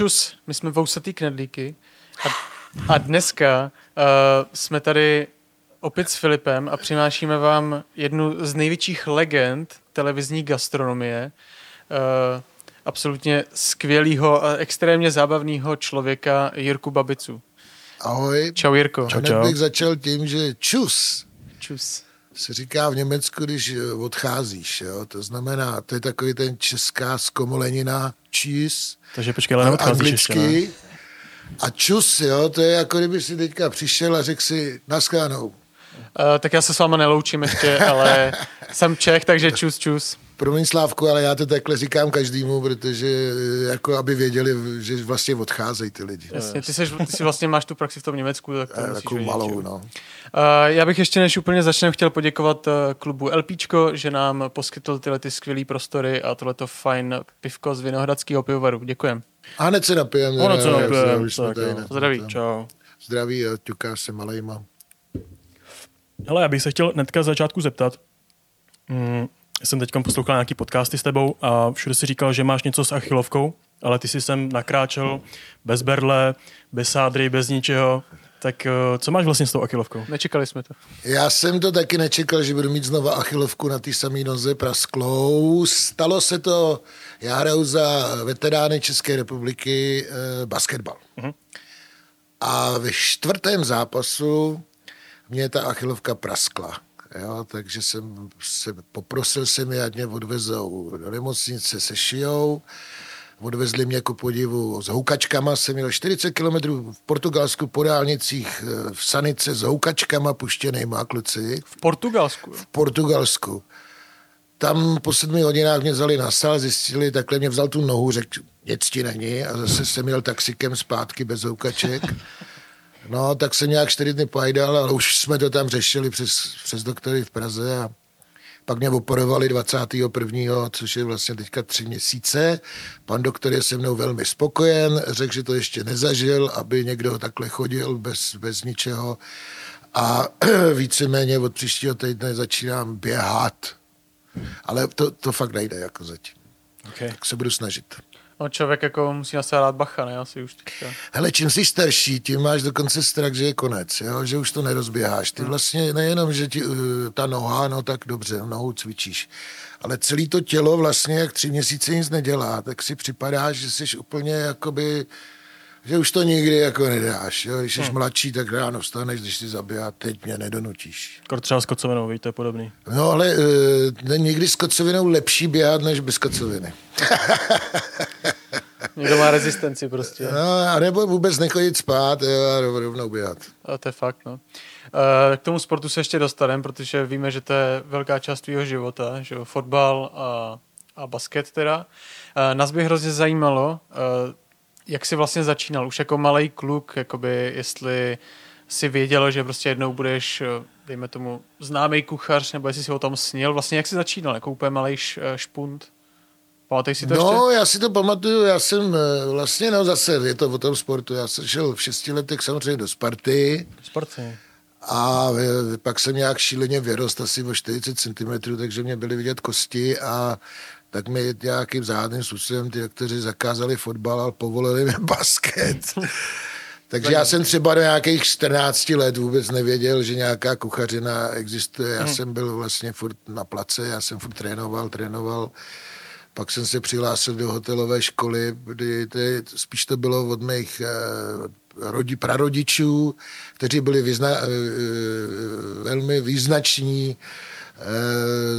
čus, my jsme vousatý knedlíky a, a dneska uh, jsme tady opět s Filipem a přinášíme vám jednu z největších legend televizní gastronomie. Uh, absolutně skvělýho a extrémně zábavného člověka Jirku Babicu. Ahoj. Čau Jirko. Čau, čau. bych začal tím, že čus. Čus. Se říká v Německu, když odcházíš. Jo? To znamená, to je takový ten česká zkomolenina čís. Takže počkej, ale ještě, ne? A čus, jo, to je jako kdyby si teďka přišel a řekl si naschledanou. Uh, tak já se s váma neloučím ještě, ale jsem Čech, takže čus, čus. Promiň Slávku, ale já to takhle říkám každému, protože jako aby věděli, že vlastně odcházejí ty lidi. Jasně, ty, seš, ty si vlastně máš tu praxi v tom Německu, tak to Takovou vědět, malou, no. Uh, já bych ještě než úplně začneme chtěl poděkovat klubu LPčko, že nám poskytl tyhle ty skvělé prostory a tohleto fajn pivko z Vinohradského pivovaru. Děkujem. A hned se napijeme. Hned se napijeme. Zdraví. Čau. Zdraví a ťuká se malejma. Hele, já bych se chtěl netka z začátku zeptat. Mm, jsem teď poslouchal nějaký podcasty s tebou a všude si říkal, že máš něco s achilovkou, ale ty jsi sem nakráčel bez berle, bez sádry, bez ničeho. Tak eh, co máš vlastně s tou achilovkou? Nečekali jsme to. Já jsem to taky nečekal, že budu mít znova achilovku na té samé noze prasklou. Stalo se to, já hraju za veterány České republiky eh, basketbal. Uh-huh. A ve čtvrtém zápasu mě ta achilovka praskla. Jo, takže jsem se, poprosil jsem je, ať mě odvezou do nemocnice se šijou. Odvezli mě ku podivu s houkačkama. Jsem měl 40 kilometrů v Portugalsku po dálnicích eh, v sanice s houkačkama puštěnýma kluci. V Portugalsku? V Portugalsku. Tam po sedmi hodinách mě vzali na sál, zjistili, takhle mě vzal tu nohu, řekl, nic ti není a zase jsem měl taxikem zpátky bez houkaček. No, tak jsem nějak čtyři dny pojdal, ale už jsme to tam řešili přes, přes doktory v Praze a pak mě operovali 21. což je vlastně teďka tři měsíce. Pan doktor je se mnou velmi spokojen, řekl, že to ještě nezažil, aby někdo takhle chodil bez, bez ničeho. A víceméně od příštího týdne začínám běhat. Ale to, to fakt nejde jako zatím. Okay. Tak se budu snažit. No člověk jako musí na sebe dát bacha, ne? Asi už teďka. Hele, čím jsi starší, tím máš dokonce strach, že je konec, jo? že už to nerozběháš. Ty hmm. vlastně nejenom, že ti uh, ta noha, no tak dobře, nohou cvičíš, ale celé to tělo vlastně, jak tři měsíce nic nedělá, tak si připadáš, že jsi úplně jakoby že už to nikdy jako nedáš. Jo? Když jsi hmm. mladší, tak ráno vstaneš, když si zabíjá, teď mě nedonutíš. Skoro třeba s kocovinou, víte, je podobný. No ale uh, někdy s kocovinou lepší běhat, než bez kocoviny. Někdo má rezistenci prostě. No, a nebo vůbec nechodit spát a rovnou běhat. A to je fakt, no. Uh, k tomu sportu se ještě dostaneme, protože víme, že to je velká část tvýho života, že jo, fotbal a, a basket teda. Uh, nás by hrozně zajímalo, uh, jak jsi vlastně začínal? Už jako malý kluk, jakoby jestli si věděl, že prostě jednou budeš, dejme tomu, známý kuchař, nebo jestli si o tom snil. Vlastně jak jsi začínal? Jako úplně malý špunt? Pamatuješ si to No, ještě? já si to pamatuju, já jsem eh, vlastně, no zase, je to o tom sportu, já jsem šel v šesti letech samozřejmě do Sparty. Sparty. A eh, pak jsem nějak šíleně vyrost asi o 40 cm, takže mě byly vidět kosti a tak mi nějakým záhadným způsobem ty kteří zakázali fotbal a povolili mi basket. Takže já jsem třeba do nějakých 14 let vůbec nevěděl, že nějaká kuchařina existuje. Já hmm. jsem byl vlastně furt na place, já jsem furt trénoval, trénoval. Pak jsem se přihlásil do hotelové školy, kdy to, spíš to bylo od mých eh, rodi, prarodičů, kteří byli význa, eh, eh, velmi význační Eh,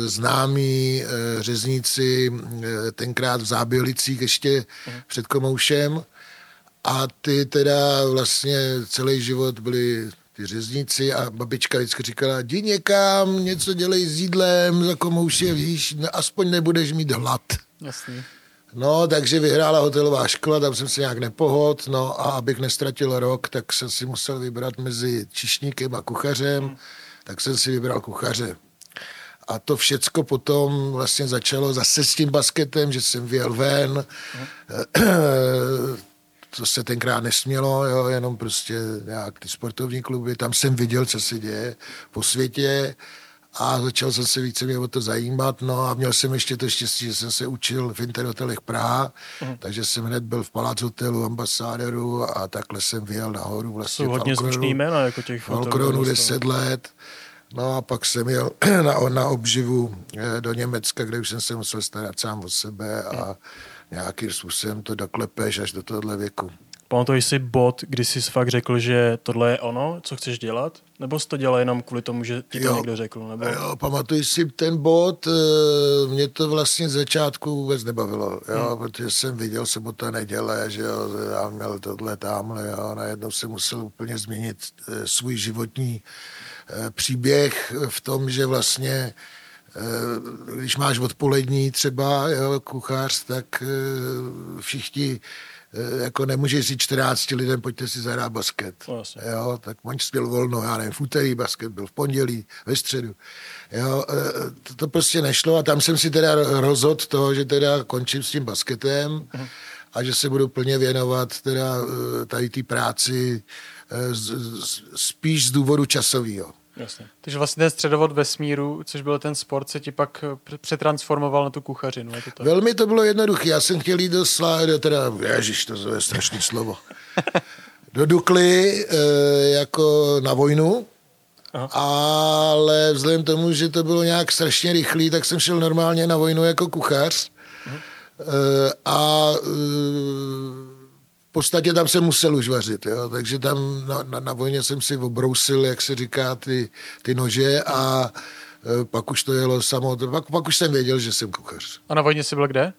známí eh, řezníci eh, tenkrát v Zábělicích ještě před Komoušem a ty teda vlastně celý život byli ty řezníci a babička vždycky říkala, jdi někam, něco dělej s jídlem, za komouše, víš, aspoň nebudeš mít hlad. Jasný. No, takže vyhrála hotelová škola, tam jsem se nějak nepohod, no a abych nestratil rok, tak jsem si musel vybrat mezi čišníkem a kuchařem, hmm. tak jsem si vybral kuchaře. A to všecko potom vlastně začalo zase s tím basketem, že jsem vyjel ven, co se tenkrát nesmělo, jo, jenom prostě nějak ty sportovní kluby, tam jsem viděl, co se děje po světě a začal jsem se více mě o to zajímat, no a měl jsem ještě to štěstí, že jsem se učil v Interhotelech Praha, mm. takže jsem hned byl v Palác hotelu ambasádoru a takhle jsem vyjel nahoru vlastně Jsou hodně zvučný jména, jako těch Falkronu 10 let. No a pak jsem jel na, na obživu eh, do Německa, kde už jsem se musel starat sám o sebe a nějakým způsobem to doklepeš až do tohohle věku. Pamatuješ si bod, kdy jsi fakt řekl, že tohle je ono, co chceš dělat? Nebo jsi to dělal jenom kvůli tomu, že ti to jo, někdo řekl? Nebo... Jo, pamatuji si ten bod, eh, mě to vlastně z začátku vůbec nebavilo, jo, hmm. protože jsem viděl sobota neděle, že jo, já měl tohle tamhle, jo, najednou jsem musel úplně změnit eh, svůj životní eh, příběh v tom, že vlastně když máš odpolední třeba jo, kuchař, tak všichni Eh, jako nemůžeš říct 14 lidem, pojďte si zahrát basket. Vlastně. Jo, tak oni měl volno, já nevím, v úterý basket byl, v pondělí, ve středu. Jo, eh, to, to prostě nešlo a tam jsem si teda rozhodl to, že teda končím s tím basketem uh-huh. a že se budu plně věnovat teda eh, tady té práci spíš z důvodu časového. Jasně. Takže vlastně ten středovod vesmíru, což byl ten sport, se ti pak přetransformoval na tu kuchařinu. Je to tak? Velmi to bylo jednoduché. Já jsem chtěl jít do slá, do teda, ježiš, to je strašný slovo. do Dukly e, jako na vojnu, Aha. ale vzhledem tomu, že to bylo nějak strašně rychlý, tak jsem šel normálně na vojnu jako kuchař. Aha. E, a v podstatě tam jsem musel už vařit, jo? takže tam na, na, na vojně jsem si obrousil, jak se říká, ty, ty nože a e, pak už to jelo samo, pak, pak už jsem věděl, že jsem kuchař. A na vojně jsi byl kde?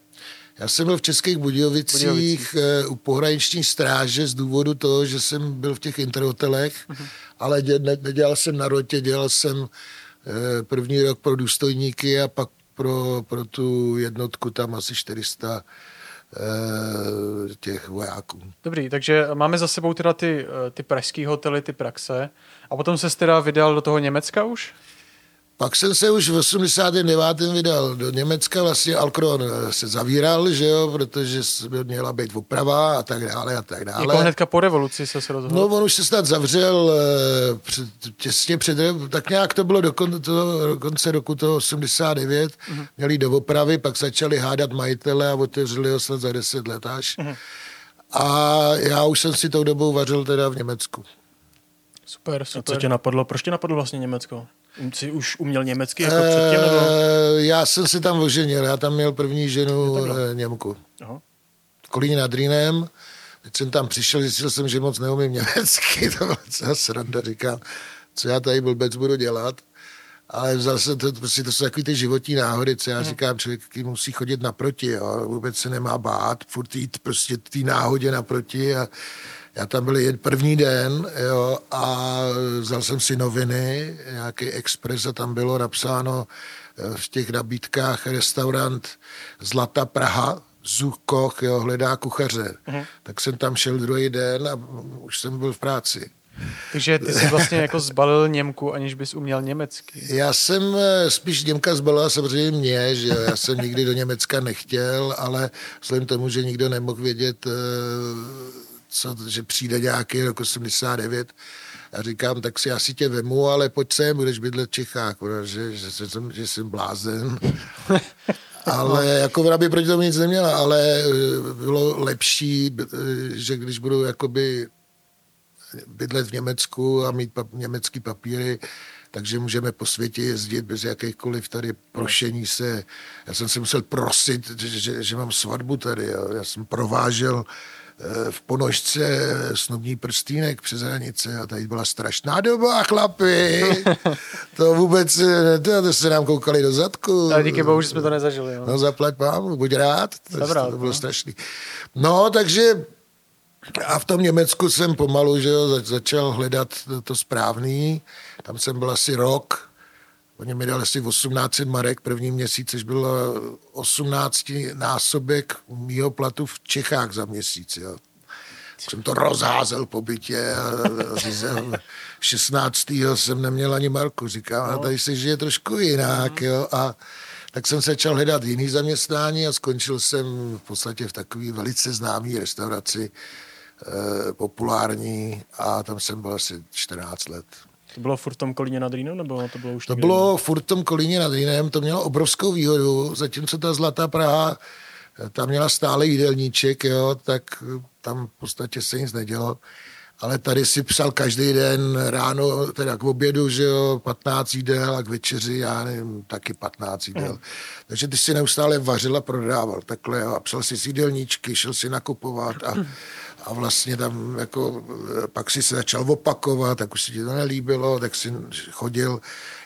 Já jsem byl v Českých Budějovicích, Budějovicích. E, u pohraniční stráže z důvodu toho, že jsem byl v těch interhotelech, uh-huh. ale dě, ne, nedělal jsem na rotě, dělal jsem e, první rok pro důstojníky a pak pro, pro tu jednotku tam asi 400 Eh, těch vojáků. Dobrý, takže máme za sebou teda ty, eh, ty pražské hotely, ty praxe a potom se teda vydal do toho Německa už? Pak jsem se už v 89. vydal do Německa, vlastně Alkron se zavíral, že jo, protože měla být oprava a tak dále a tak dále. Jako hnedka po revoluci se se rozhodl? No, on už se snad zavřel eh, před, těsně před, tak nějak to bylo do, kon, to, do konce roku toho 89, uh-huh. měli do opravy, pak začali hádat majitele a otevřeli ho snad za 10 let až. Uh-huh. A já už jsem si tou dobou vařil teda v Německu. Super, super. A co tě napadlo? Proč tě napadlo vlastně Německo? Jsi už uměl německy jako předtím? Nebo? Eh, já jsem se tam oženil, já tam měl první ženu eh, Němku. Aha. Kolíně nad Rýnem. Teď jsem tam přišel, zjistil jsem, že moc neumím německy, to byla celá sranda, říkám, co já tady blbec budu dělat. Ale zase to, prostě to jsou takové ty životní náhody, co já hmm. říkám, člověk musí chodit naproti, jo, vůbec se nemá bát, furt jít prostě té náhodě naproti a já tam byl jen první den jo, a vzal jsem si noviny, nějaký Express a tam bylo napsáno eh, v těch nabídkách restaurant Zlata Praha, Zuch Koch, jo, hledá kuchaře. Uh-huh. Tak jsem tam šel druhý den a už jsem byl v práci. Takže ty jsi vlastně jako zbalil Němku, aniž bys uměl německy. Já jsem eh, spíš Němka zbalila samozřejmě mě, že já jsem nikdy do Německa nechtěl, ale vzhledem tomu, že nikdo nemohl vědět, eh, co, že přijde nějaký rok 89 a říkám, tak si asi tě vemu, ale pojď sem, budeš bydlet v Čechách, že, že, že, jsem, že jsem blázen. ale jako ona by proti tomu nic neměla, ale eh, bylo lepší, eh, že když budu jakoby bydlet v Německu a mít pap, německý papíry, takže můžeme po světě jezdit bez jakýchkoliv tady prošení se. Já jsem si musel prosit, že, že, že mám svatbu tady. Jo. Já jsem provážel v ponožce snubní prstýnek přes hranice a tady byla strašná doba, chlapi. To vůbec, to, to se nám koukali do zadku. Ale díky bohu, že jsme to nezažili. Jo. No zaplať vám, buď rád. To, Dobrá, to bylo no. strašný. No, takže a v tom Německu jsem pomalu že jo, začal hledat to, to správný. Tam jsem byl asi rok Oni mi dali asi 18 marek první měsíc, což bylo 18 násobek mýho platu v Čechách za měsíc. Jo. Jsem to rozházel po bytě a 16. jsem neměl ani marku. Říkám, no. a tady se žije trošku jinak. Mm. Jo. A tak jsem začal hledat jiný zaměstnání a skončil jsem v podstatě v takové velice známé restauraci, eh, populární a tam jsem byl asi 14 let. To bylo furt v tom Kolíně nad Rýnem, nebo to bylo už To bylo furt v tom Kolíně nad Rýnem, to mělo obrovskou výhodu, zatímco ta Zlatá Praha, tam měla stále jídelníček, jo, tak tam v podstatě se nic nedělo. Ale tady si psal každý den ráno, teda k obědu, že jo, 15 jídel a k večeři, já nevím, taky 15 jídel. Mm. Takže ty si neustále vařil a prodával takhle jo, a psal si jídelníčky, šel si nakupovat a, a vlastně tam jako, eh, pak si se začal opakovat, tak už si ti to nelíbilo, tak si chodil,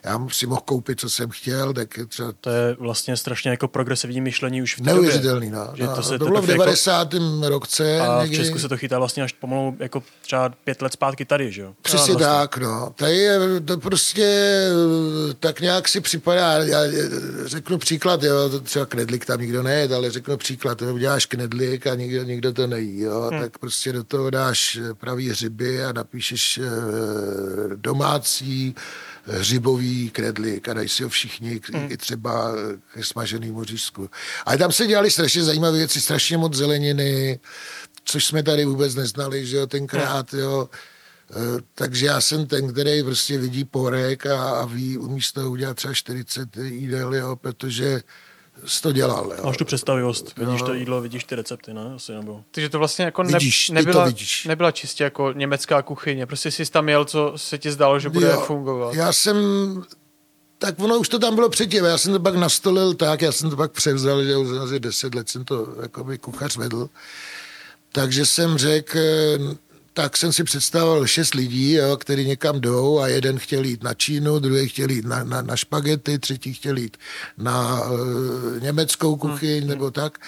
já si mohl koupit, co jsem chtěl, tak třeba To je vlastně strašně jako progresivní myšlení už v té době. neuvěřitelný, no. Že no. to se to bylo v teprve jako- 90. roce. A v někdy. Česku se to chytá vlastně až pomalu jako třeba pět let zpátky tady, že jo? Přesně vlastně. tak, no. Tady je to prostě eh, tak nějak si připadá, já eh, řeknu příklad, jo, třeba knedlik tam nikdo nejet, ale řeknu příklad, jo, uděláš knedlik a nikdo, nikdo to nejí, jo, hmm. tak prostě do toho dáš eh, pravý hřiby a napíšeš domácí hřibový knedlik a dají si ho všichni, hmm. i třeba ke smaženému řízku. Ale tam se dělali strašně zajímavé věci, strašně moc zeleniny, což jsme tady vůbec neznali, že jo, tenkrát, jo. Eh, Takže já jsem ten, který prostě vidí porek a, a ví, umí z toho udělat třeba 40 jídel, jo, protože jsi to dělal. Jo. Máš tu představivost, vidíš Jo. to jídlo, vidíš ty recepty, ne? Asi, nebo... Takže to vlastně jako ne, Vidíš, nebyla, vidíš. nebyla čistě jako německá kuchyně. Prostě jsi tam jel, co se ti zdálo, že bude Jo, fungovat. Já jsem, tak ono už to tam bylo předtím, já jsem to pak nastolil tak, já jsem to pak převzal, že už asi deset let jsem to jakoby kuchař vedl. Takže jsem řekl, tak jsem si představoval šest lidí, jo, který někam jdou a jeden chtěl jít na Čínu, druhý chtěl jít na, na, na špagety, třetí chtěl jít na uh, německou kuchyň hmm. nebo tak.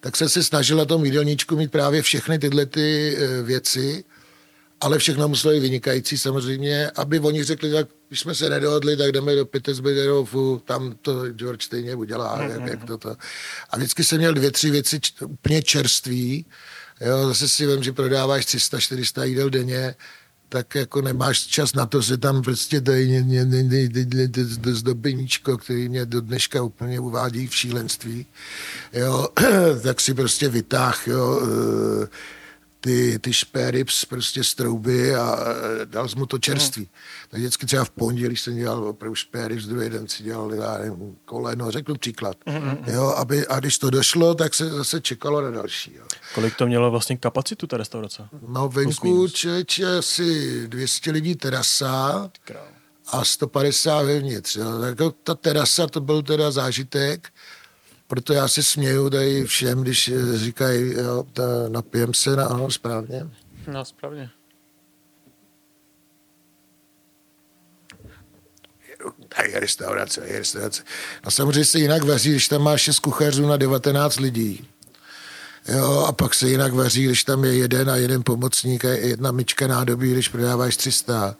Tak jsem se snažil na tom jídelníčku mít právě všechny tyhle ty uh, věci, ale všechno muselo být vynikající samozřejmě, aby oni řekli, tak když jsme se nedohodli, tak jdeme do Petersburgu, tam to George stejně udělá, jak, jak to, to. A vždycky jsem měl dvě, tři věci č- úplně čerství, jo, zase si vím, že prodáváš 300-400 jídel denně, tak jako nemáš čas na to, se tam prostě ně, zdobeníčko, který mě do dneška úplně uvádí v šílenství, jo, tak si prostě vytáh, jo, eh, ty, ty špérips prostě z trouby a dal jsem mu to čerství. Tak vždycky třeba v pondělí jsem dělal opravdu špérips, druhý den si dělal já nevím, koleno, řeknu příklad. Jo, aby, a když to došlo, tak se zase čekalo na další. Jo. Kolik to mělo vlastně kapacitu, ta restaurace? No venku člověče asi 200 lidí terasa a 150 vevnitř. Jo. Tak jako ta terasa to byl teda zážitek, proto já se směju tady všem, když eh, říkají, jo, ta, napijem se, na, ano, správně. No, správně. A je restaurace, je restaurace. A samozřejmě se jinak vaří, když tam máš 6 kuchařů na 19 lidí. Jo, a pak se jinak vaří, když tam je jeden a jeden pomocník a jedna myčka nádobí, když prodáváš 300.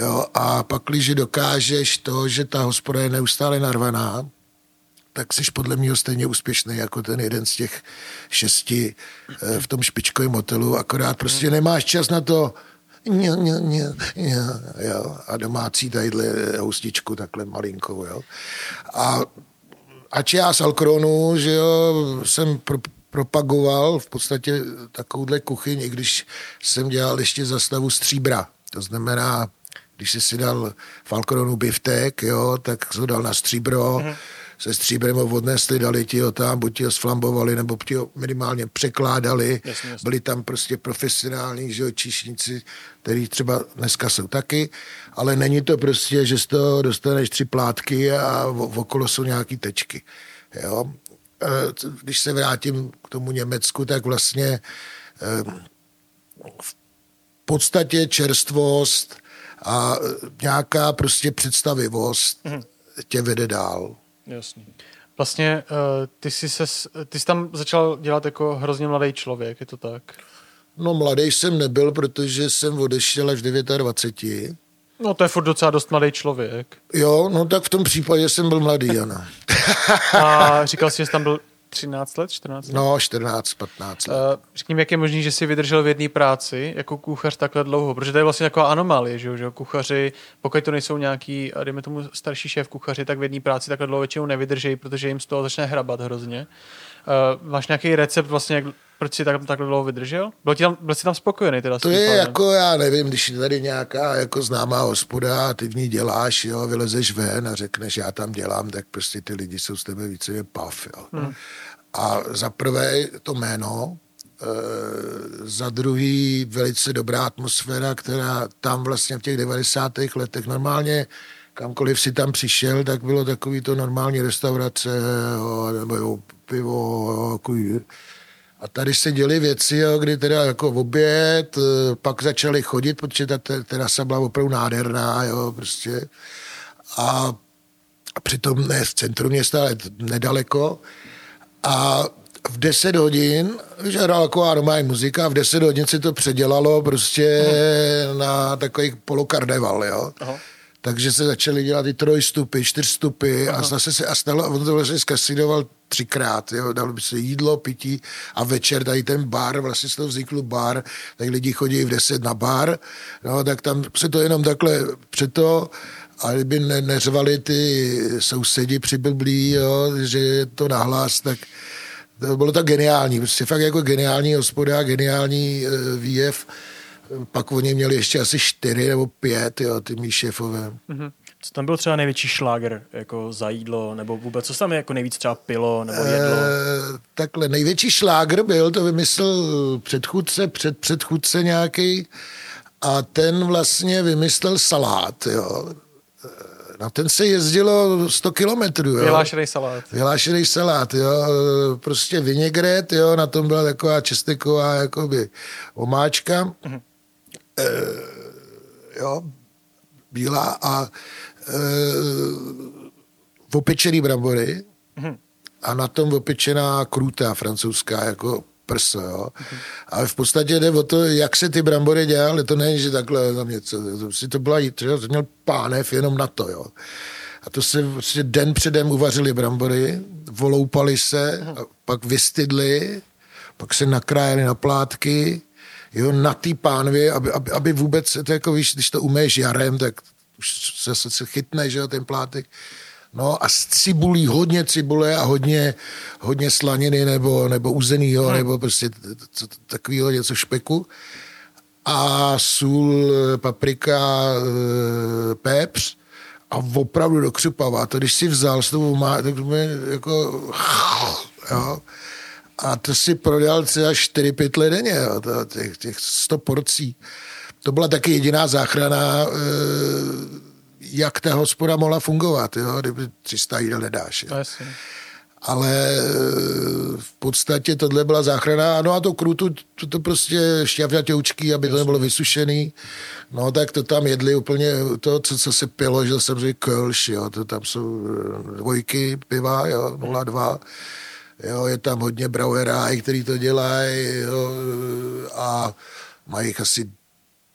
Jo, a pak, když dokážeš to, že ta hospoda je neustále narvaná, tak jsi podle mě stejně úspěšný jako ten jeden z těch šesti eh, v tom špičkovém hotelu, akorát prostě nemáš čas na to, ně, ně, ně, ně, jo, a domácí tadyhle houstičku takhle malinkou, jo. A ač já z Alkronu, že jo, jsem pro, propagoval v podstatě takovouhle kuchyň, i když jsem dělal ještě za stavu stříbra. To znamená, když jsi si dal v Alkronu biftek, jo, tak jsi ho dal na stříbro, mm-hmm. Se stříbrem ho odnesli, dali ti ho tam, buď ti ho sflambovali, nebo ti ho minimálně překládali. Jasně, jasně. Byli tam prostě profesionální že jo, číšníci, který třeba dneska jsou taky, ale není to prostě, že z toho dostaneš tři plátky a v- okolo jsou nějaký tečky. Jo? C- Když se vrátím k tomu Německu, tak vlastně eh, v podstatě čerstvost a nějaká prostě představivost tě vede dál. Jasný. Vlastně uh, ty, jsi se, ty jsi tam začal dělat jako hrozně mladý člověk, je to tak? No mladý jsem nebyl, protože jsem odešel až v 29. No to je furt docela dost mladý člověk. Jo, no tak v tom případě jsem byl mladý, ano. A říkal jsi, že jsi tam byl 13 let, 14 let? No, 14, 15 let. Uh, řekni mi, jak je možný, že jsi vydržel v jedné práci jako kuchař takhle dlouho, protože to je vlastně taková anomálie, že, jo, že kuchaři, pokud to nejsou nějaký, a dejme tomu starší šéf kuchaři, tak v jedné práci takhle dlouho většinou nevydržejí, protože jim z toho začne hrabat hrozně. Uh, máš nějaký recept vlastně, jak, proč jsi tak, takhle dlouho vydržel? Byl, tam, byl jsi tam spokojený teda? To je pádem. jako, já nevím, když je tady nějaká jako známá hospoda a ty v ní děláš, jo, vylezeš ven a řekneš, já tam dělám, tak prostě ty lidi jsou z tebe více pav, jo. Hmm. A za prvé to jméno, e, za druhý velice dobrá atmosféra, která tam vlastně v těch 90. letech normálně kamkoliv si tam přišel, tak bylo takový to normální restaurace, jo, nebo jo, pivo, jo, takový, a tady se děly věci, jo, kdy teda jako v oběd, eh, pak začali chodit, protože ta terasa byla opravdu nádherná, jo, prostě. A, a přitom ne v centru města, ale nedaleko. A v 10 hodin, že hrála taková normální muzika, v 10 hodin se to předělalo prostě Aha. na takový polokarneval, jo. Aha. Takže se začaly dělat i trojstupy, čtyřstupy Aha. a zase se a stalo, on to vlastně zkasinoval třikrát, jo, dalo by se jídlo, pití a večer tady ten bar, vlastně z toho vznikl bar, tak lidi chodí v 10 na bar, no, tak tam se to jenom takhle před to a kdyby ne, neřvali ty sousedi přiblblí, jo, že je to nahlas, tak to bylo tak geniální, prostě fakt jako geniální hospoda, geniální uh, výjev. Pak oni měli ještě asi čtyři nebo pět, jo, ty mý šéfové. Mm-hmm. Co tam byl třeba největší šláger jako za jídlo, nebo vůbec, co tam je jako nejvíc třeba pilo nebo jedlo? E, takhle, největší šláger byl, to vymyslel předchůdce, před předchůdce nějaký a ten vlastně vymyslel salát, jo. Na ten se jezdilo 100 kilometrů. Jo. Vyhlášený salát. Vyhlášený salát, jo. Prostě vinegret, jo, na tom byla taková česteková jakoby omáčka. Mm-hmm. E, jo, bílá a e, opečený brambory mm-hmm. a na tom opečená krůta francouzská, jako prso, jo. Mm-hmm. Ale v podstatě jde o to, jak se ty brambory dělaly, to není, že takhle tam něco, to, si to byla, třeba to měl pánev jenom na to, jo. A to se vlastně den předem uvařili brambory, voloupali se, mm-hmm. a pak vystydli, pak se nakrájeli na plátky, jo, na té pánvě, aby, aby, aby vůbec, to jako víš, když to umeješ jarem, tak už se, se, se chytne, že jo, ten plátek. No a z cibulí, hodně cibule a hodně, hodně slaniny nebo, nebo uzenýho, hmm. nebo prostě takového něco špeku. A sůl, paprika, e, pepř a opravdu do křupava. To když si vzal s tou má, tak to jako jo. A to si prodal třeba 4-5 let denně, jo, to, těch, těch 100 porcí to byla taky jediná záchrana, eh, jak ta hospoda mohla fungovat, jo? kdyby 300 jídel nedáš. Jo? Ale eh, v podstatě tohle byla záchrana. No a to krutu, to, to prostě šťavňatěučky, aby to nebylo vysušený. No tak to tam jedli úplně, to, co, co se pilo, že jsem řekl kölš, jo, to tam jsou eh, dvojky piva, jo, 0,2. Jo, je tam hodně brauerá, který to dělají, a mají asi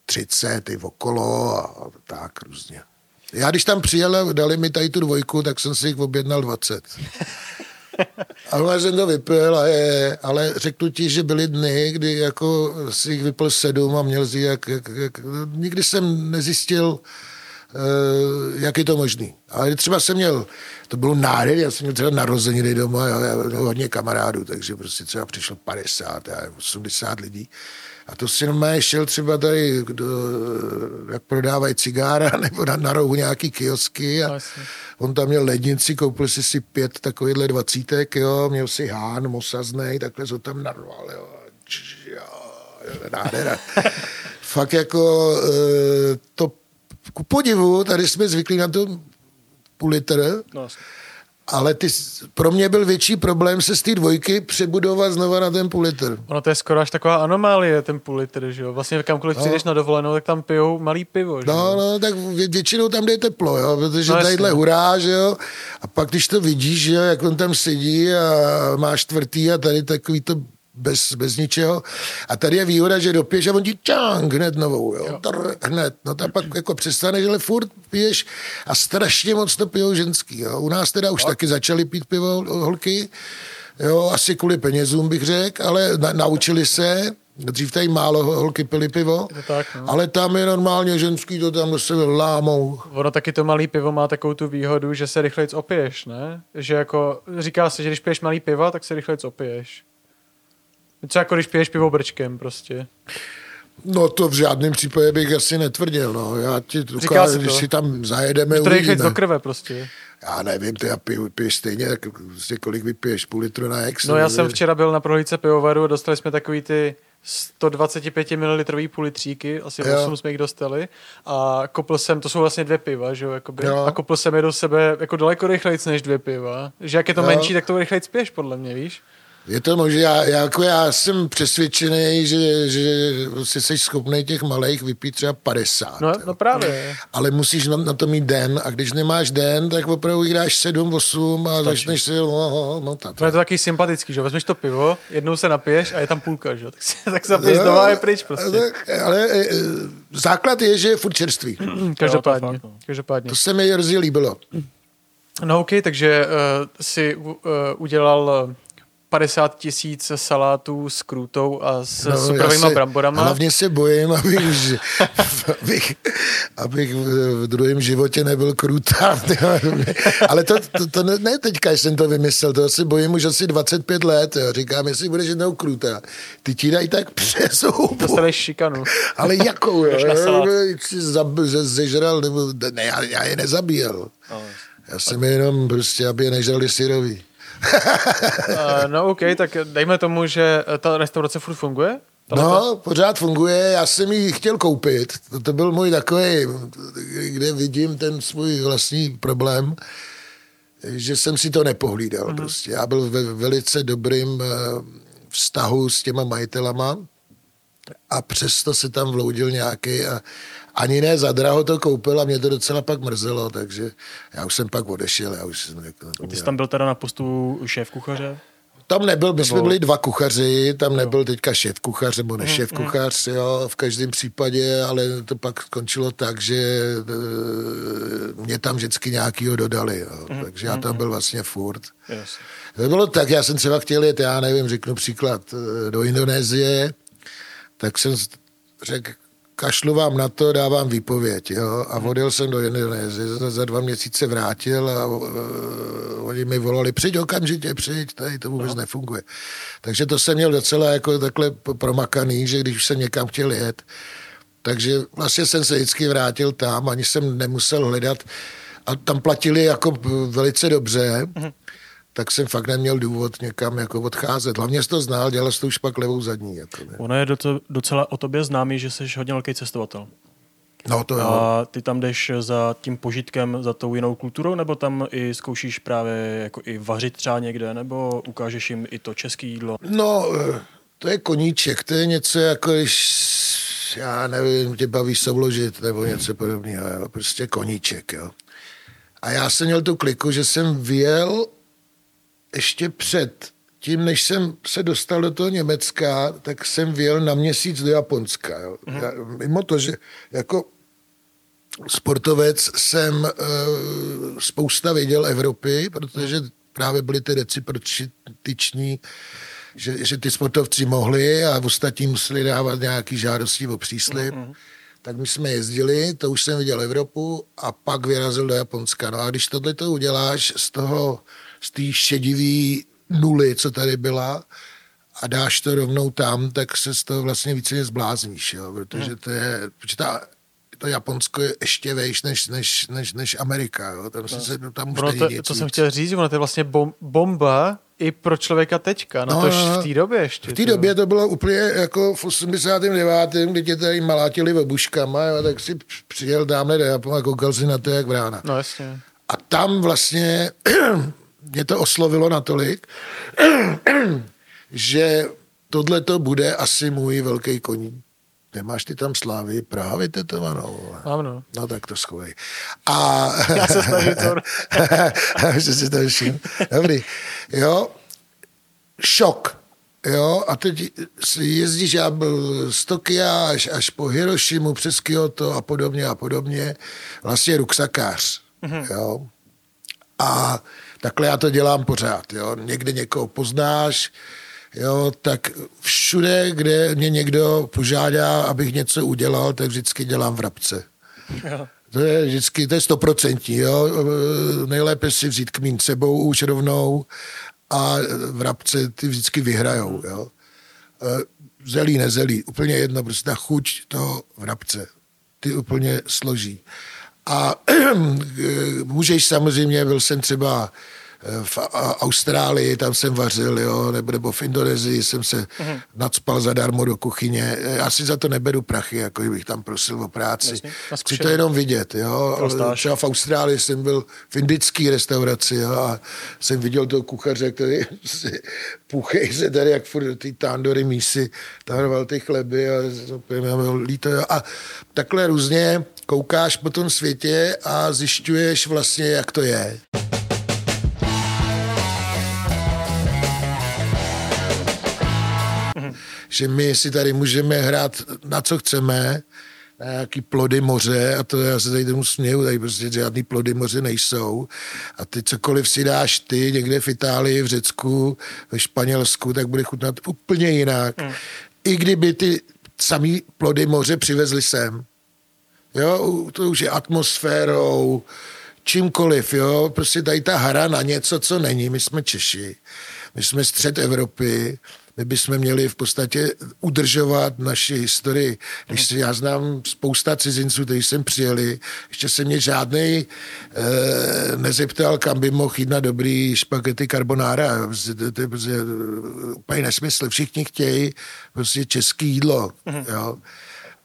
30 i okolo a tak různě. Já když tam přijel, dali mi tady tu dvojku, tak jsem si jich objednal 20. Ale jsem to vypil, a je, ale řeknu ti, že byly dny, kdy jako si jich vypil sedm a měl si jak, jak, jak nikdy jsem nezjistil, jak je to možný. Ale třeba jsem měl, to bylo nádherné, já jsem měl třeba narozeniny doma, já, já hodně kamarádů, takže prostě třeba přišlo 50, 80 lidí a to si normálně šel třeba tady, kdo, jak prodávají cigára, nebo na, na rohu nějaký kiosky a Asi. on tam měl lednici, koupil si si pět takovýchhle dvacítek, jo, měl si hán mosaznej, takhle to tam narval, jo. Nádhera. Fakt jako e, to ku podivu, tady jsme zvyklí na to půl litr, no, ale ty, pro mě byl větší problém se z té dvojky přebudovat znova na ten půl litr. Ono to je skoro až taková anomálie, ten půl litr, že jo? Vlastně kamkoliv no. přijdeš na dovolenou, tak tam pijou malý pivo, že No, no, tak vě, většinou tam jde teplo, jo? Protože no, tadyhle hurá, že jo? A pak, když to vidíš, že jo, jak on tam sedí a má čtvrtý a tady takový to bez, bez ničeho. A tady je výhoda, že dopiješ a on ti čang hned novou, jo? jo. Trr, hned. No tak pak jako přestaneš, ale furt piješ a strašně moc to pijou ženský, jo? U nás teda už no. taky začali pít pivo holky, jo, asi kvůli penězům bych řekl, ale na, naučili se, Dřív tady málo holky pili pivo, tak, no. ale tam je normálně ženský, to tam se lámou. Ono taky to malý pivo má takovou tu výhodu, že se rychleji opiješ, ne? Že jako, říká se, že když piješ malý pivo, tak se rychleji opiješ. Co jako když piješ pivo brčkem prostě. No to v žádném případě bych asi netvrdil, no. Já ti Říká ukážu, se když to. si tam zajedeme, To rychleji uvidíme. do krve prostě. Já nevím, ty já piju, piješ stejně, tak prostě kolik vypiješ, půl litru na ex. No já jsem včera byl na prohlídce pivovaru a dostali jsme takový ty 125 ml půl litříky, asi Jo. 8 jsme jich dostali a kopl jsem, to jsou vlastně dvě piva, že jo, jakoby, Jo. a kopl jsem je do sebe jako daleko rychlejc než dvě piva, že jak je to Jo. menší, tak to rychlejc piješ podle mě, víš? Je to možné, já, já, jako já jsem přesvědčený, že, že si jsi schopný těch malých vypít třeba 50. No, no právě. Ale musíš na, na to mít den a když nemáš den, tak opravdu dáš 7, 8 a začneš si, no, no, no tak. To je to taky sympatický, že vezmeš to pivo, jednou se napiješ a je tam půlka, že jo? Tak, si, tak se napiješ znova a je pryč prostě. Tak, ale e, e, základ je, že je furt čerstvý. Každopádně, Jo, to fakt, no. každopádně. To se mi hrozně líbilo. No ok, takže uh, si uh, udělal uh, 50 tisíc salátů s krůtou a s no, se- bramborama. Hlavně se bojím, abych, abych, abych v druhém životě nebyl krutá. Ale to, to, to ne, ne teďka jsem to vymyslel, to se bojím už asi 25 let. Jo. Říkám, jestli budeš jednou krutá, ty ti dají tak přes hubu. Dostaneš šikanu. Ale jakou, jo? Jsi zab, zežral, nebo, ne, já, já je nezabíjel. No, Já jsem jenom prostě, aby je nežrali syrový. Uh, no ok, tak dejme tomu, že eh, ta restaurace furt funguje? No, pořád funguje, já jsem ji chtěl koupit, to, to byl můj takový, kde vidím ten svůj vlastní problém, že jsem si to nepohlídal Mhm. mm. prostě. Já byl ve velice dobrým eh, vztahu s těma majitelama a přesto se tam vloudil nějaký a ani ne za draho to koupil a mě to docela pak mrzelo, takže já už jsem pak odešel, já už jsem jako, Ty jsi tam byl teda na postu šéf kuchaře? tam nebyl, my jsme byli dva kuchaři, tam nebyl teďka šéf kuchař nebo nešéf kuchař, jo, v každém případě, ale to pak skončilo tak, že e, mě tam vždycky nějakýho dodali, jo, takže já tam byl vlastně furt. Yes. To bylo tak, já jsem třeba chtěl jet, já nevím, řeknu příklad, e, do Indonésie, tak jsem řekl, kašlu vám na to, dávám výpověď, jo, a odjel jsem do Indonésie, za, za dva měsíce vrátil a uh, oni mi volali, přijď okamžitě, přijď, tady to vůbec no. nefunguje. Takže to jsem měl docela jako takhle promakaný, že když jsem někam chtěl jet, takže vlastně jsem se vždycky vrátil tam, ani jsem nemusel hledat a tam platili jako velice dobře, mm-hmm. Tak jsem fakt neměl důvod někam jako odcházet. Hlavně jsi to znal, dělal jsi to už pak levou zadní. Jako, ne. Ono je doce- docela o tobě známý, že jsi hodně velký cestovatel. No to jo. A ty tam jdeš za tím požitkem, za tou jinou kulturou, nebo tam i zkoušíš právě jako i vařit třeba někde, nebo ukážeš jim i to české jídlo? No, eh, to je koníček, to je něco jako, když, já nevím, tě baví souložit nebo něco podobného, jo? prostě koníček, jo. A já jsem měl tu kliku, že jsem vyjel ještě před tím, než jsem se dostal do toho Německa, tak jsem vyjel na měsíc do Japonska. Jo. Já, mimo to, že jako sportovec jsem uh, spousta viděl Evropy, protože právě byly ty recipročiční, že, že ty sportovci mohli a ostatní museli dávat nějaký žádosti o příslip. Mm-hmm. Tak my jsme jezdili, to už jsem viděl Evropu a pak vyrazil do Japonska. No a když tohle to uděláš z toho, z té šedivý nuly, co tady byla, a dáš to rovnou tam, tak se z toho vlastně více zblázníš, jo? protože to je, protože ta, to Japonsko je ještě vejš než, než, než, než Amerika, jo? tam, se, tam už Ono to, to jsem chtěl říct, ono to je vlastně bom, bomba i pro člověka teďka, no, No, to no, no. v té době ještě. V té době to bylo úplně jako v 89., kdy tě tady malátili obuškama, jo, tak si přijel tamhle do Japonu a koukal si na to jak vrána. No jasně. A tam vlastně mě to oslovilo natolik, že tohle to bude asi můj velký koní. Nemáš ty tam slávy právě tetovanou? Mám no. No tak to schovej. A... Já se snažím to... že si to všim. Dobrý. Jo, šok. Jo, a teď si jezdíš, já byl z Tokia až, až po Hirošimu přes Kyoto a podobně a podobně. Vlastně ruksakář. Mm-hmm. Jo. A takhle já to dělám pořád. Jo. Někde někoho poznáš, jo, tak všude, kde mě někdo požádá, abych něco udělal, tak vždycky dělám vrabce. Jo. To je vždycky, to je stoprocentní, jo. Nejlépe si vzít kmín sebou už rovnou a vrabce ty vždycky vyhrajou, jo. Zelí, nezelí, úplně jedno, prostě ta chuť toho vrabce, ty úplně složí. A můžeš samozřejmě, byl jsem třeba v Austrálii, tam jsem vařil, jo, nebo, nebo v Indonésii jsem se mm-hmm. nadspal zadarmo do kuchyně. Já si za to neberu prachy, jako bych tam prosil o práci. Jasně, Chci to jenom vidět, jo. Třeba v Austrálii jsem byl v indické restauraci, jo, a jsem viděl toho kuchaře, který si puchej se tady, jak furt ty tandory mísy, tam ty chleby a, líto, jo. a takhle různě koukáš po tom světě a zjišťuješ vlastně, jak to je. že my si tady můžeme hrát na co chceme, na nějaký plody moře a to já se tady tomu směju, tady prostě žádný plody moře nejsou a ty cokoliv si dáš ty někde v Itálii, v Řecku, ve Španělsku, tak bude chutnat úplně jinak. Hmm. I kdyby ty samý plody moře přivezli sem. Jo, to už je atmosférou, čímkoliv, jo, prostě tady ta hra na něco, co není. My jsme Češi, my jsme střed Evropy, my bychom měli v podstatě udržovat naši historii. Když si, já znám spousta cizinců, kteří sem přijeli, ještě se mě žádný e, nezeptal, kam by mohl jít na dobrý špagety carbonara. Prostě to, je prostě úplně nesmysl. Všichni chtějí prostě český jídlo. Mm-hmm. Jo.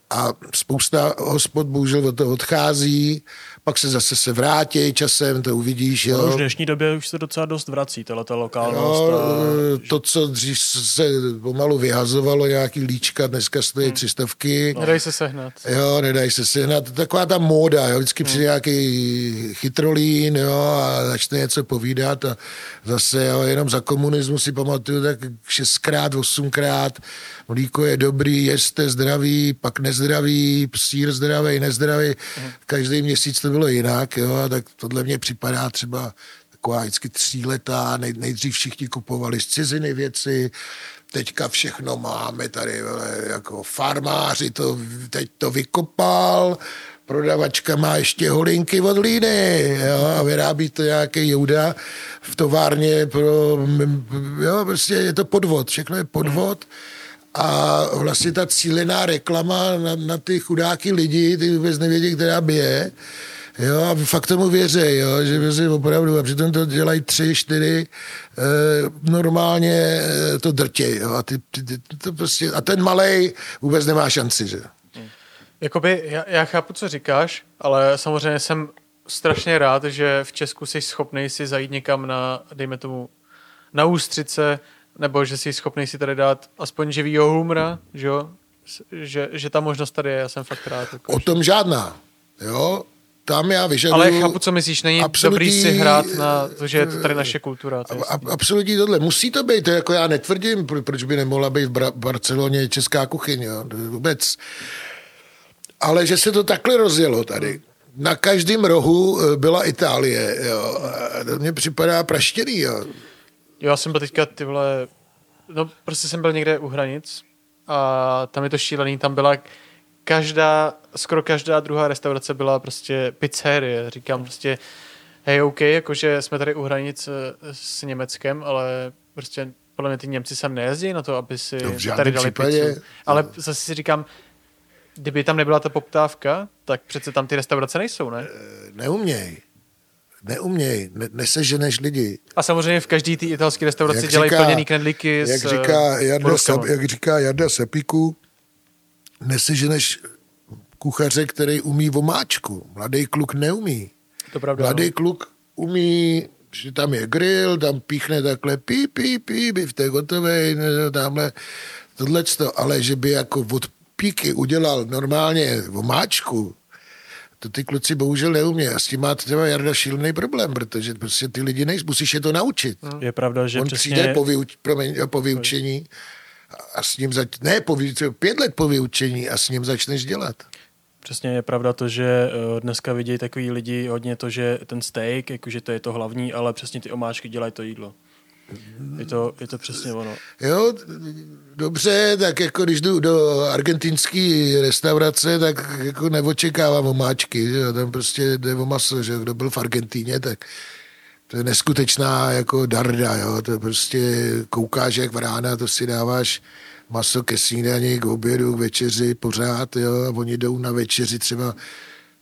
A spousta hospod bohužel od toho odchází pak se zase se vrátí časem, to uvidíš. Jo. No, už v dnešní době už se docela dost vrací, tato lokálnost. Jo, a... To, co dřív se pomalu vyhazovalo, nějaký líčka, dneska stojí hmm. třistovky. No. Nedají se sehnat. Jo, nedají se sehnat. Taková ta móda, jo. vždycky hmm. přijde nějaký chytrolín jo, a začne něco povídat a zase jo, jenom za komunismu si pamatuju tak šestkrát, osmkrát mlíko je dobrý, jeste zdravý, pak nezdravý, sír zdravý, nezdravý. Hmm. Každý měsíc to bylo jinak, jo, a tak tohle mě připadá třeba taková vždycky tříletá, nej, nejdřív všichni kupovali z ciziny věci, teďka všechno máme tady, jako farmáři to, teď to vykopal, prodavačka má ještě holinky od líny jo, a vyrábí to nějaký jouda v továrně pro, jo, prostě je to podvod, všechno je podvod. A vlastně ta cílená reklama na, na ty chudáky lidi, ty vůbec nevědí, která bije. Jo, a fakt tomu věří, jo, že věří opravdu, a přitom to dělají tři, čtyři, e, normálně eh, to drtě, jo, a, ty, ty, ty, to prostě, a ten malej vůbec nemá šanci, že? Jakoby, já, já chápu, co říkáš, ale samozřejmě jsem strašně rád, že v Česku jsi schopný si zajít někam na, dejme tomu, na ústřice, nebo že jsi schopný si tady dát aspoň živýho humra, že jo? Že, že ta možnost tady je, já jsem fakt rád. Jako, o tom žádná, jo? Tam já vyžaduju... Ale chápu, co myslíš, není absolutní, dobrý si hrát na to, že je to tady naše kultura. To a, absolutní tohle. Musí to být, to jako já netvrdím, proč by nemohla být v Bra- Barceloně česká kuchyně, jo? vůbec. Ale že se to takhle rozjelo tady. Na každém rohu eh, byla Itálie, jo. A to mně připadá praštěný, jo. Jo, já jsem byl teďka ty vole, no prostě jsem byl někde u hranic a tam je to šílený, tam byla každá, skoro každá druhá restaurace byla prostě pizzerie, říkám prostě hej, OK, jakože jsme tady u hranic eh, s Německem, ale prostě podle mě ty Němci sem nejezdí na to, aby si no, tady dali případě, pizzu. Ale no. zase si říkám, kdyby tam nebyla ta poptávka, tak přece tam ty restaurace nejsou, ne? Eh, neuměj neuměj, ne, neseženeš lidi. A samozřejmě v každý té italské restauraci jak dělají říká, plněný knedlíky jak s říká eh, Jarda, Sep, Jak říká Jarda Sepiku, neseženeš kuchaře, který umí vomáčku. Mladý kluk neumí. To pravda. Mladý no. kluk umí, že tam je grill, tam píchne takhle pí, pí, pí, by v té gotovej, tamhle tohleto, ale že by jako od píky udělal normálně vomáčku, to ty kluci bohužel neumí. A s tím má třeba Jarda šílený problém, protože prostě ty lidi nejsou, musíš je to naučit. Je pravda, že On přesně... přijde po, vyuč, promiň, po vyučení a s ním zač... ne, po, pět let po vyučení a s ním začneš dělat. Přesně je pravda to, že eh, dneska vidějí takový lidi hodně to, že ten steak, jakože to je to hlavní, ale přesně ty omáčky dělají to jídlo. Je to, je to přesně ono. Jo, dobře, tak jako když jdu do argentinské restaurace, tak jako neočekávám omáčky, že jo, tam prostě jde o maso, že kdo byl v Argentíně, tak to je neskutečná jako darda, jo, to prostě koukáš jak v rána, to si dáváš maso ke snídani, k obědu, k večeři pořád, jo, a oni jdou na večeři třeba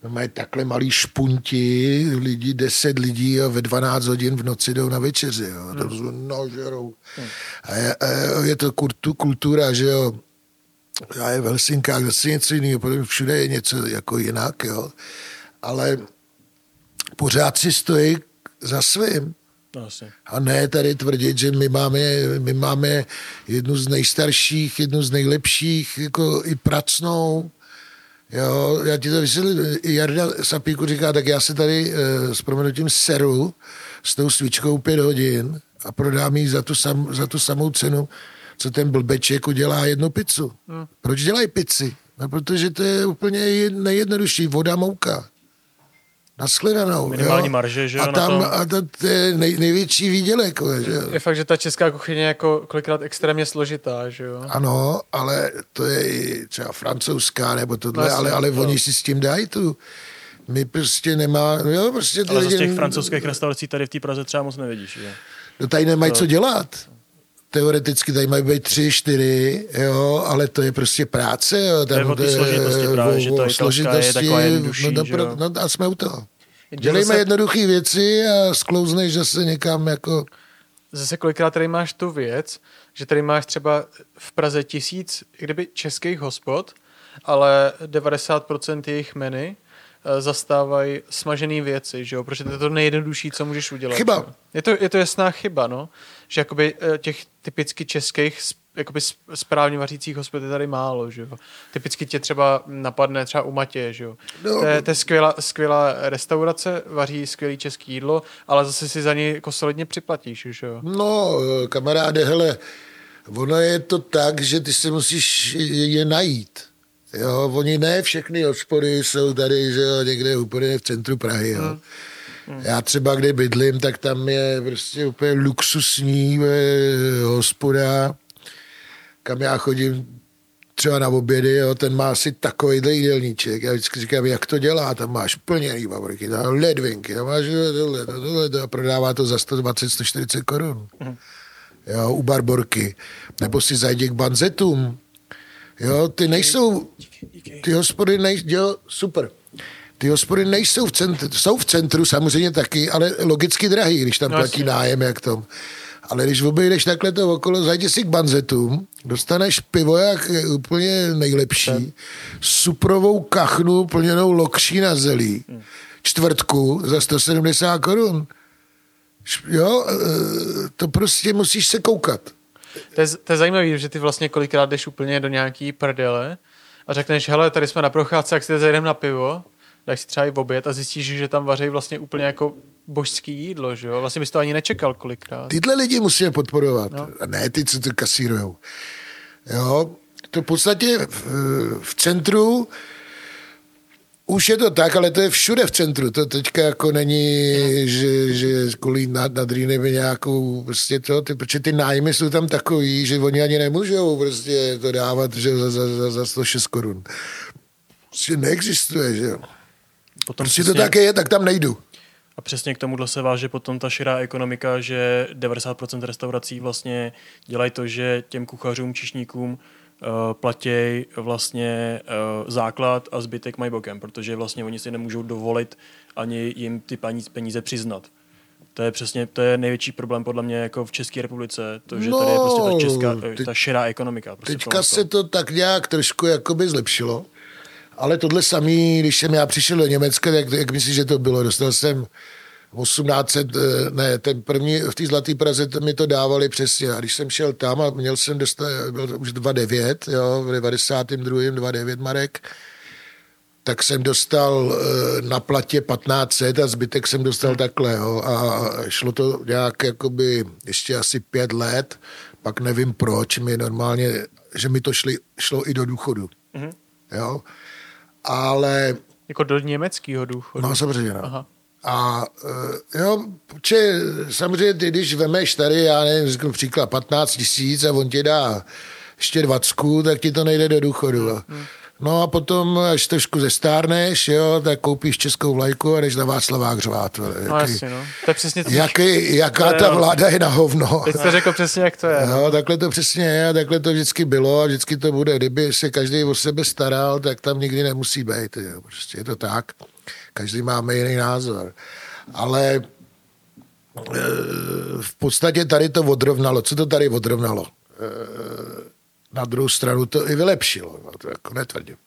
mají takhle malý špunti, lidi, deset lidí a ve 12 hodin v noci jdou na večeři, jo. Hmm. To nažerou. Hmm. A je, a je to kultu, kultura, že jo. Já je v Helsinkách zase něco jiného, protože všude je něco jako jinak, jo. Ale pořád si stojí za svým. No, a ne tady tvrdit, že my máme, my máme jednu z nejstarších, jednu z nejlepších, jako i pracnou, Jo, já ti to vysvětlím. Jarda Sapíku říká, tak já se tady e, s proměnutím seru s tou svíčkou pět hodin a prodám ji za tu, sam, za tu samou cenu, co ten blbeček udělá jednu pizzu. Hmm. Proč dělají pizzy? No, protože to je úplně nejjednodušší. Voda, mouka. Naschledanou. Minimální jo? marže, že A tam to... a to, to je nej, největší výdělek. Že? Je fakt, že ta česká kuchyně je jako kolikrát extrémně složitá, že jo? Ano, ale to je i třeba francouzská nebo tohle, vlastně, ale, ale no. oni si s tím dají tu my prostě nemá, jo, prostě ty Ale lidi... z těch francouzských restaurací tady v té Praze třeba moc nevidíš, že? No tady nemají to... co dělat. Teoreticky tady mají být tři, čtyři, jo, ale to je prostě práce. Jo. Tam, to je o složitosti právě, o, že ta složitosti, je taková jednodušší, no, no, no, a jsme u toho. Dělejme zase... jednoduché věci a sklouzneš zase někam jako... Zase kolikrát tady máš tu věc, že tady máš třeba v Praze tisíc kdyby českých hospod, ale 90% jejich menu eh, zastávají smažené věci, že jo? protože to je to nejjednodušší, co můžeš udělat. Chyba. Je to, je to jasná chyba, no. Že jakoby eh, těch typicky českých jakoby správně vařících hospod je tady málo, že jo. Typicky tě třeba napadne třeba u Matě, že jo. No. To, je, to je skvělá, skvělá restaurace, vaří skvělý český jídlo, ale zase si za něj jako solidně připlatíš, že jo. No, kamaráde, hele, ono je to tak, že ty se musíš je najít. Jo, oni ne všechny hospody jsou tady, že jo, někde úplně v centru Prahy, jo. Hmm. Hmm. Já třeba, kde bydlím, tak tam je prostě úplně luxusní eh, hospoda, kam já chodím třeba na obědy, jo, ten má asi takovýhle jídelníček. Já vždycky říkám, jak to dělá, tam máš plněný papriky, tam ledvinky, tam máš tohle, tohle, tohle, a prodává to za 120, 140 korun. Mm. Jo, u barborky. Nebo si zajdi k banzetům. Jo, ty nejsou, ty hospody nejsou, jo, super. Ty hospody nejsou v centru, jsou v centru samozřejmě taky, ale logicky drahý, když tam no, platí nájem, jak tom. Ale když obejdeš takhle to okolo, zajdi si k banzetům, dostaneš pivo jak je úplně nejlepší, suprovou kachnu plněnou lokší na zelí, čtvrtku za 170 korun. Jo, e, to prostě musíš se koukat. To je, to je zajímavé, že ty vlastně kolikrát jdeš úplně do nějaký prdele a řekneš, hele, tady jsme na procházce, jak si zajdeme na pivo, dáš si třeba i v oběd a zjistíš, že tam vaří vlastně úplně jako božský jídlo, že jo? Vlastně bys to ani nečekal kolikrát. Tyhle lidi musíme podporovat. No. A ne ty, co to kasírujou. Jo, to v podstatě v, v centru už je to tak, ale to je všude v centru. To teďka jako není, že, že kolí nad, nad Rýnemi nějakou, prostě to, ty, protože ty nájmy jsou tam takový, že oni ani nemůžou prostě to dávat že za, za, za 106 korun. Prostě neexistuje, že jo. Potom prostě to také je, tak tam nejdu. A přesně k tomuhle se váže potom ta širá ekonomika, že 90% restaurací vlastně dělají to, že těm kuchařům, čišníkům uh, platí vlastně uh, základ a zbytek mají bokem, protože vlastně oni si nemůžou dovolit ani jim ty peníze přiznat. To je přesně, to je největší problém podle mě jako v České republice, to, že no, tady je prostě ta česká, teď, ta širá ekonomika. Prostě teďka se to tak nějak trošku jakoby zlepšilo, ale tohle samý, když jsem já přišel do Německa, jak, jak myslíš, že to bylo? Dostal jsem 1800, eh, ne, ten první v té Zlaté Praze to mi to dávali přesně. A když jsem šel tam a měl jsem dostat, byl už 2,9, jo, v 92. 2,9 marek, tak jsem dostal eh, na platě 1500 a zbytek jsem dostal takhle. Jo. A šlo to nějak jakoby ještě asi pět let, pak nevím proč, mi normálně, že mi to šli, šlo i do důchodu. Mm-hmm. Jo ale... Jako do německého důchodu? No samozřejmě, no. Aha. A eh, jo, či, samozřejmě ty, když vemeš tady, já nevím, řeknu příklad 15 tisíc a on ti dá ještě 20, tak ti to nejde do důchodu. Hmm. No a potom, až trošku zestárneš, jo, tak koupíš českou vlajku a jdeš na Václavák řvát. No jasně, no. To je přesně to. Jaký, jaká ta vláda je na hovno. Teď jste řekl přesně, jak to je. No, takhle to přesně je a takhle to vždycky bylo a vždycky to bude. Kdyby se každý o sebe staral, tak tam nikdy nemusí být. Jo. Prostě je to tak. Každý máme jiný názor. Ale e, v podstatě tady to odrovnalo. Co to tady odrovnalo? Na druhou stranu to i vylepšilo. No, to jako netvrdím.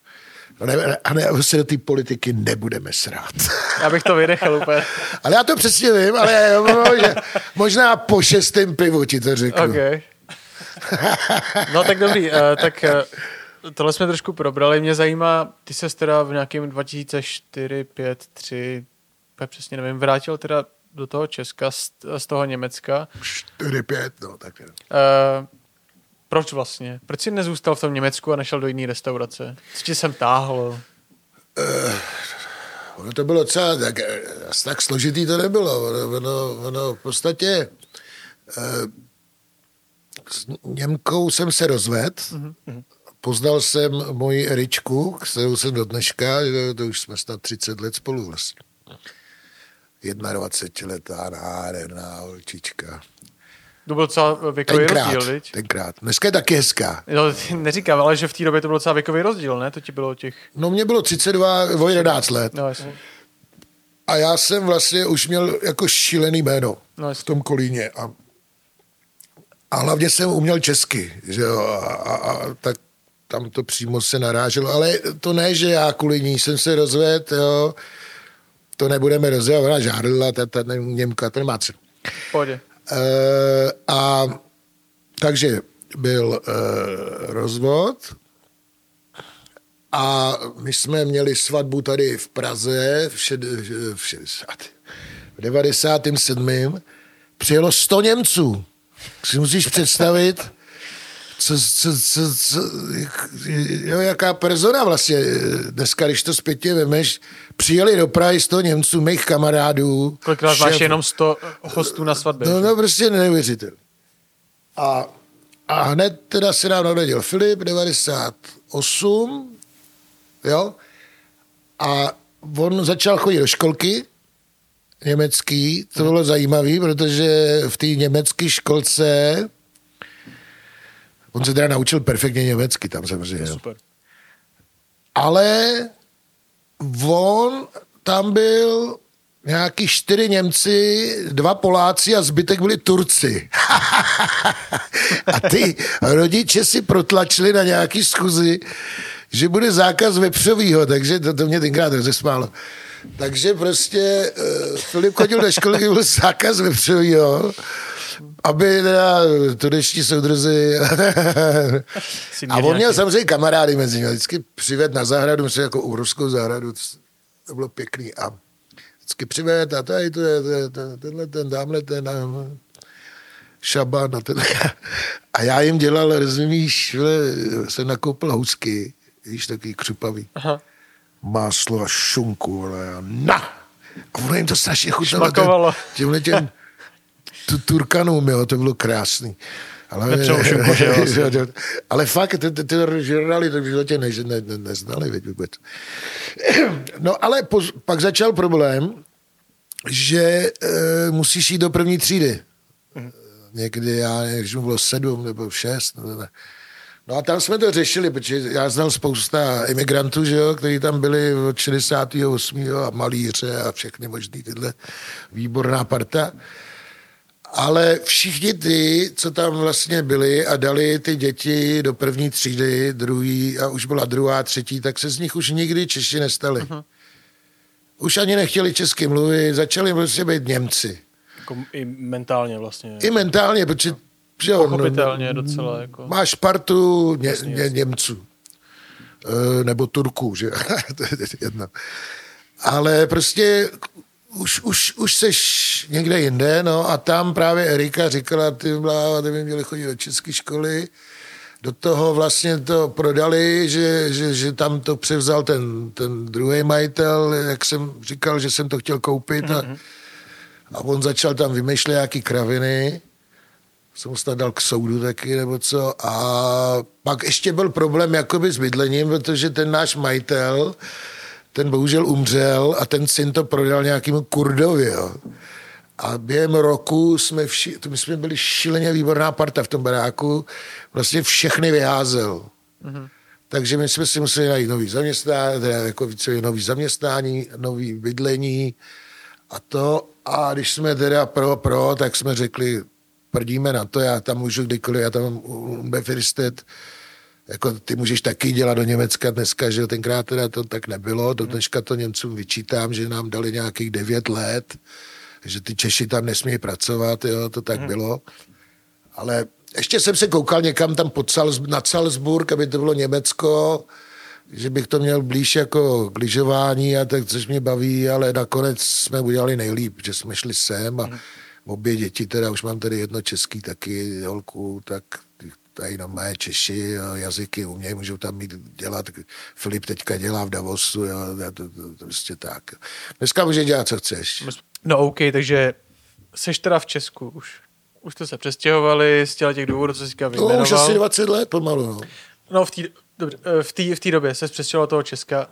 Ne, a ne, se do té politiky nebudeme srát. Já bych to vynechal úplně. ale já to přesně vím, ale možná, možná po šestém pivu ti to řeknu. Okay. No tak dobrý, uh, tak uh, tohle jsme trošku probrali. Mě zajímá, ty se teda v nějakém 2004, 5, 3, přesně nevím, vrátil teda do toho Česka z, z toho Německa. 4, 5, no tak. Uh, proč vlastně? Proč jsi nezůstal v tom Německu a nešel do jiné restaurace? Co ti sem táhlo? Uh, ono to bylo docela tak, asi tak složitý to nebylo. Ono, ono, ono v podstatě uh, s Němkou jsem se rozvedl, uh-huh. poznal jsem moji Eričku, kterou jsem do dneška, to už jsme snad 30 let spolu vlastně. 21 letá nádherná holčička. To byl docela věkový tenkrát, rozdíl, viď? Tenkrát. Dneska je taky hezká. No, neříkám, ale že v té době to byl docela věkový rozdíl, ne? To ti bylo těch... No, mě bylo 32, o 11 let. No, jasně. A já jsem vlastně už měl jako šílený jméno no, v tom Kolíně. A, a hlavně jsem uměl česky, že jo, a, a, a tak tam to přímo se naráželo. Ale to ne, že já kvůli ní jsem se rozvedl, jo, to nebudeme rozvět, ona žádla, ta, ta Němka, ten má cenu. Pohodě. Uh, a takže byl uh, rozvod a my jsme měli svatbu tady v Praze v, šed, v 60. V 97. Přijelo 100 Němců. Si musíš představit, co, co, co, co, jo, jaká persona vlastně. Dneska, když to zpětně vemeš, přijeli do Prahy 100 Němců, mých kamarádů. Kolikrát šéf, máš jenom 100 hostů na svatbě? No, no prostě neuvěřitelné. A, a hned teda se nám narodil Filip, 98, jo, a on začal chodit do školky, německý, to bylo zajímavé, protože v té německé školce on se teda naučil perfektně německy tam samozřejmě. Super. Ale on tam byl nějaký čtyři Němci, dva Poláci a zbytek byli Turci. a ty rodiče si protlačili na nějaký schůzi, že bude zákaz vepřovýho, takže to, to mě tenkrát rozesmálo. Takže prostě uh, Filip chodil do školy, byl zákaz vepřovýho aby teda tureští soudruzi... a on měl samozřejmě kamarády mezi nimi. Vždycky přived na zahradu, myslím jako u ruskou zahradu. To bylo pěkný. A vždycky přived a tady to je, tenhle ten, dámhle ten, a, šaban a ten. A já jim dělal, rozumíš, jsem nakoupil housky, víš, takový křupavý. Aha. Máslo a šunku, ale na! A ono jim to strašně chutnalo. Těmhle těm tu Turkanům, jo, to bylo krásný. Ale, že ale fakt, ty, ty, ty žurnály to v životě ne, ne, ne, neznali, veď vůbec. No ale po, pak začal problém, že e, musíš jít do první třídy. Někdy, já když mu bylo sedm nebo šest. Nebo ne. No a tam jsme to řešili, protože já znal spousta imigrantů, že jo, kteří tam byli od 68. a malíře a všechny možný tyhle výborná parta ale všichni ty, co tam vlastně byli a dali ty děti do první třídy, druhý a už byla druhá, třetí, tak se z nich už nikdy Češi nestali. Uh-huh. Už ani nechtěli česky mluvit, začali prostě být Němci. Jako I mentálně vlastně. I mentálně, protože že on, Pochopitelně docela. Jako... Máš partu ně, ně, Němců. E, nebo Turků, že? to je jedno. Ale prostě už, už, už seš někde jinde, no a tam právě Erika říkala, ty mláva, ty by měli chodit do české školy do toho vlastně to prodali, že, že, že tam to převzal ten, ten druhý majitel, jak jsem říkal, že jsem to chtěl koupit a, mm-hmm. a on začal tam vymýšlet nějaký kraviny jsem ho snad dal k soudu taky, nebo co. A pak ještě byl problém jakoby s bydlením, protože ten náš majitel, ten bohužel umřel a ten syn to prodal nějakému Kurdovi, jo. A během roku jsme, vši, my jsme byli šíleně výborná parta v tom baráku, vlastně všechny vyházel. Mm-hmm. Takže my jsme si museli najít nový zaměstnání, teda jako více nový zaměstnání, nový bydlení a to. A když jsme teda pro, pro, tak jsme řekli, prdíme na to, já tam můžu kdykoliv, já tam mám Befiristet, jako ty můžeš taky dělat do Německa dneska, že tenkrát teda to tak nebylo, do dneška to Němcům vyčítám, že nám dali nějakých devět let, že ty Češi tam nesmí pracovat, jo, to tak hmm. bylo. Ale ještě jsem se koukal někam tam pod Salz, nad Salzburg, aby to bylo Německo, že bych to měl blíž jako k lyžování a tak, což mě baví, ale nakonec jsme udělali nejlíp, že jsme šli sem a hmm obě děti, teda už mám tady jedno český taky, holku, tak tady na mé Češi, jazyky umějí, můžou tam mít dělat. Filip teďka dělá v Davosu, jo, to, to, to, to prostě tak. Dneska může dělat, co chceš. No OK, takže seš teda v Česku už. Už jste se přestěhovali z těch důvodů, co jsi říkal No, už asi 20 let pomalu, no. No, v té eh, v tý, v tý době se přestěhoval toho Česka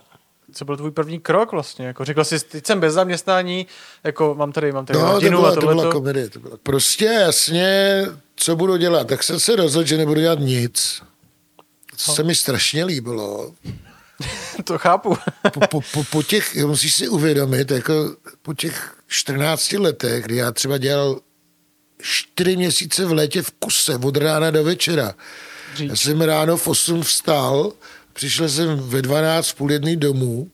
co byl tvůj první krok vlastně? Jako řekl jsi, teď jsem bez zaměstnání, jako mám tady, mám tady no, rodinu to byla, a tohleto. To byla komedie, to byla. Prostě jasně, co budu dělat? Tak jsem se rozhodl, že nebudu dělat nic. Co se mi strašně líbilo. to chápu. po, po, po, po těch, musíš si uvědomit, jako po těch 14 letech, kdy já třeba dělal čtyři měsíce v létě v kuse, od rána do večera. Říč. Já jsem ráno v 8 vstal, Přišel jsem ve 12, půl jedný domů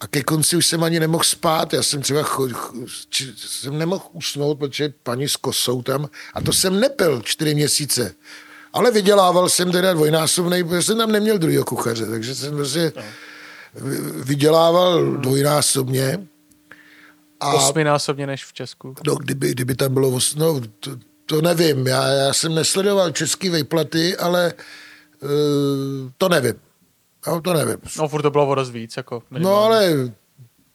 a ke konci už jsem ani nemohl spát. Já jsem třeba cho, cho, či, jsem nemohl usnout, protože paní s kosou tam, a to jsem nepil čtyři měsíce. Ale vydělával jsem teda dvojnásobný, protože jsem tam neměl druhého kuchaře, takže jsem prostě no. vydělával dvojnásobně. A, Osminásobně než v Česku. No, kdyby, kdyby tam bylo, no, to, to nevím, já, já jsem nesledoval české vejplaty, ale Eh, to nevím. No, to nevím. No, furt to bylo o dost víc. Jako no, ale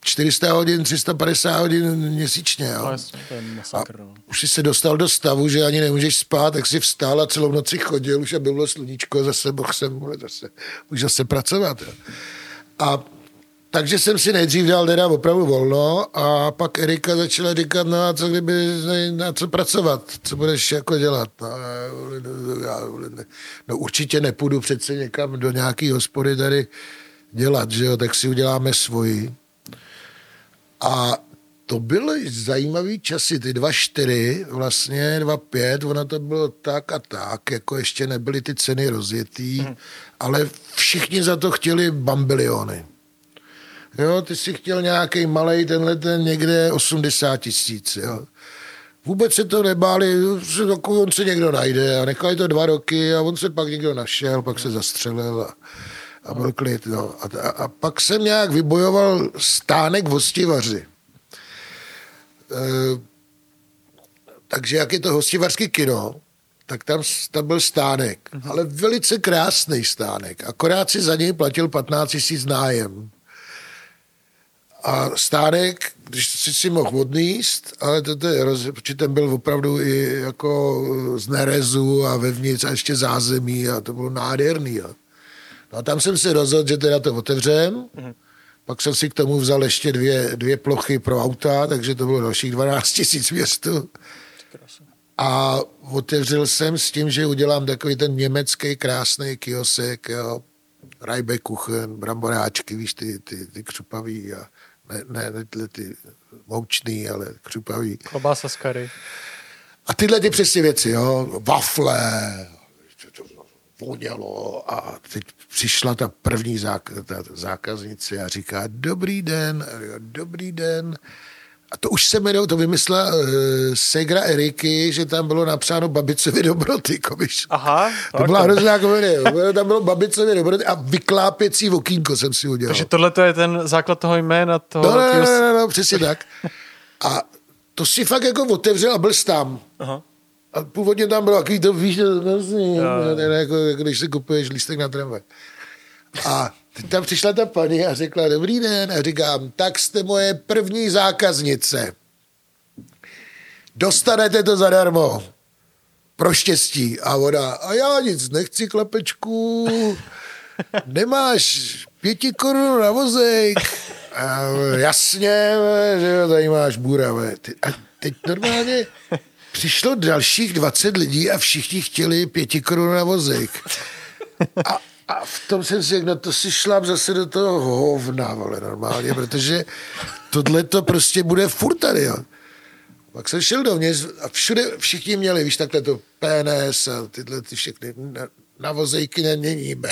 400 hodin, 350 hodin měsíčně. Jo. No, jasně, to je masakr, no. Už jsi se dostal do stavu, že ani nemůžeš spát, tak si vstál a celou noci chodil, už a bylo sluníčko, zase mohl jsem zase, už zase pracovat. Jo. A takže jsem si nejdřív dal teda opravdu volno a pak Erika začala říkat, no a co kdyby, na co pracovat, co budeš jako dělat. No, já, no určitě nepůjdu přece někam do nějaký hospody tady dělat, že jo, tak si uděláme svoji. A to byly zajímavý časy, ty dva čtyři, vlastně dva pět, ono to bylo tak a tak, jako ještě nebyly ty ceny rozjetý, hmm. ale všichni za to chtěli bambiliony. Jo, ty si chtěl nějaký malý tenhle ten někde 80 tisíc, jo. Vůbec se to nebáli, takový on se někdo najde a nechali to dva roky a on se pak někdo našel, pak se zastřelil a, a byl klid. No. A, a, pak jsem nějak vybojoval stánek v hostivaři. E, takže jak je to hostivařský kino, tak tam, tam byl stánek, mm-hmm. ale velice krásný stánek. Akorát si za něj platil 15 000 nájem. A stánek, když si si mohl odníst, ale to, to je roz, protože ten byl opravdu i jako z nerezu a vevnitř a ještě zázemí a to bylo nádherný. Jo. No a tam jsem si rozhodl, že teda to otevřem, mm-hmm. pak jsem si k tomu vzal ještě dvě, dvě plochy pro auta, takže to bylo dalších 12 tisíc městů. A otevřel jsem s tím, že udělám takový ten německý krásný kiosek, jo, Rajbekuchen, bramboráčky, víš, ty, ty, ty křupavý a ne, ne, ne tyhle ty moučný, ale křupavý. Klobása z kary. A tyhle ty přesně věci, jo, wafle, vonělo a teď přišla ta první zák- ta zákaznice a říká, dobrý den, a říká, dobrý den, a to už se jmenou, to vymyslela uh, Segra Eriky, že tam bylo napsáno babicovi dobroty, komiš. Aha. To byla hrozná komedie. tam bylo babicovi dobroty a vyklápěcí okýnko jsem si udělal. Takže tohle to je ten základ toho jména. Toho no, no, no, no, no, přesně tak. A to si fakt jako otevřel a byl tam. Aha. A původně tam bylo takový to, víš, to vlastně, jako, jako, když si kupuješ lístek na tramvaj. A teď tam přišla ta paní a řekla, dobrý den, a říkám, tak jste moje první zákaznice. Dostanete to zadarmo. Pro štěstí. A ona, a já nic nechci, klepečku. Nemáš pěti korun na vozejk. A jasně, že jo, tady máš bůra. A teď normálně přišlo dalších 20 lidí a všichni chtěli pěti korun na vozejk. A, a v tom jsem si řekl, no to si šlám zase do toho hovna, vole, normálně, protože tohle to prostě bude furt tady, jo. Pak jsem šel dovnitř a všude všichni měli, víš, takhle to PNS a tyhle ty všechny na, na vozejky neměníme.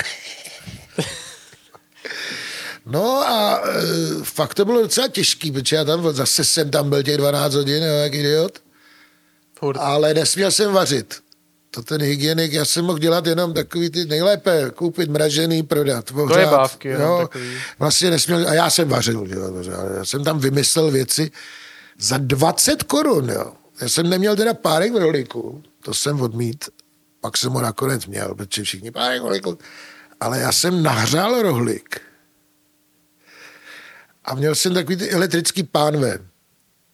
No a e, fakt to bylo docela těžký, protože já tam zase jsem tam byl těch 12 hodin, jo, jak idiot. Furt. Ale nesměl jsem vařit. To ten hygienik, já jsem mohl dělat jenom takový ty nejlépe, koupit mražený, prodat. Pořád, to je bávky, jo, takový. Vlastně nesměl, a já jsem vařil, jo, já jsem tam vymyslel věci za 20 korun, jo. Já jsem neměl teda párek v rolíku, to jsem odmít, pak jsem ho nakonec měl, protože všichni párek v rolíku, ale já jsem nahřál rohlík a měl jsem takový ty elektrický pánve.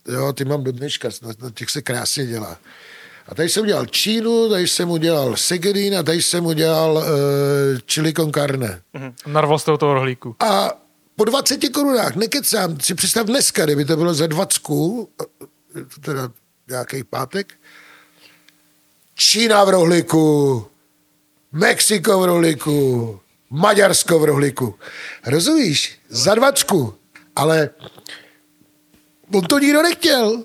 Jo, ty mám do dneška, na těch se krásně dělá. A tady jsem udělal čínu, tady jsem udělal segerín a tady jsem udělal uh, chili con carne. Mm-hmm. Narval jste toho rohlíku. A po 20 korunách, nekecám, si představ dneska, kdyby to bylo za 20, teda nějaký pátek, Čína v rohlíku, Mexiko v rohlíku, Maďarsko v rohlíku. Rozumíš? Za 20 ale on to nikdo nechtěl.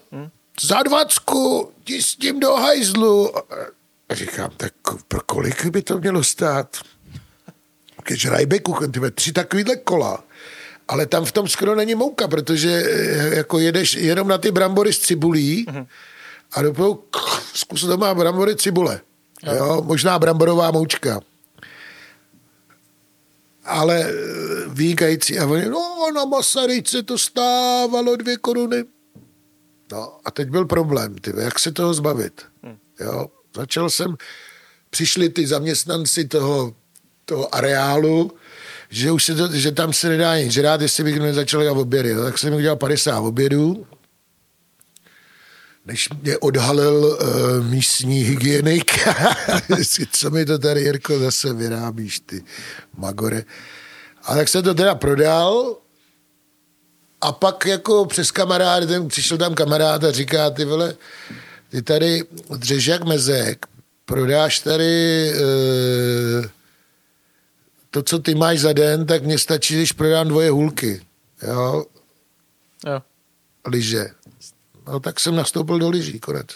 Za dvacku ti s tím do hajzlu. A říkám, tak pro kolik by to mělo stát? Když Rajbeku, tři takovýhle kola. Ale tam v tom skoro není mouka, protože eh, jako jedeš jenom na ty brambory s cibulí hmm. a dopilu, zkus to má brambory cibule. Jo, možná bramborová moučka ale eh, vynikající. A oni, no, na Masaryce to stávalo dvě koruny. No a teď byl problém, ty, jak se toho zbavit. Hmm. Jo, začal jsem, přišli ty zaměstnanci toho, toho areálu, že už se to, že tam se nedá nic žrát, jestli bych nezačal dělat obědy. No, tak jsem udělal 50 obědů, než mě odhalil uh, místní hygienik. Co mi to tady, Jirko, zase vyrábíš, ty magore. A tak se to teda prodal a pak jako přes kamarád, ten přišel tam kamarád a říká, ty vole, ty tady dřeš jak mezek, prodáš tady uh, to, co ty máš za den, tak mně stačí, když prodám dvoje hůlky. Jo? Jo. Liže. No tak jsem nastoupil do lyží, konec.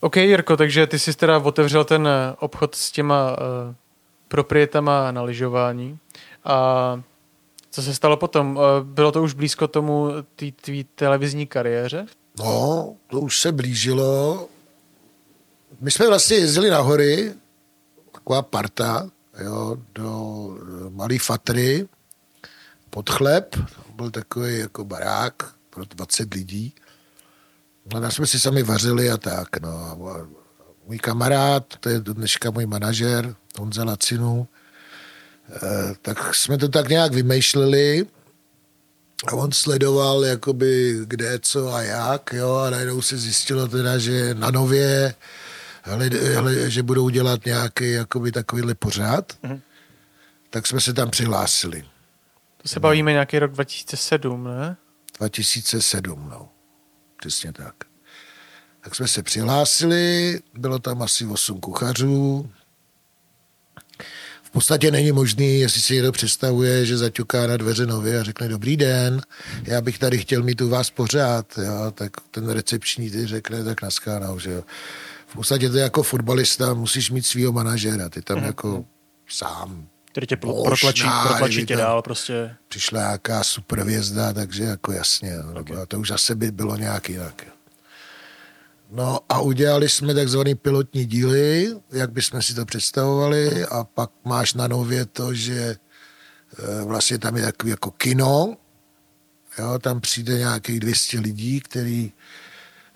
OK, Jirko, takže ty jsi teda otevřel ten eh, obchod s těma uh, proprietama na lyžování. A co se stalo potom? Uh, bylo to už blízko tomu tvý televizní kariéře? No, to už se blížilo. My jsme vlastně jezdili na hory, taková parta, jo, do Malý Fatry, pod chleb, byl takový jako barák pro 20 lidí. No, a jsme si sami vařili a tak. No. Můj kamarád, to je dneška můj manažer, Honza Lacinu, eh, tak jsme to tak nějak vymýšleli a on sledoval, jakoby kde, co a jak, jo, a najednou se zjistilo teda, že na nově, že budou dělat nějaký jakoby takovýhle pořád, mm-hmm. tak jsme se tam přihlásili. To se bavíme nějaký rok 2007, ne? 2007, no. Přesně tak. Tak jsme se přihlásili, bylo tam asi 8 kuchařů. V podstatě není možný, jestli si někdo představuje, že zaťuká na dveře nově a řekne dobrý den, já bych tady chtěl mít u vás pořád, jo, tak ten recepční ty řekne tak naschánou, že jo. V podstatě to je jako fotbalista, musíš mít svého manažera, ty tam mm-hmm. jako sám který tě Možná, protlačí, protlačí tě dál prostě. Přišla nějaká super hvězda, takže jako jasně, no, okay. to už zase by bylo nějak jinak. No a udělali jsme takzvaný pilotní díly, jak bychom si to představovali a pak máš na nově to, že eh, vlastně tam je takový jako kino, Jo, tam přijde nějakých 200 lidí, kteří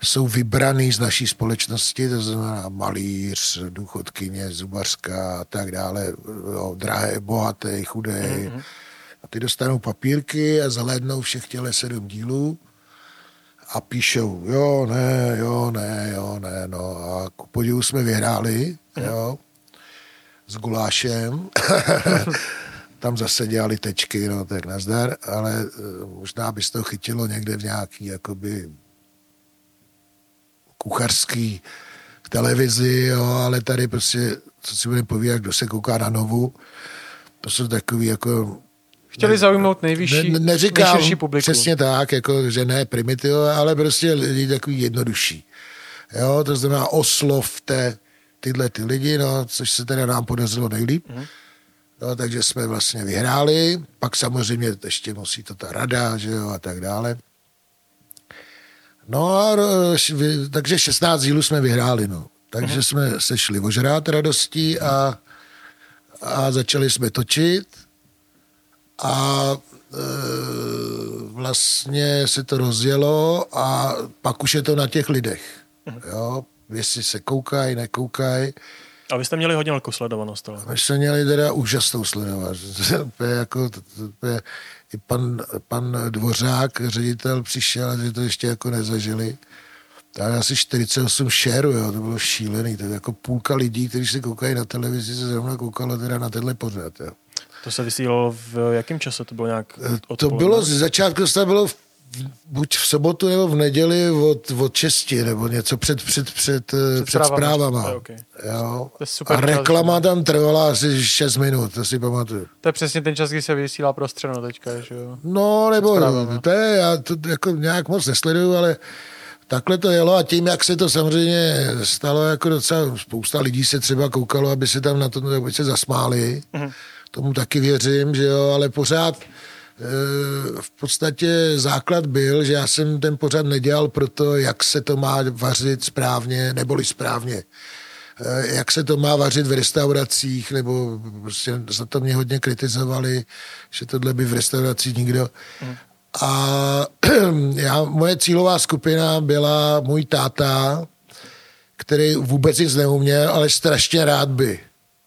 jsou vybraný z naší společnosti, to znamená malíř, důchodkyně, zubařka a tak dále, jo, drahé, bohaté, chudé. Mm-hmm. A ty dostanou papírky a zahlédnou všech těle sedm dílů a píšou, jo, ne, jo, ne, jo, ne, no a ku podivu jsme vyhráli, mm-hmm. jo, s gulášem. tam zase dělali tečky, no tak nazdar, ale eh, možná by to chytilo někde v nějaký jakoby kuchařský televizi, jo, ale tady prostě, co si budeme povídat, kdo se kouká na novu, to jsou takový jako Chtěli zaujmout nejvyšší, ne, neříkám nejširší publikum. přesně tak, jako, že ne primitiv, ale prostě lidi takový jednodušší. Jo, to znamená oslovte tyhle ty lidi, no, což se teda nám podařilo nejlíp. Mm. No, takže jsme vlastně vyhráli, pak samozřejmě ještě musí to ta rada, že jo, a tak dále. No a takže 16 dílů jsme vyhráli, no. Takže uh-huh. jsme se šli ožrát radostí a, a začali jsme točit a e, vlastně se to rozjelo a pak už je to na těch lidech, uh-huh. jo. Jestli se koukají, nekoukají. A vy jste měli hodně velkou sledovanost. Ale. My jsme měli teda úžasnou sledovanost. to je jako, je, i pan, pan Dvořák, ředitel, přišel že to ještě jako nezažili. Tam asi 48 šeru, jo, to bylo šílený. To je jako půlka lidí, kteří se koukají na televizi, se zrovna koukalo teda na tenhle pořad. Jo. To se vysílalo v jakém čase? To bylo nějak odpoledne? To bylo, z začátku to bylo v buď v sobotu nebo v neděli od, od česti, nebo něco před, před, před, eh, před, před zprávama. Okay. Jo. To je super a reklama čas, tam trvala asi 6 minut, to si pamatuju. To je přesně ten čas, kdy se vysílá pro střeno teďka, že jo? No, nebo to je, já to jako nějak moc nesleduju, ale takhle to jelo a tím, jak se to samozřejmě stalo, jako docela spousta lidí se třeba koukalo, aby se tam na to aby se zasmáli. Mm-hmm. Tomu taky věřím, že jo, ale pořád Eh, v podstatě základ byl, že já jsem ten pořad nedělal proto, jak se to má vařit správně, neboli správně. Eh, jak se to má vařit v restauracích, nebo prostě za to mě hodně kritizovali, že tohle by v restauracích nikdo. A já, moje cílová skupina byla můj táta, který vůbec nic neuměl, ale strašně rád by.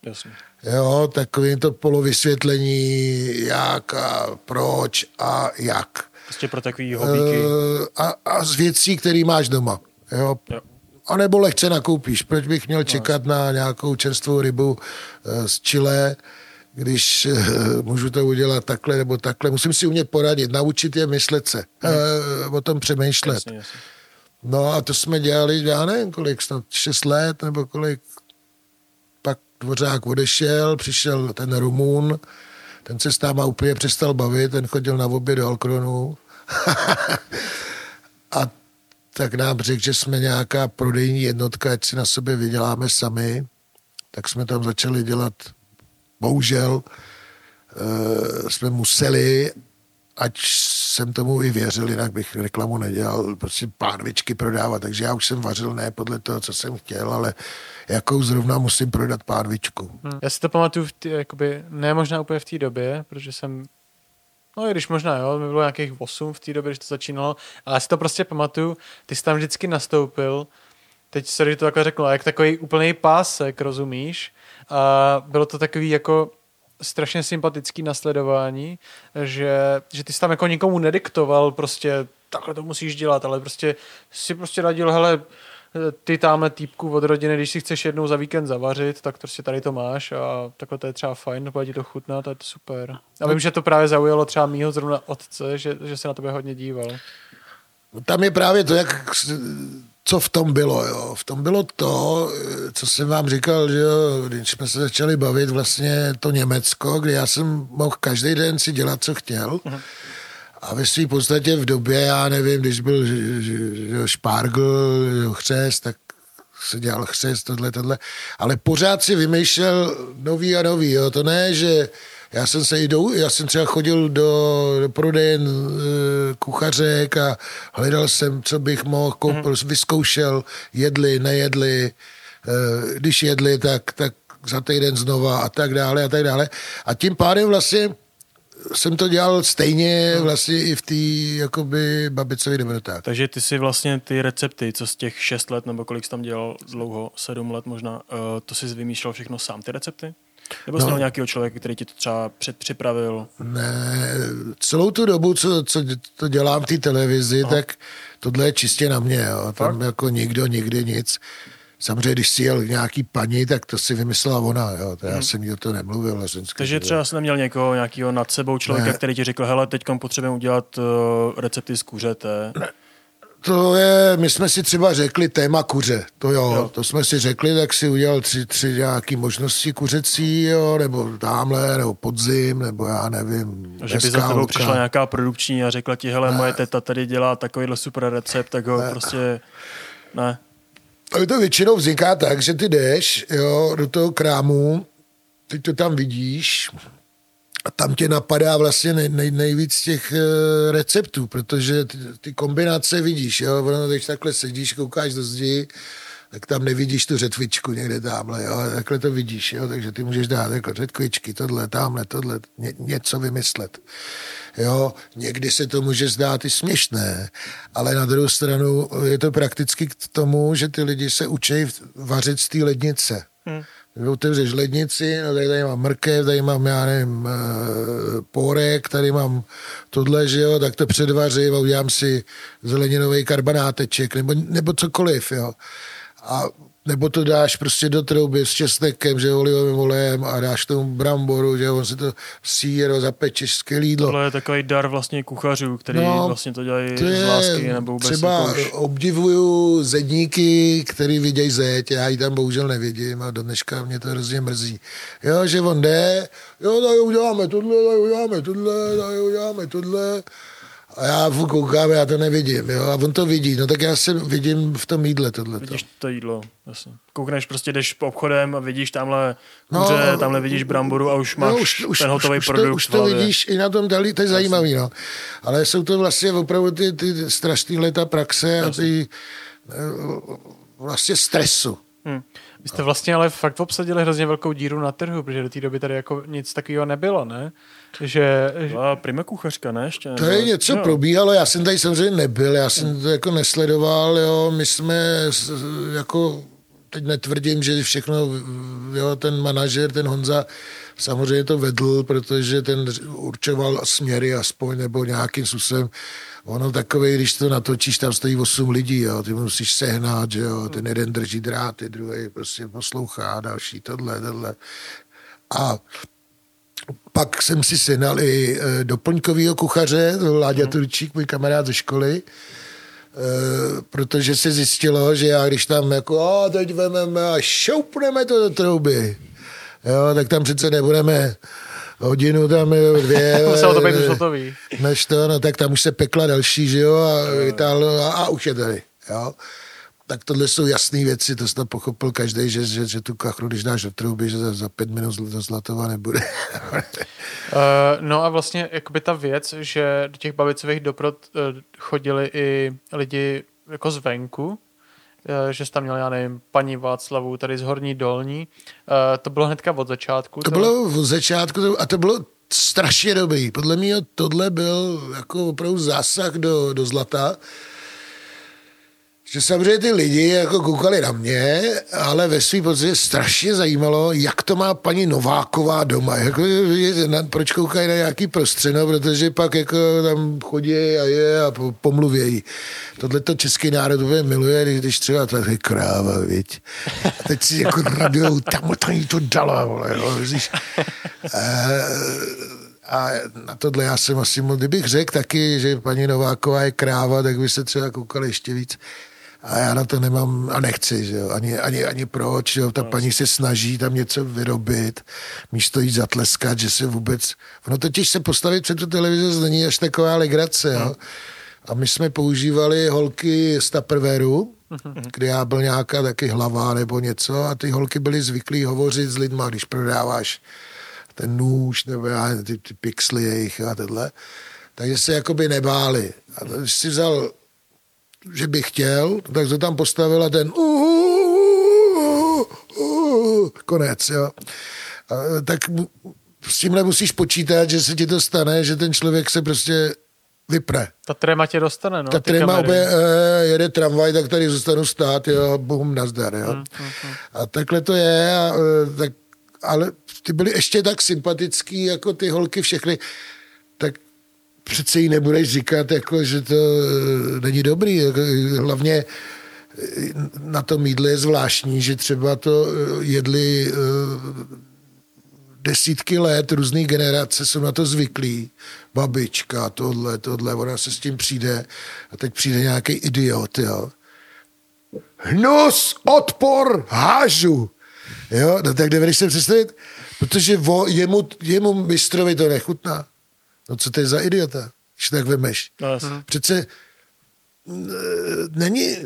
Jasně. Jo, takový to polovysvětlení, jak a proč a jak. Prostě pro takový hobíky. Uh, a, a z věcí, které máš doma. Jo. jo. A nebo lehce nakoupíš. Proč bych měl no, čekat no, na nějakou čerstvou rybu uh, z Chile, když uh, můžu to udělat takhle nebo takhle. Musím si umět poradit, naučit je myslet se, uh, o tom přemýšlet. Jasně, jasně. No a to jsme dělali, já nevím kolik, snad 6 let nebo kolik, Dvořák odešel, přišel ten Rumun, ten se s náma úplně přestal bavit, ten chodil na oběd do Alkronu. a tak nám řekl, že jsme nějaká prodejní jednotka, ať si na sobě vyděláme sami. Tak jsme tam začali dělat, bohužel, uh, jsme museli, ať jsem tomu i věřil, jinak bych reklamu nedělal, prostě pánvičky prodávat, takže já už jsem vařil ne podle toho, co jsem chtěl, ale jakou zrovna musím prodat pánvičku. Hmm. Já si to pamatuju, v tý, jakoby, ne možná úplně v té době, protože jsem No i když možná, jo, mi bylo nějakých 8 v té době, když to začínalo, ale já si to prostě pamatuju, ty jsi tam vždycky nastoupil, teď se to takhle řeknu, jak takový úplný pásek, rozumíš? A bylo to takový jako strašně sympatický nasledování, že, že ty jsi tam jako nikomu nediktoval prostě takhle to musíš dělat, ale prostě si prostě radil, hele, ty tamhle týpku od rodiny, když si chceš jednou za víkend zavařit, tak prostě tady to máš a takhle to je třeba fajn, bude ti to chutná, to je to super. A vím, že to právě zaujalo třeba mýho zrovna otce, že, že se na tebe hodně díval. Tam je právě to, jak, co v tom bylo. Jo. V tom bylo to, co jsem vám říkal, že jo, když jsme se začali bavit vlastně to Německo, kde já jsem mohl každý den si dělat, co chtěl. Uh-huh. A ve své podstatě v době, já nevím, když byl špárgl, chřest, tak se dělal chřest, tohle, tohle. Ale pořád si vymýšlel nový a nový. Jo. To ne, že já jsem se i do, já jsem třeba chodil do, do prodejen e, kuchařek a hledal jsem, co bych mohl, koupil, mm-hmm. vyzkoušel, jedli, nejedli. E, když jedli, tak, tak za týden znova a tak dále a tak dále. A tím pádem vlastně jsem to dělal stejně vlastně i v té jakoby babicových dobrotách. Takže ty si vlastně ty recepty, co z těch 6 let, nebo kolik jsi tam dělal dlouho, 7 let možná, uh, to jsi vymýšlel všechno sám ty recepty? Nebo jsi No. měl nějakého člověka, který ti to třeba předpřipravil? Ne, celou tu dobu, co, co to dělám v té televizi, Aha. tak tohle je čistě na mě. Jo. Tam Fakt? jako nikdo nikdy nic. Samozřejmě, když si jel nějaký paní, tak to si vymyslela ona. Jo. To já jsem jí o to nemluvil. Vždycky Takže třeba jsi neměl někoho, nějakého nad sebou člověka, Ne. který ti řekl, hele, teď potřebujeme udělat uh, recepty z kuřete. To je, my jsme si třeba řekli téma kuře, to jo, Jo. to jsme si řekli, tak si udělal tři, tři nějaký možnosti kuřecí, jo, nebo tamhle, nebo podzim, nebo já nevím, A že by za tebou přišla nějaká produkční a řekla ti, hele, moje teta tady dělá takovýhle super recept, tak ho prostě... Ne. Ale to většinou vzniká tak, že ty jdeš jo, do toho krámu, ty to tam vidíš a tam tě napadá vlastně nej, nej, nejvíc těch e, receptů, protože ty, ty kombinace vidíš, jo, ono, když takhle sedíš, koukáš do zdi, tak tam nevidíš tu řetvičku někde tamhle, jo, takhle to vidíš, jo, takže ty můžeš dát jako řetkvičky, tohle, tamhle, tohle, ně, něco vymyslet. Jo, někdy se to může zdát i směšné, ale na druhou stranu je to prakticky k tomu, že ty lidi se učí vařit z té lednice. Hmm. Otevřeš lednici, no tady, tady mám mrkev, tady mám, já nevím, eh, pórek, tady mám tohle, že jo, tak to předvařím a udělám si zeleninový karbanáteček, nebo, nebo cokoliv, jo. A nebo to dáš prostě do trouby s česnekem, že olivovým olejem a dáš tomu bramboru, že on si to sír, jo, zapečeš skvělý jídlo. Tohle je takový dar vlastně kuchařů, který No, vlastně to dělají To je, z lásky nebo vůbec třeba jako už- obdivuju zedníky, který vidějí zeď, já ji tam bohužel nevidím a do dneška mě to hrozně mrzí. Jo, že on jde, jo, tady uděláme tohle, tady uděláme tohle, tady uděláme tohle. A já furt koukám, já to nevidím, jo, a on to vidí, no tak já se vidím v tom jídle tohle. Vidíš to jídlo, jasně. Koukneš, prostě jdeš po obchodem a vidíš tamhle No, kuře, no, tamhle vidíš bramboru a už máš No, ten hotový už, produkt To, už to vidíš i na tom dalí, to je zajímavý, no. Ale jsou to vlastně opravdu ty, ty strašný leta praxe a ty eh, vlastně stresu. Hm. Vy jste vlastně ale fakt obsadili hrozně velkou díru na trhu, protože do té doby tady jako nic takového nebylo, ne? Že, Byla prima kuchařka, ne? Ještě, To je něco jo. probíhalo, já jsem tady samozřejmě nebyl, já jsem to jako nesledoval, jo, my jsme jako, teď netvrdím, že všechno, jo, ten manažer, ten Honza, samozřejmě to vedl, protože ten určoval směry aspoň, nebo nějakým způsobem, ono takový, když to natočíš, tam stojí 8 lidí, jo, ty musíš sehnat, že jo, ten jeden drží dráty, druhý prostě poslouchá, další tohle, tohle. A pak jsem si sehnal i e, doplňkovýho kuchaře, Láďa Turčík, můj kamarád ze školy, e, protože se zjistilo, že já když tam jako, a teď vememe a šoupneme to do trouby, jo, tak tam přece nebudeme hodinu tam, dvě, muselo to být e, už hotový. než to, no tak tam už se pekla další, že jo, a, vytáhlo, a, a už je tady, jo. Tak tohle jsou jasné věci, to to pochopil každý, že, že, že tu kachru, když dáš do trouby, že za, za pět minut zl- zlatova nebude. Uh, no a vlastně jakoby ta věc, že do těch babicových doprod uh, chodili i lidi jako zvenku, uh, že jsi tam měl, já nevím, paní Václavu tady z Horní Dolní, uh, to bylo hnedka od začátku. To bylo v začátku to- a to bylo strašně dobrý. Podle mě tohle byl jako opravdu zásah do, do zlata. Že samozřejmě ty lidi jako koukali na mě, ale ve svým podstatě strašně zajímalo, jak to má paní Nováková doma. Jako, je- proč koukají na nějaký prostřeno, protože pak jako tam chodí a je a po- pomluvějí. Tohle to český národ úplně miluje, když, třeba tady kráva, viď. A teď si jako radujou, tam to jí to dala, vole, víš. A na tohle já jsem asi moc, kdybych řekl taky, že paní Nováková je kráva, tak by se třeba koukali ještě víc. A já na to nemám a nechci, že jo, ani, ani, ani proč, že jo, ta paní se snaží tam něco vyrobit, místo jí zatleskat, že se vůbec, ono totiž se postavit před tu televizi není až taková legrace, jo. A my jsme používali holky z Tupperwareu, kde já byl nějaká taky hlava nebo něco a ty holky byly zvyklí hovořit s lidma, když prodáváš ten nůž nebo já, ty, ty pixely jejich a tohle. Takže se jakoby nebáli. A když si vzal, že bych chtěl, tak to tam postavil a ten konec, jo. Tak s tímhle musíš počítat, že se ti to stane, že ten člověk se prostě vypne. Ta tréma tě dostane, no. Ta tréma obě, eh, jede tramvaj, tak tady zůstanu stát, jo, bum, nazdar, jo. Hmm, A takhle to je, a, eh, tak, ale ty byly ještě tak sympatický, jako ty holky všechny, tak přece jí nebudeš říkat, jako, že to eh, není dobrý. Jako, hlavně eh, na tom jídle je zvláštní, že třeba to eh, jedli eh, desítky let, různé generace jsou na to zvyklí. Babička, tohle, tohle, ona se s tím přijde a teď přijde nějaký idiot, jo. Hnus, odpor, hážu. Jo, no tak nevedeš se představit, protože vo, jemu, jemu mistrovi to nechutná. No co to je za idiota, když tak vemeš. No, jasně. Přece n- není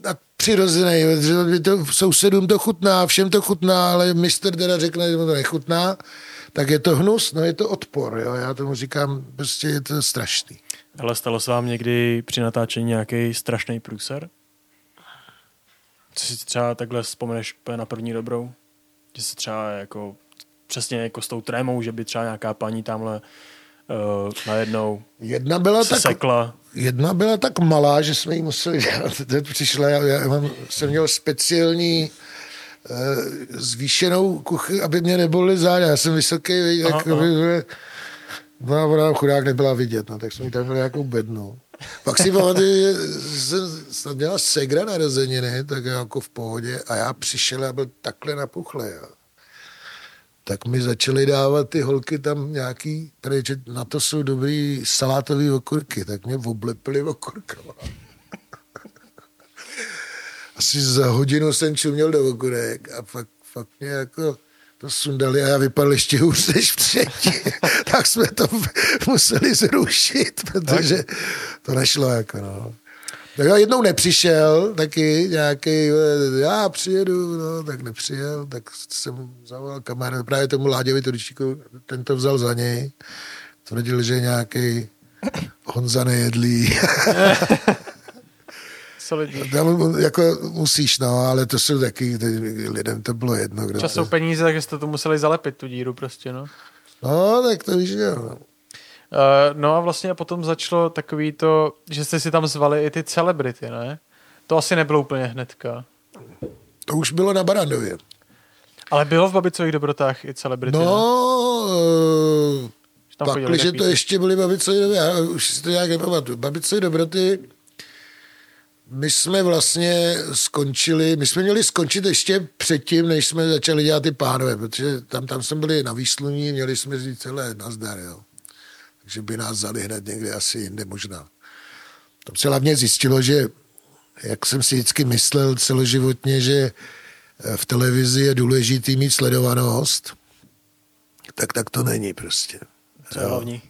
tak přirozený, že to sousedům to chutná, všem to chutná, ale mistr teda řekne, že mu to nechutná, tak je to hnus, no je to odpor, jo, já tomu říkám, prostě je to strašný. Ale stalo se vám někdy při natáčení nějaký strašný průser? Co si třeba takhle vzpomeneš na první dobrou? Že se třeba jako přesně jako s tou trémou, že by třeba nějaká paní tamhle uh, najednou Jedna byla se tak, sekla. jedna byla tak malá, že jsme jí museli dělat. Teď přišla, já, já mám, jsem měl speciální eh, zvýšenou kuchy, aby mě nebolely záda. Já jsem vysoký, Aha, tak, aha. no ona chudák nebyla vidět, no, tak jsme jí tam měli nějakou bednu. Pak si pamatuju, že jsem snad měla segra narozeniny, tak jako v pohodě, a já přišel a byl takhle napuchlý. Jo. Tak mi začaly dávat ty holky tam nějaký, tady, že na to jsou dobrý salátový okurky, tak mě oblepili okurkama. Asi za hodinu jsem čuměl do okurek a fakt, fakt mě jako to sundali a já vypadal ještě hůř než předtím. tak jsme to museli zrušit, protože to nešlo jako no. Tak já jednou nepřišel taky nějaký, já přijedu, no, tak nepřijel, tak jsem zavolal kamarád, právě tomu Láďovi Turčíku, ten to vzal za něj, tvrdil, že nějaký Honza nejedlý. Solidní. Tam jako musíš, no, ale to jsou taky, lidem to bylo jedno. Kdo Čas to... jsou peníze, takže jste to museli zalepit, tu díru prostě, no. No, tak to víš, jo. No. Uh, no a vlastně potom začalo takový to, že jste si tam zvali i ty celebrity, ne? To asi nebylo úplně hnedka. To už bylo na Barandově. Ale bylo v Babicových dobrotách i celebrity, ne? No, eh, Že tam pak, že to ještě byly babicové dobroty, já už si to nějak nepamatuju. Babicové dobroty, my jsme vlastně skončili, my jsme měli skončit ještě předtím, než jsme začali dělat ty pánové, protože tam, tam jsme byli na výsluní, měli jsme říct celé nazdar, jo. Takže by nás vzali hned někde asi jinde možná. Tam se hlavně zjistilo, že jak jsem si vždycky myslel celoživotně, že eh, v televizi je důležitý mít sledovanost, tak tak to není prostě. Co je hlavní?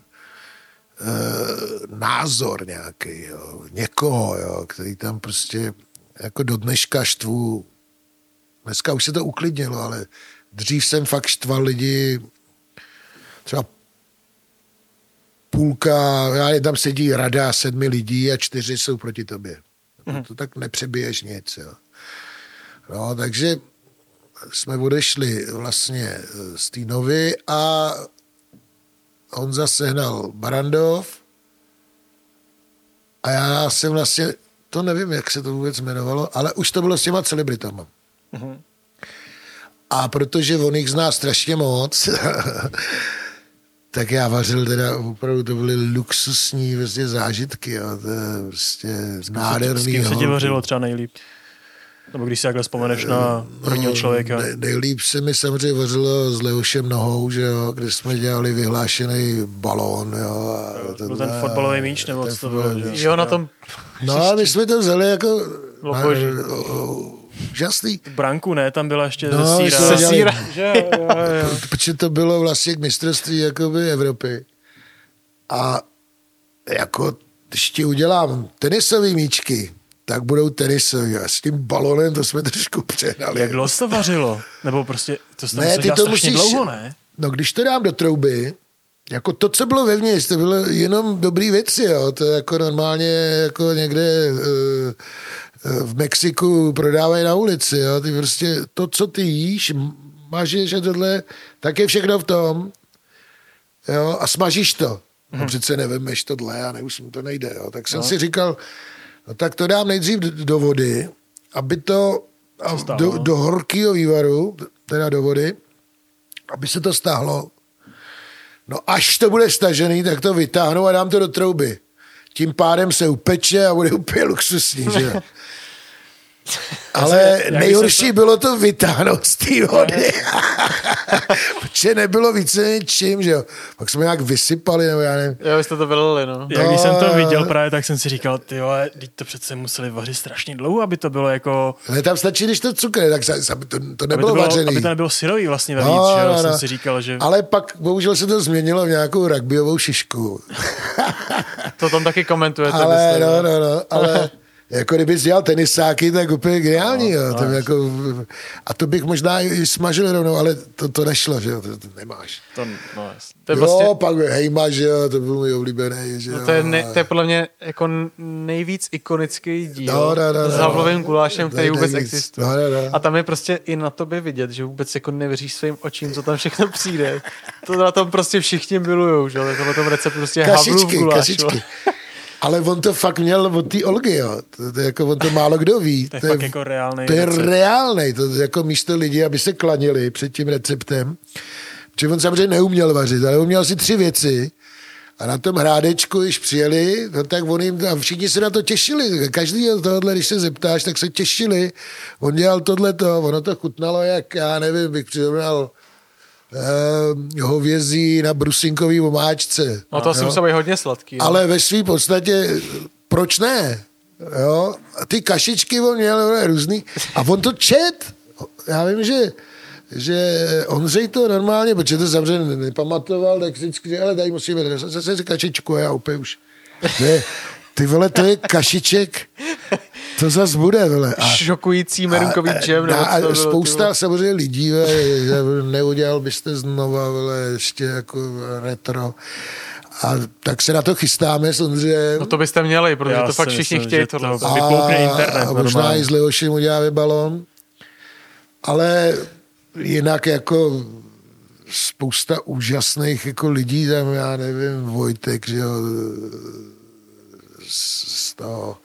Eh, názor nějaký, jo, někoho, jo, který tam prostě jako do dneška štvu. Dneska už se to uklidnilo, ale dřív jsem fakt štval lidi, třeba půlka, já tam sedí rada sedmi lidí a čtyři jsou proti tobě. Mm-hmm. To tak nepřebiješ nic, jo. No, takže jsme odešli vlastně eh, z té novy a Honza sehnal Barandov a já jsem vlastně, to nevím, jak se to vůbec jmenovalo, ale už to bylo s těma celebritama. Mhm. A protože on jich zná strašně moc, tak já vařil teda, opravdu to byly luxusní vlastně zážitky, jo, to je prostě S nádherný. kým se ti vařilo třeba nejlíp? Nebo když si takhle vzpomeneš na prvního člověka. Ne, nejlíp se mi samozřejmě vařilo s Leošem Nohou, že jo, kde jsme dělali vyhlášený balón, jo. A Byl ten fotbalový míč, nebo ten co to bylo? Jo, na tom No a my jsme to vzali jako... Bylo boží. Úžasný. Branku ne, tam byla ještě No, ze síra. ze dělali- síra. Že jo, jo, jo. Protože to bylo vlastně k mistrovství jakoby Evropy. A jako, když ti udělám tenisové míčky, tak budou tenisový. A s tím balonem to jsme trošku přehnali. Jak dlouho to vařilo? Nebo prostě, to se Ne, ty to strašně musíš- dlouho, ne? No, když to dám do trouby, jako to, co bylo vevnitř, to bylo jenom dobrý věci, jo. To je jako normálně jako někde eh, v Mexiku prodávají na ulici, jo. Ty prostě to, co ty jíš, mažeš a tohle, tak je všechno v tom. jo, a smažíš to. No přece nevemeš tohle a neusím, to nejde. Jo. Tak jsem no. si říkal, no tak to dám nejdřív do vody, aby to a do, do horkého vývaru, teda do vody, aby se to stáhlo. No až to bude stažený, tak to vytáhnu a dám to do trouby. Tím pádem se upeče a bude úplně luxusní, že. Ale nejhorší bylo to vytáhnout z té vody. Protože nebylo více než čím, že jo. Pak jsme nějak vysypali, nebo já nevím. Jo, vy jste to vylili, no. Jak když jsem to No, viděl no. právě, tak jsem si říkal, ty vole, teď to přece museli vařit strašně dlouho, aby to bylo jako... Ale tam stačí, když to cukr, tak to, to Aby nebylo to, bylo, vařený. aby to nebylo syrový vlastně vevnitř, no, že jo? Jsem si říkal, že... Ale pak bohužel se to změnilo v nějakou rugbyovou šišku. To tam taky komentujete. ale myslím, no, no, no, ale jako kdybys dělal tenisáky, tak úplně geniální. No, jo. To jako, a to bych možná i smažil rovnou, ale to, to nešlo, že jo, to, to nemáš. To, no. To je, jo, prostě, pak hejma, že jo, to byl můj oblíbený, že jo. no to, je ne, to je podle mě jako nejvíc ikonický díl No, no, no, s no. Havlovým gulášem, který vůbec nejvíc. existuje. No, no, no. A tam je prostě i na tobě vidět, že vůbec jako nevěříš svým očím, co tam všechno přijde. To na tom prostě všichni milujou, že jo, to na tom receptu prostě Havlův Kašičky, guláš. kašičky. Ale on to fakt měl od té Olgy, jo. To, to, jako, on to málo kdo ví. To je fakt jako reálnej To je reálnej. To je jako místo lidi, aby se klanili před tím receptem. Protože on samozřejmě neuměl vařit, ale uměl si tři věci. A na tom hrádečku, když přijeli, no tak on jim, a všichni se na to těšili. Každý tohle, když se zeptáš, tak se těšili. On dělal tohleto, ono to chutnalo, jak, já nevím, bych přirovnal eh, hovězí na brusinkový omáčce. No to asi muselo být hodně sladký. no. Ale ve své podstatě, proč ne? Jo? A ty kašičky on měl různý. A on to čet. Já vím, že že Ondřej to normálně, protože to samozřejmě nepamatoval, tak vždycky, ale tady musíme zase kašičku a já úplně už. Ne, ty vole, to je kašiček, to zas bude, vole. A, Šokující merunkový džem. a, a bylo, ty spousta vole. samozřejmě lidí, vole, neudělal byste znova, vole, ještě jako retro. A tak se na to chystáme s Ondřejem. No to byste měli, protože Já to fakt všichni myslím, chtějí to- tohle. to- vyploukne internet A možná normálně. i s Leošem uděláme balon. Ale jinak jako spousta úžasných jako lidí tam, já nevím, Vojtek, že jo, z, toho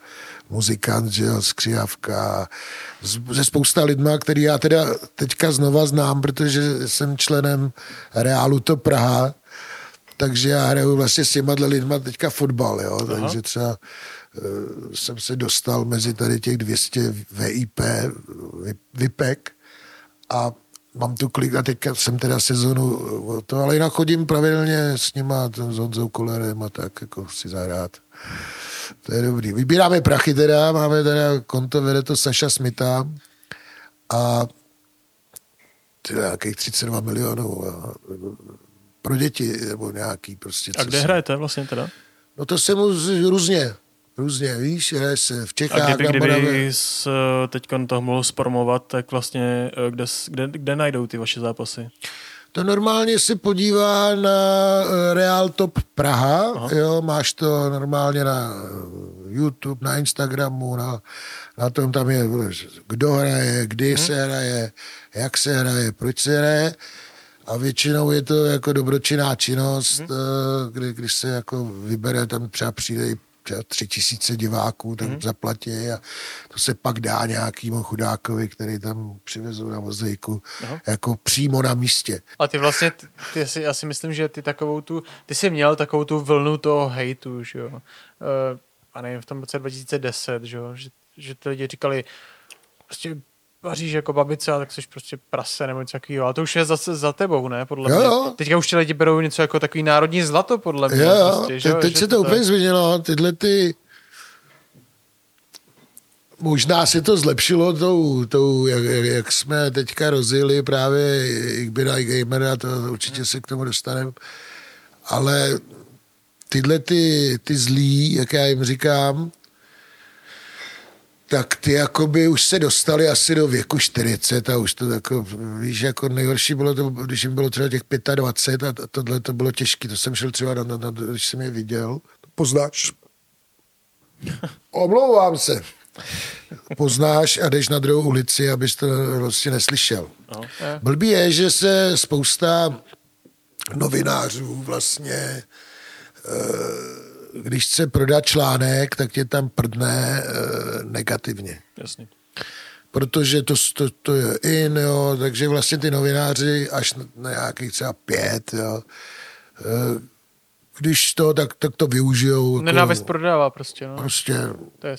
muzikant, že jo, Skřijavka, ze spousta lidma, který já teda teďka znova znám, protože jsem členem Reálu to Praha, takže já hraju vlastně s těma lidma teďka fotbal, jo, takže třeba eh, jsem se dostal mezi tady těch 200 VIP, vi- VIPek a mám tu klik a teďka jsem teda sezonu o to, ale jinak chodím pravidelně s nima, s Honzou Kolerem a tak, jako si zahrát. To je dobrý. Vybíráme prachy teda, máme teda konto, vede to Saša Smita a teda nějakých 32 milionů a, pro děti, nebo nějaký prostě. A kde se- hrajete vlastně teda? No to se mu různě, různě, víš, se v A Čechách, kdyby, na Moravě. kdyby s, teď to mohl spormovat, tak vlastně eh, kde, kde, kde najdou ty vaše zápasy? To normálně se podívá na eh, Real Top Praha, Aha. jo, máš to normálně na eh, YouTube, na Instagramu, na, na tom tam je, kdo hraje, kdy hmm. se hraje, jak se hraje, proč se hraje. A většinou je to jako dobročinná činnost, hmm. kdy, když se jako vybere, tam třeba přijde i tři tisíce diváků, tak hmm. zaplatí a to se pak dá nějakýmu chudákovi, který tam přivezou na vozejku, jako přímo na místě. A ty vlastně, ty, ty si, já si myslím, že ty takovou tu, ty jsi měl takovou tu vlnu toho hejtu, že jo. Uh, a nevím, v tom roce 2010, že jo, že, že ty lidi říkali, prostě vaříš jako babice, a tak jsi prostě prase nebo něco takového. A to už je zase za tebou, ne? Podle Jo, mě. jo. Teďka už ti lidi berou něco jako takový národní zlato, podle mě. Jo, jo, prostě, že te, teď že se to tak- úplně změnilo, tyhle ty Možná se to zlepšilo tou, tou jak, jak, jak, jsme teďka rozjeli právě Igbina i Gamera, to určitě se k tomu dostaneme, ale tyhle ty, ty zlí, jak já jim říkám, tak ty jakoby už se dostali asi do věku 40 a už to jako, víš, jako nejhorší bylo to, když jim bylo třeba těch 25 a to- tohle to bylo těžké, to jsem šel třeba, na, na, na, když jsem je viděl, poznáš, omlouvám se, poznáš a jdeš na druhou ulici, abys to prostě neslyšel. No. Blbý je, že se spousta novinářů vlastně, eh, když chce prodat článek, tak tě tam prdne negativně. Jasně. Protože to, to, to je in, jo, takže vlastně ty novináři až na nějakých třeba pět, jo, eh, když to, tak, tak to využijou. Jako, Nenávist prodává prostě, no. Prostě To je,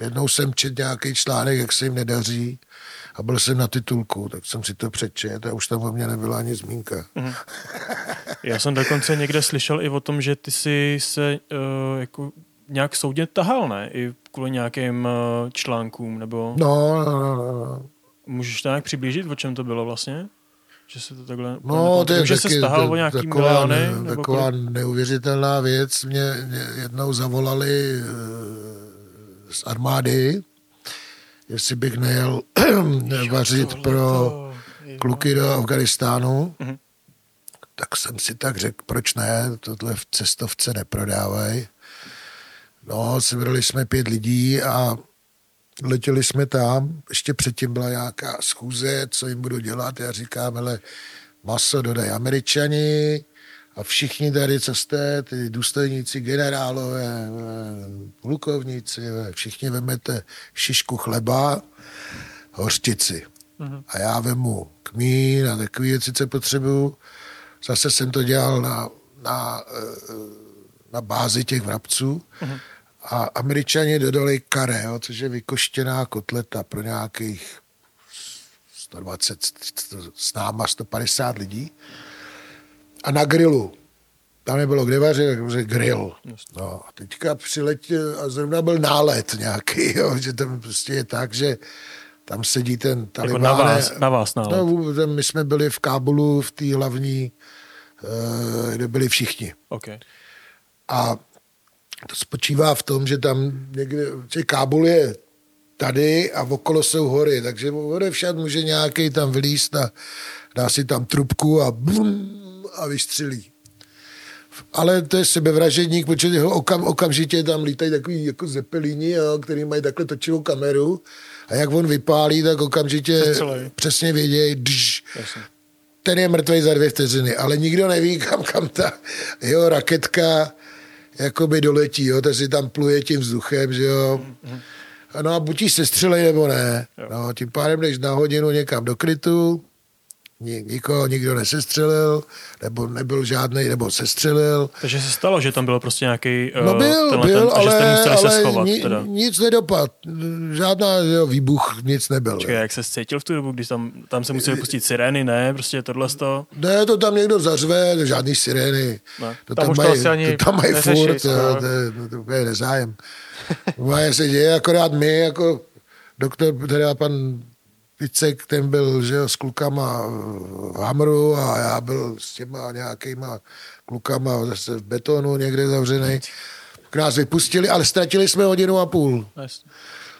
jednou jsem čet nějaký článek, jak se jim nedaří a byl jsem na titulku, tak jsem si to přečet a už tam o mě nebyla ani zmínka. Já jsem dokonce někde slyšel i o tom, že ty jsi se uh, jako nějak soudně tahal, ne? I kvůli nějakým uh, článkům, nebo No, no, no, no, no. můžeš to nějak přiblížit, o čem to bylo vlastně? Že se to takhle... No, to je že se taky, stahal to- o nějaký taková, miliony? ne, nebo taková kolik? neuvěřitelná věc. Mě, mě jednou zavolali eh, z armády, jestli bych nejel vařit pro to- kluky do Afganistánu. Mhm. Tak jsem si tak řekl, proč ne, tohle v cestovce neprodávají. No, sebrali jsme pět lidí a letěli jsme tam. Ještě předtím byla nějaká schůze, co jim budu dělat. Já říkám, ale maso dodají američani a všichni tady, co jste, ty důstojníci, generálové, plukovníci, všichni vemete šišku chleba, hořčici. A já vemu kmín a takové věci, co potřebuju. Zase jsem to dělal na, na, eh, na bázi těch vrabců. A američani dodali kare, jo, což je vykoštěná kotleta pro nějakých 120, s náma 150 lidí. A na grilu. Tam nebylo kde vařit, tak grill. No, a teďka přiletěl a zrovna byl nálet nějaký, jo, že tam prostě je tak, že tam sedí ten Jako talibán. na vás, na vás nálet. No, my jsme byli v Kábulu v té hlavní, eh, kde byli všichni. Okay. A to spočívá v tom, že tam někde, že Kábul je tady a okolo jsou hory, takže ode všad může nějaký tam vylíst a dá si tam trubku a bum, a vystřelí. Ale to je sebevražedník, protože ho okam, okamžitě tam lítají takový jako zepelíni, jo, který mají takhle točivou kameru a jak on vypálí, tak okamžitě Sestřelej. přesně vědějí, ten je mrtvý za dvě vteřiny, ale nikdo neví, kam, kam ta jeho raketka jakoby doletí, jo, takže si tam pluje tím vzduchem, že jo. No a buď jí sestřelej, nebo ne. No, tím pádem jdeš na hodinu někam do krytu, nikoho nikdo nesestřelil, nebo nebyl žádný, nebo sestřelil. Takže se stalo, že tam bylo prostě nějaký No byl, tenhle byl, ten, a že jste ale, se ale schovat. ni, teda. nic nedopad. Žádná jo, výbuch, nic nebyl. Čekaj, jak se cítil v tu dobu, když tam, tam se museli pustit sirény, ne? Prostě tohle to. Ne, to tam někdo zařve, to žádný sirény. Ne. To Tam tam, to mají, asi ani to tam mají furt, jo, to, je, to, to je nezájem. Moje se děje, akorát my, jako doktor, teda pan Picek, ten byl že s klukama v Hamru a já byl s těma nějakýma klukama zase v betonu někde zavřený. Tak nás vypustili, ale ztratili jsme hodinu a půl. Jasně.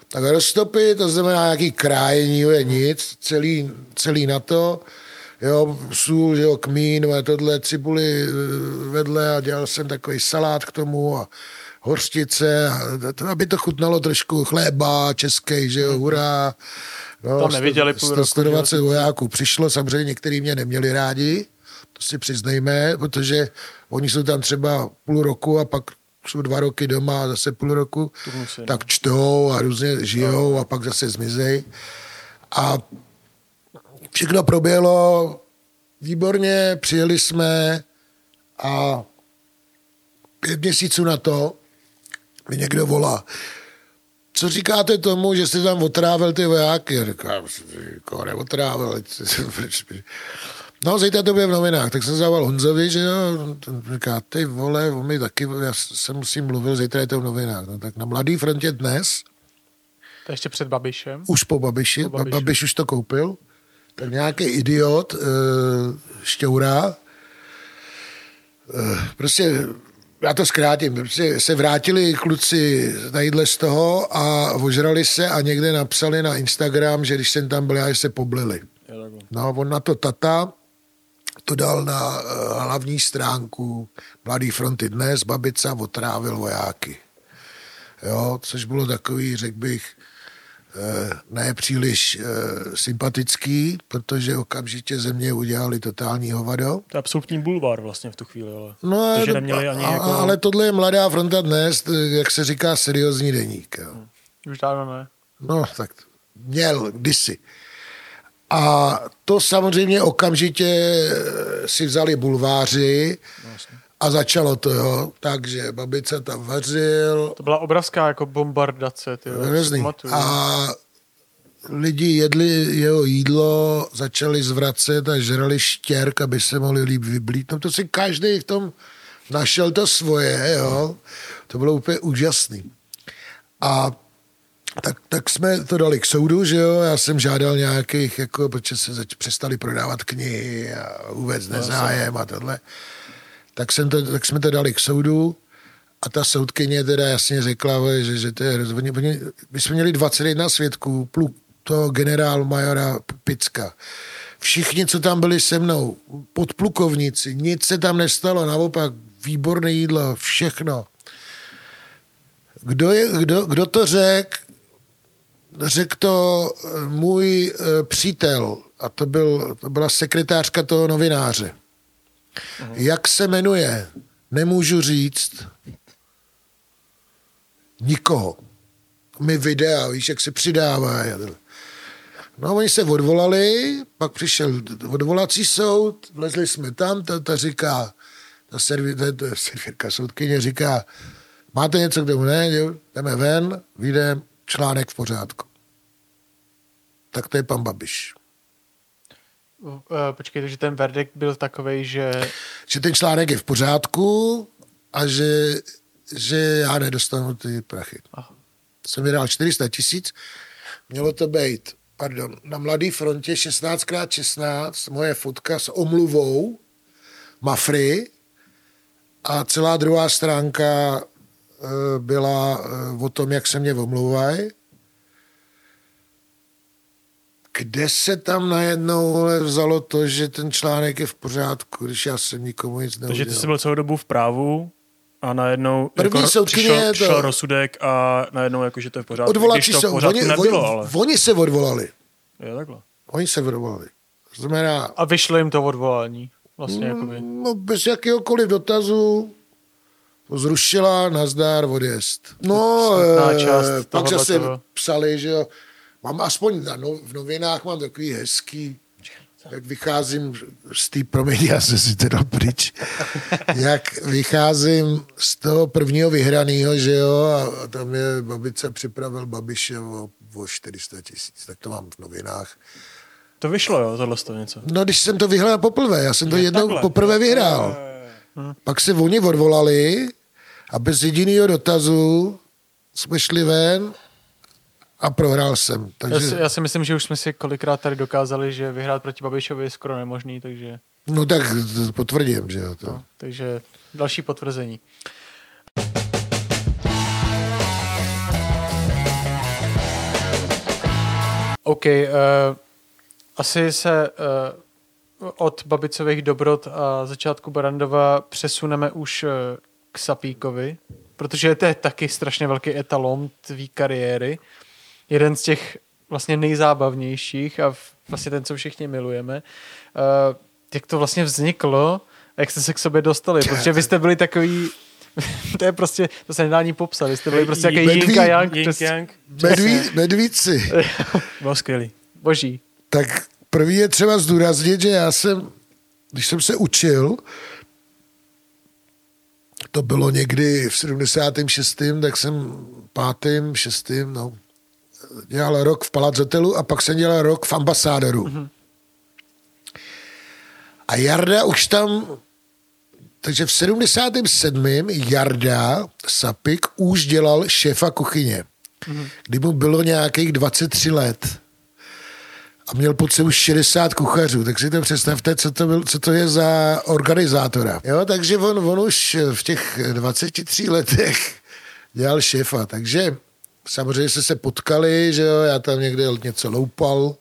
Tak roztopy, to znamená nějaký krájení, je nic, celý, celý na to, jo, sůl, jo, kmín, tohle, cibuli eh, vedle a dělal jsem takový salát k tomu a to, aby to chutnalo trošku chléba, český, že jo, hurá. No, Tam neviděli půl roku, 120 že jo. vojáků přišlo, samozřejmě některý mě neměli rádi, to si přiznejme, protože oni jsou tam třeba půl roku a pak jsou dva roky doma a zase půl roku, musí, no. tak čtou a různě žijou a pak zase zmizej. A všechno proběhlo výborně, přijeli jsme a pět měsíců na to mi někdo volá, co říkáte tomu, že jste tam otrávil ty vojáky? Já říkám, jako neotrávil. No, zítra to bude v novinách, tak jsem zavolal Honzovi, že jo, říká, ty vole, on mi taky, já jsem s ním mluvil, zítra je to v novinách. No, tak na Mladý frontě dnes, To je ještě před Babišem. už po Babiši, Po Babiši. Babiš. Už to koupil, tak nějaký idiot, e, šťoura, e, prostě, já to zkrátím, prostě se vrátili kluci tadyhle z toho a ožrali se a někde napsali na Instagram, že když jsem tam byl, já se poblili. No, on na to tata to dal na eh, hlavní stránku Mladý fronty dnes, Babica otrávil vojáky. Jo, což bylo takový, řekl bych, ne příliš eh, sympatický, protože okamžitě ze mě udělali totální hovado. To je absolutní bulvár vlastně v tu chvíli, ale No, protože neměli ani a, jako... Ale tohle je mladá fronta dnes, t- jak se říká, seriózní deník. Jo. Už dávno ne. No, tak měl kdysi. A to samozřejmě okamžitě eh, si vzali bulváři a začalo to, jo. Takže babice tam vařil, To byla obrovská jako bombardace. Ty. A lidi jedli jeho jídlo, začali zvracet a žrali štěrk, aby se mohli líp vyblít. No to si každý v tom našel to svoje, jo. To bylo úplně úžasný. A tak, tak jsme to dali k soudu, že jo, já jsem žádal nějakých, jako, protože se zač- přestali prodávat knihy a vůbec nezájem a tohle. Tak, jsem to, tak jsme to dali k soudu a ta soudkyně teda jasně řekla, že, že to je hrozně. My jsme měli 21 svědků, plus toho generál majora Picka. Všichni, co tam byli se mnou, podplukovníci, nic se tam nestalo, naopak výborné jídlo, všechno. Kdo, je, kdo, kdo to řekl? Řekl to eh, můj eh, přítel, a to, byl, to byla sekretářka toho novináře. Jak se jmenuje? Nemůžu říct. Nikoho. My videa, víš, jak se přidává. No, oni se odvolali, pak přišel odvolací soud, vlezli jsme tam, ta, ta říká, ta, ta, servírka soudkyně říká, máte něco k tomu? Ne, jdeme ven, vyjde článek v pořádku. Tak to je pan Babiš. Uh, počkej, takže ten verdikt byl takový, že Že ten článek je v pořádku a že, že já nedostanu ty prachy. Aha. Jsem vydal 400 tisíc, mělo to být, pardon, na Mladé frontě 16x16, moje fotka s omluvou Mafry a celá druhá stránka eh, byla eh, o tom, jak se mě omluvají. Kde se tam najednou vole, vzalo to, že ten článek je v pořádku, když já jsem nikomu nic neudělal? Takže ty jsi byl celou dobu v právu a najednou První jako přišel, je to- přišel rozsudek a najednou jako, že to je v pořádku. Odvolací když to v jsou, pořádku oni, nebylo, oni, ale oni se odvolali. je takhle. Oni se odvolali. Znamená, a vyšlo jim to odvolání. Vlastně jakoby. no, bez jakéhokoliv dotazu to zrušila, nazdár, odjezd. No, eh, část pak zase toho. psali, že jo, mám aspoň na no, v novinách mám takový hezký, jak vycházím z té, promiň, já jsem si to dal pryč, jak vycházím z toho prvního vyhraného, že jo, a, a tam je babice připravil Babiše o, o 400 tisíc, tak to mám v novinách. To vyšlo, jo, tohle to něco. No, když jsem to vyhrál poprvé, já jsem to jednou takhle. poprvé vyhrál. Pak se oni odvolali a bez jediného dotazu jsme šli ven a prohrál jsem. Já, Takže, si, já si myslím, že už jsme si kolikrát tady dokázali, že vyhrát proti Babišovi je skoro nemožný, takže, no tak potvrdím, že jo. To. no, takže další potvrzení. OK, uh, asi se uh, od Babicových dobrot a začátku Barandova přesuneme už uh, k Sapíkovi, protože to je taky strašně velký etalon tvý kariéry. Jeden z těch vlastně nejzábavnějších a vlastně ten, co všichni milujeme. Uh, jak to vlastně vzniklo a jak jste se k sobě dostali, protože vy jste byli takový to je prostě, to se nedá ani popsat, vy jste byli prostě jaký Medví- Yin a Yang, Yin přes, Yang, Medví, medvíci. byl skvělý. boží. Tak první je třeba zdůraznit, že já jsem, když jsem se učil, to bylo někdy v 76. tak jsem pátým, šestým, no, dělal rok v Palazotelu a pak jsem dělal rok v ambasádoru. Mm-hmm. A Jarda už tam, takže v 77. Jarda Sapik už dělal šéfa kuchyně, mm-hmm. kdy mu bylo nějakých 23 let a měl pod sebou 60 kuchařů, tak si to představte, co to, byl, co to je za organizátora. Jo, takže on, on už v těch 23 letech dělal šéfa, takže samozřejmě se se potkali, že jo, já tam někde něco loupal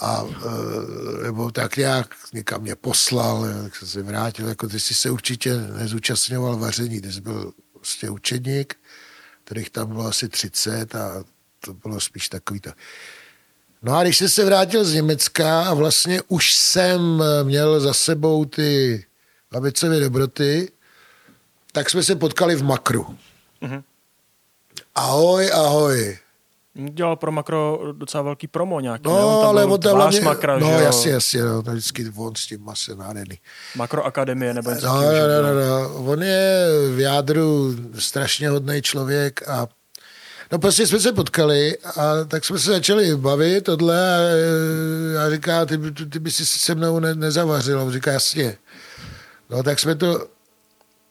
a e, nebo tak nějak někam mě poslal, tak jsem se vrátil, jako ty jsi se určitě nezúčastňoval vaření, ty jsi byl prostě učedník, kterých tam bylo asi 30 a to bylo spíš takový to. No a když jsem se vrátil z Německa a vlastně už jsem měl za sebou ty babicové dobroty, tak jsme se potkali v Makru. Mhm. Ahoj, ahoj. Dělal pro makro docela velký promo nějaký. No, ne? On tam ale on tam hlavně, makra, no že jasně, jasně, no, to vždycky on s tím masem nádherný. Makro akademie nebo něco No, že no, no, no, no, on je v jádru strašně hodný člověk a No prostě jsme se potkali a tak jsme se začali bavit tohle a e, já říká, ty, ty, ty by si se mnou ne, nezavařil. A on říká, jasně. No tak jsme to,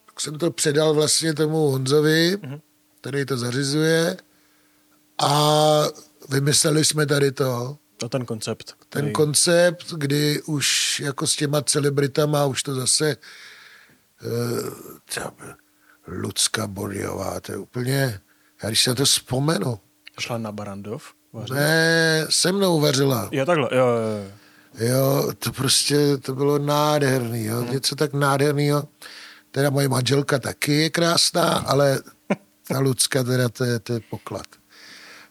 tak jsem to předal vlastně tomu Honzovi, který to zařizuje a vymysleli jsme tady to, To ten koncept. ten který- koncept, kdy už jako s těma celebritama už to zase eh, třeba Lucka Borjová, to je úplně, já když se na to vzpomenu, Šla na Barandov? vařit? ne, se mnou vařila. Jo, takhle, jo, jo, jo. Jo, to prostě, to bylo nádherný, jo, něco tak nádherného. Teda moje manželka taky je krásná, ale ta Lucka teda, to je, to je poklad.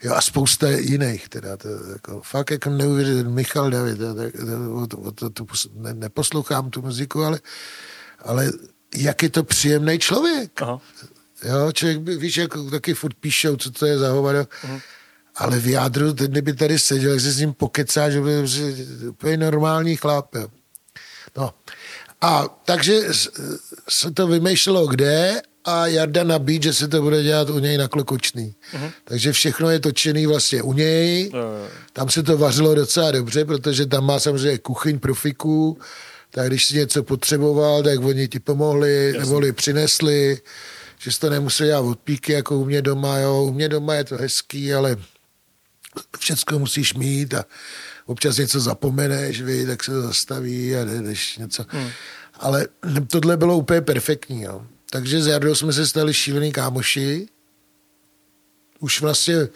Jo, a spousta jiných, teda, to, je jako, fakt jako neuvěřitelný, Michal David, to, to, to, to, ne, neposlouchám tu muziku, ale, ale jak je to příjemný člověk. Aha. Jo, člověk, víš, jako taky furt píšou, co to je za hovado. Ale v jádru, ten kdyby tady seděl, jak se s ním pokecá, že bude prostě úplně normální chlap. Jo. No. A takže se to vymýšlelo kde a Jarda nabít, že se to bude dělat u něj na Klokočný. Takže všechno je točený vlastně u něj. Jo. Tam se to vařilo docela dobře, protože tam má samozřejmě kuchyň profiků, tak když si něco potřeboval, tak oni ti pomohli, nebo li přinesli, že jsi to nemusel dělat od píky, jako u mě doma, jo. U mě doma je to hezký, ale všecko musíš mít a občas něco zapomeneš, vy, tak se to zastaví a jdeš něco. Hmm. Ale tohle bylo úplně perfektní, jo. Takže s Jardou jsme se stali šílený kámoši. Už vlastně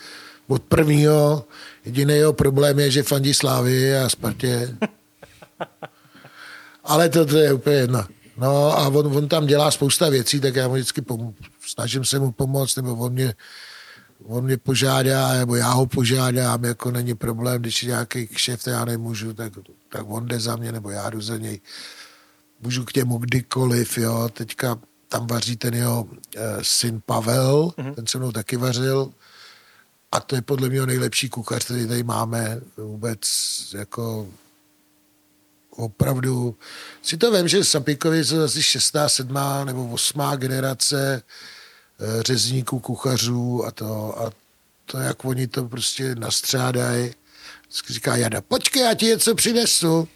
od prvního jediný jeho problém je, že fandí Slávy a Spartě. Ale to, to je úplně jedno. No a on, on tam dělá spousta věcí, tak já mu vždycky pom- snažím se mu pomoct, nebo on mě, on mě požádá, nebo já ho požádám, jako není problém, když je nějaký kšeft, já nemůžu, tak, tak on jde za mě, nebo já jdu za něj. Můžu k němu kdykoliv, jo. Teďka tam vaří ten jeho eh, syn Pavel, mm-hmm. ten se mnou taky vařil. A to je podle mě nejlepší kuchař, který tady máme vůbec jako opravdu, si to vím, že Sapíkovi jsou asi šestá, sedmá nebo osmá generace eh, řezníků, kuchařů a to, a to, jak oni to prostě nastřádají. Vždycky říká Jada, počkej, já ti něco přinesu.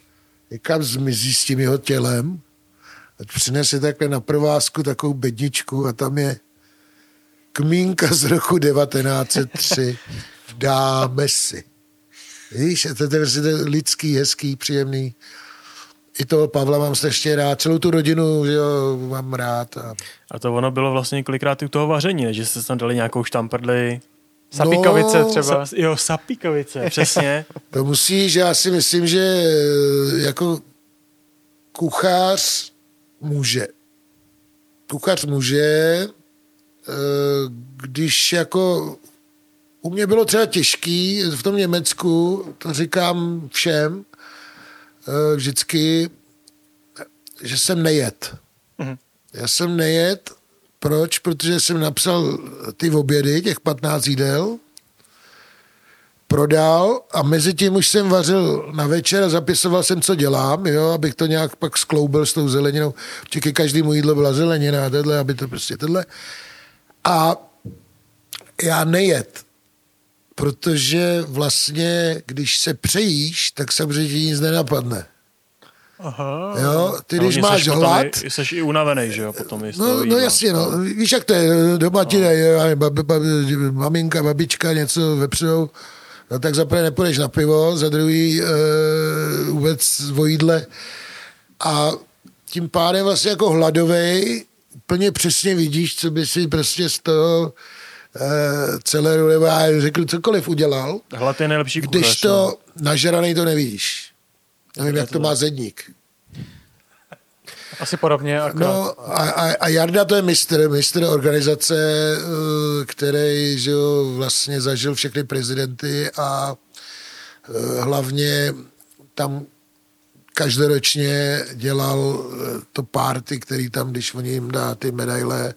Někam zmizí s tím jeho tělem. Přinese takhle na provázku takovou bedničku a tam je kmínka z roku 1903. Dáme si. Víš, a to je prostě lidský, hezký, příjemný. I toho Pavla mám strašně rád, celou tu rodinu že jo, mám rád. A... A to ono bylo vlastně kolikrát i u toho vaření, ne? že jste tam dali nějakou štamprdli. Sapíkovice No, třeba. Sa, jo, sapíkovice, přesně. To musíš, já si myslím, že eh, jako kuchař může. Kuchař může, eh, když jako u mě bylo třeba těžký v tom Německu, to říkám všem, eh, vždycky, že jsem nejet. Mhm. Já jsem nejet, proč? Protože jsem napsal ty obědy, těch 15 jídel, prodal a mezi tím už jsem vařil na večer a zapisoval jsem, co dělám, jo, abych to nějak pak skloubil s tou zeleninou. Protože ke každému jídlu byla zelenina a tohle, aby to prostě tohle. A já nejet, protože vlastně, když se přejíš, tak samozřejmě nic nenapadne. Aha. Jo, ty když Hlavně máš hlad, I, jsi i unavený, že jo, potom toho No, no jasně, no. Víš, jak to je, doma ti dají, bab, maminka, babička něco vepřou, no tak za prvé nepůjdeš na pivo, za druhý e, vůbec o jídle a tím pádem vlastně jako hladovej úplně přesně vidíš, co by si prostě z toho e, celé nebo já řekl cokoliv udělal, Hlad je nejlepší kuchař. když no. to nažranej to nevidíš. Nevím, jak to má zedník. Asi podobně. Akorát. No a, a, a Jarda to je mistr, mistr organizace, eh, který že jo, vlastně zažil všechny prezidenty a eh, hlavně tam každoročně dělal eh, to party, který tam, když oni jim dá ty medaile,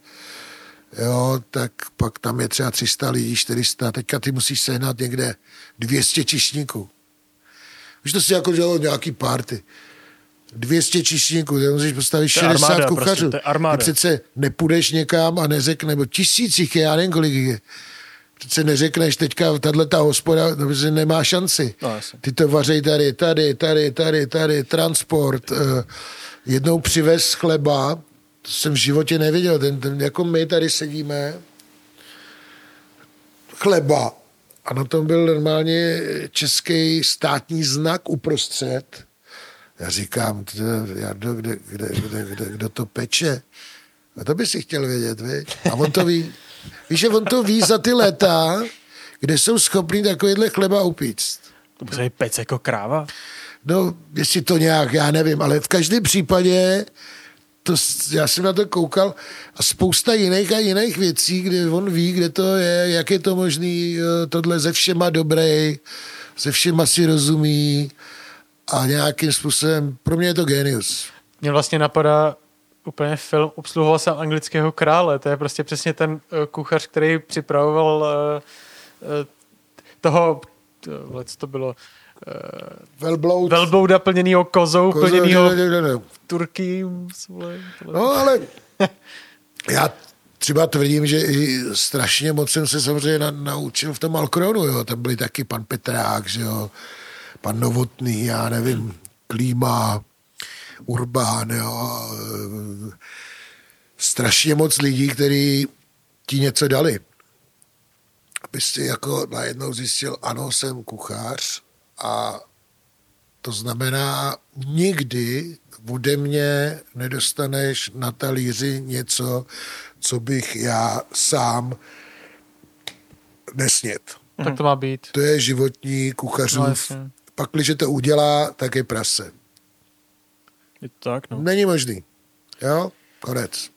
jo, tak pak tam je třeba 300 lidí, 400, teďka ty musíš sehnat někde 200 čišníků. Už to si jako dělalo nějaký party. 200 čišníků, ty musíš postavit 60 armáda, kuchařů. prostě, to je armáda. Ty přece nepůjdeš někam a neřekne, nebo tisíc jich je, já nevím, kolik je. Přece neřekneš teďka, tahle ta hospoda, no, protože nemá šanci. No. Ty to vařej tady, tady, tady, tady, tady, transport. eh, Jednou přivez chleba, to jsem v životě neviděl, ten, ten, jako my tady sedíme, chleba a na tom byl normálně český státní znak uprostřed. Já říkám, Jardo, kde, kde, kde, kde, kdo to peče? A to by si chtěl vědět, vy? A on to ví. Víš, že on to ví za ty léta, kde jsou schopní takovýhle chleba upíct. To musí pec jako kráva. No, jestli to nějak, já nevím, ale v každém případě to, já jsem na to koukal a spousta jiných a jiných věcí, kde on ví, kde to je, jak je to možný, tohle ze všema dobrý, se všema si rozumí a nějakým způsobem, pro mě je to genius. Mě vlastně napadá úplně film Obsluhoval jsem anglického krále. To je prostě přesně ten eh, kuchař, který připravoval eh, eh, toho, co to bylo, Velbloud. velblouda plněnýho kozou, kozo- plněnýho ne, ne, ne, ne. turkým. No, ale já třeba tvrdím, že i strašně moc jsem se samozřejmě na, naučil v tom Alkronu, jo. Tam byli taky pan Petrák, že jo, pan Novotný, já nevím, Klíma, Urbán, jo. Strašně moc lidí, kteří ti něco dali. Abys si jako najednou zjistil, ano, jsem kuchař a to znamená, nikdy ode mě nedostaneš na talíři něco, co bych já sám nesnět. Tak to má být. To je životní No, kuchařův. jasně. Pak, když to udělá, tak je prase. Je to tak, no. Není možný. Jo? Konec.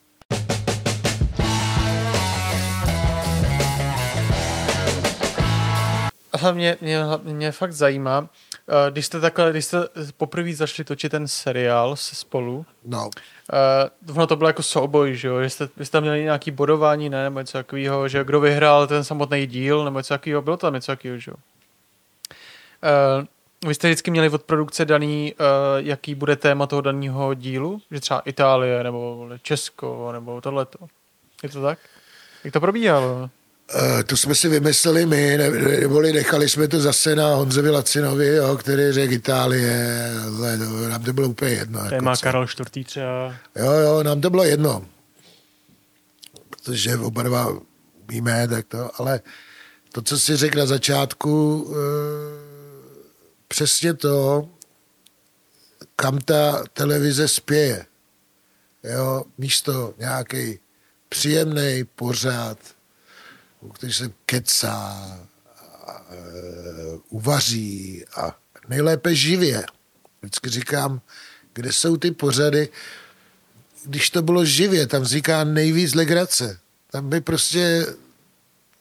Hlavně mě, mě fakt zajímá, eh, když jste takhle, když jste poprvé začali točit ten seriál se spolu, No. Uh, ono to bylo jako souboj, že jo? Že jste, vy jste tam měli nějaký bodování, ne? Nebo něco takového, že kdo vyhrál ten samotný díl, nebo něco takového, bylo tam něco takového, že jo? Uh, vy jste vždycky měli od produkce daný, uh, jaký bude téma toho daného dílu? Že třeba Itálie, nebo Česko, nebo tohleto. Je to tak? Jak to probíhalo? Uh, to jsme si vymysleli my, ne, ne- neboli nechali jsme to zase na Honzovi Lacinovi, jo, který řekl Itálie, ale to, nám to bylo úplně jedno. Téma jako co. Karel IV. třeba. Jo, jo, nám to bylo jedno. Protože oba dva víme, tak to, ale to, co si řekl na začátku, eh, přesně to, kam ta televize spěje. Jo, místo nějaký příjemný pořád, který se kecá, a, e, uvaří a nejlépe živě. Vždycky říkám, kde jsou ty pořady, když to bylo živě, tam vzniká nejvíc legrace. Tam by prostě,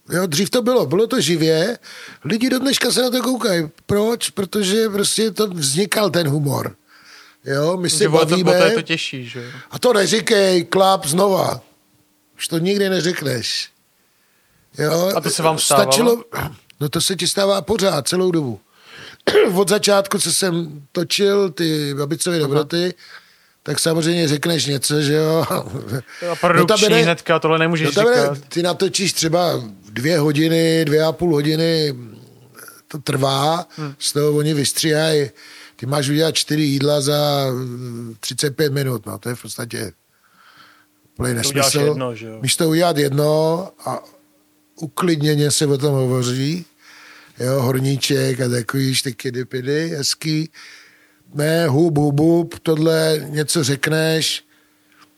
jo, dřív to bylo, bylo to živě, lidi do dneška se na to koukají. Proč? Protože prostě to vznikal ten humor. Jo, my se to, bavíme. je to těžší, že? A to neříkej, klap znova. Už to nikdy neřekneš. Jo? A to se vám stávalo? Stačilo, no to se ti stává pořád, celou dobu. Od začátku, co jsem točil ty babicové dobroty, tak samozřejmě řekneš něco, že jo. A produkční Notabene- hnedka, tohle nemůžeš Notabene, říkat. Ty natočíš třeba dvě hodiny, dvě a půl hodiny, to trvá, hmm. z toho oni vystříhají, ty máš udělat čtyři jídla za mm, 35 minut, no to je v podstatě To uděláš nesmysl. jedno, že jo? Místo udělat jedno a uklidněně se o tom hovoří, jo, horníček a takový štyky pidy, hezký, ne, hub, hub, hub, tohle něco řekneš,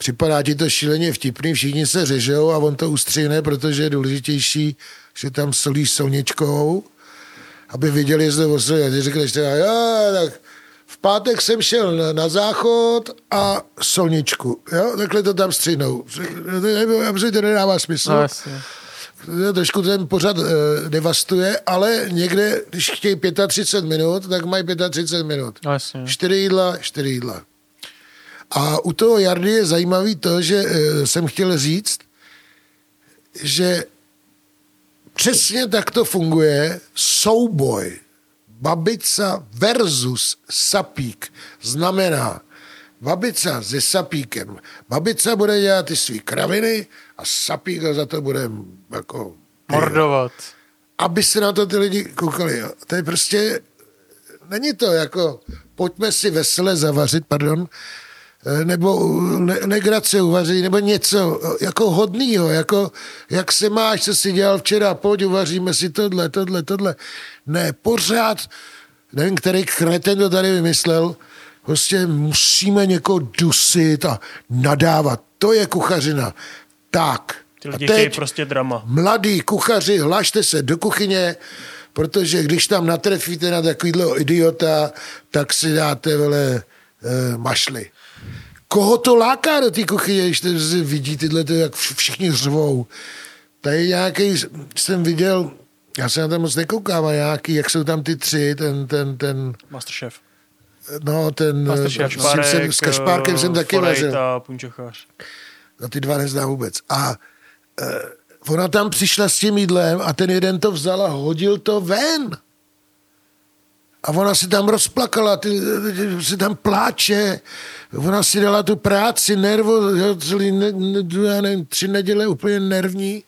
připadá ti to šíleně vtipný, všichni se řežou a on to ustřihne, protože je důležitější, že tam solíš solničkou, aby viděli, jestli to. A ty řekneš teda, jo, tak v pátek jsem šel na, záchod a solničku. Jo? Takhle to tam střinou. Protože to nedává smysl. No, jasně. Trošku ten pořad e, devastuje, ale někde, když chtějí 35 minut, tak mají 35 minut. No, jasně. Čtyři jídla, čtyři jídla. A u toho Jardy je zajímavý to, že e, jsem chtěl říct, že přesně tak to funguje souboj babica versus sapík znamená babica se sapíkem. Babica bude dělat ty svý kraviny a sapík za to bude jako... Mordovat. Aby se na to ty lidi koukali. Jo. To je prostě... Není to jako pojďme si vesele zavařit, pardon, eh, nebo ne, negrace uvaří, nebo něco jako hodnýho, jako jak se máš, co jsi dělal včera, pojď uvaříme si tohle, tohle, tohle. Ne, pořád, nevím, který kreten to tady vymyslel, prostě musíme někoho dusit a nadávat. To je kuchařina. Tak. Ty lidi a teď, prostě drama. Mladí kuchaři, hlašte se do kuchyně, protože když tam natrefíte na takovýhle idiota, tak si dáte, vele, eh, mašly. Koho to láká do té kuchyně, když vidí tyhle, to, jak všichni řvou. Tady nějaký, jsem viděl, já se na to moc nekoukám, a nějaký, jak jsou tam ty tři, ten, ten, ten, Masterchef. no ten, Masterchef, jsem, s Kašpárkem jsem taky vařil. A punčochář. No ty dva neznám vůbec. A eh, ona tam přišla s tím jídlem a ten jeden to vzal a hodil to ven. A ona si tam rozplakala, ty, si tam pláče, ona si dala tu práci, nervo, jo, celý, ne, ne, já nevím, tři neděle úplně nervní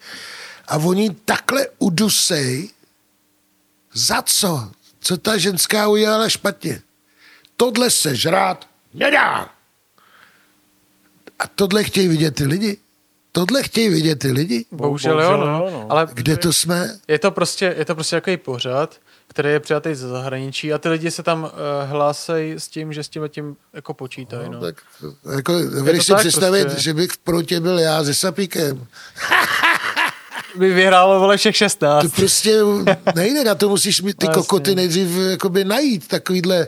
a oni takhle udusej, za co? Co ta ženská udělala špatně? Tohle se žrát nedá. A tohle chtějí vidět ty lidi? Tohle chtějí vidět ty lidi? Bohužel, jo, Bohužel no. jo, no. Ale Kde to jsme? je to prostě, je to prostě takový pořad, který je přijatý ze zahraničí a ty lidi se tam uh, hlásejí s tím, že s tím tím jako počítají. No, No, tak, jako, když si tak představit, prostě. že bych v protě byl já se sapíkem. By vyhrálo vole všech 16. To prostě nejde, na to musíš mít ty kokoty nejdřív jakoby najít, takovýhle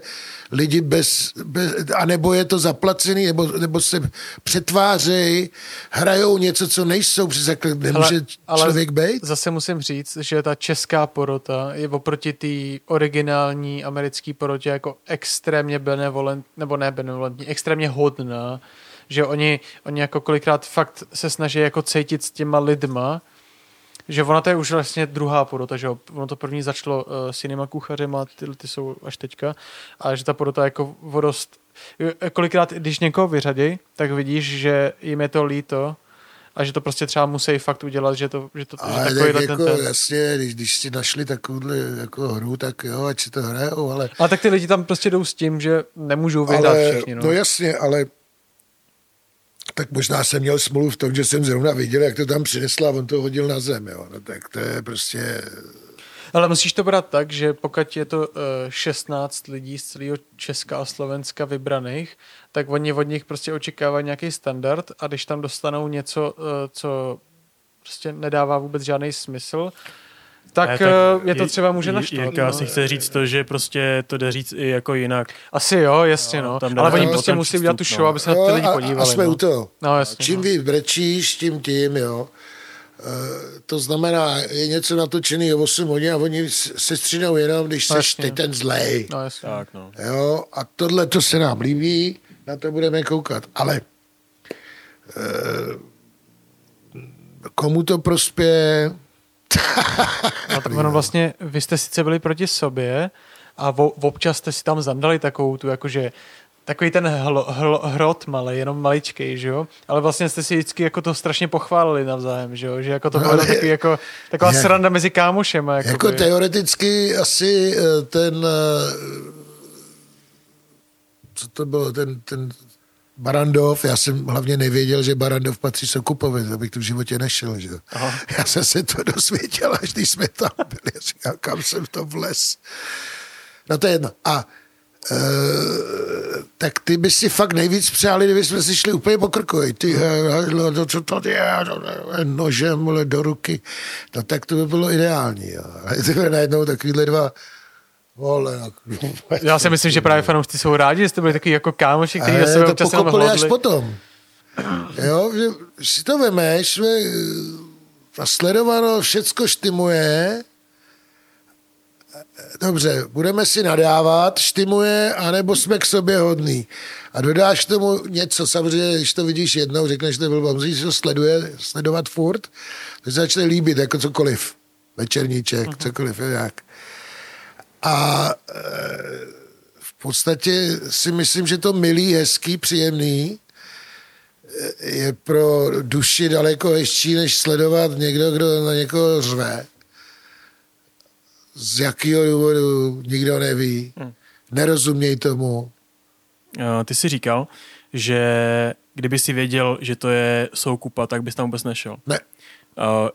lidi bez, bez a nebo je to zaplacený, nebo, nebo se přetvářejí, hrajou něco, co nejsou, přece nemůže člověk být. Zase musím říct, že ta česká porota je oproti té originální americké porotě jako extrémně benevolent, nebo ne benevolentní, extrémně hodná, že oni, oni jako kolikrát fakt se snaží jako cítit s těma lidma, že ona to je už vlastně druhá porota, že jo. ono to první začalo uh, s jinýma kuchařema, ty, ty jsou až teďka, a že ta porota jako vodost, kolikrát, když někoho vyřadí, tak vidíš, že jim je to líto, a že to prostě třeba musí fakt udělat, že to, že to že Ale tak jako, ten, ten. jasně, když, když si našli takovouhle jako hru, tak jo, ať si to hrajou, ale Ale tak ty lidi tam prostě jdou s tím, že nemůžou vyhrát ale, všichni. No. no jasně, ale tak možná jsem měl smůlu v tom, že jsem zrovna viděl, jak to tam přinesla a on to hodil na zem, jo. No, tak to je prostě... Ale musíš to brát tak, že pokud je to uh, 16 lidí z celého Česka a Slovenska vybraných, tak oni od nich prostě očekávají nějaký standard a když tam dostanou něco, uh, co prostě nedává vůbec žádný smysl, tak, Ne, tak je to třeba může naštvat. Jirka no. si chce říct to, že prostě to jde říct i jako jinak. Asi jo, jasně, no. No, tam Ale oni prostě musí udělat tu přístup, show, no. aby se na ty lidi a, a podívali. jsme no. u toho. No, jasně, Čím no. víc brečíš, tím tím, jo. E, to znamená, je něco natočený o 8 hodin a oni se střídou jenom, když No, seš ty ten zlej. No, jasně. Tak, no. Jo, a tohle to se nám líbí, na to budeme koukat. Ale e, komu to prospěje? No, tak ono vlastně, vy jste sice byli proti sobě a vo, občas jste si tam zandali takovou tu, jakože takový ten hlo, hlo, hrot malý, jenom maličký, že jo? Ale vlastně jste si vždycky jako to strašně pochválili navzájem, že jo? Že jako to No, bylo ale- takový jako, taková Jak- sranda mezi kámošema. Jakoby. Jako teoreticky asi eh, ten, eh, co to bylo, ten, ten Barandov, já jsem hlavně nevěděl, že Barandov patří Sokupovi, to v životě nešel, že? jo. Já jsem se to dozvěděl, až když jsme tam byli. Já Říkal, kam jsem to vles. No to je jedno. A e, tak ty by si fakt nejvíc přáli, kdyby jsme si šli úplně po krkovi. Ty, hajlo, to, co to je, to je, nožem vole, do ruky. No tak to by bylo ideální. Jo. A ty najednou takovýhle dva Vole, no, Já si myslím, že právě fanoušci jsou rádi, že jste byli takový jako kámoši, kteří na Ale sebe to občas jenom až potom. Jo, že si to vemeš, že ta sledovanost všecko štimuje, dobře, budeme si nadávat, štimuje, anebo jsme k sobě hodný. A dodáš tomu něco, samozřejmě, když to vidíš jednou, řekneš, že to byl musíš to sleduje, sledovat furt, to se začne líbit, jako cokoliv. Večerníček, uh-huh. cokoliv, jak. A e, v podstatě si myslím, že to milý, hezký, příjemný e, je pro duši daleko hezčí, než sledovat někdo, kdo na někoho řve. Z jakého důvodu nikdo neví. Nerozuměj tomu. Eh, Ty jsi říkal, že kdyby si věděl, že to je soukupa, tak bys tam vůbec nešel. Ne, Uh,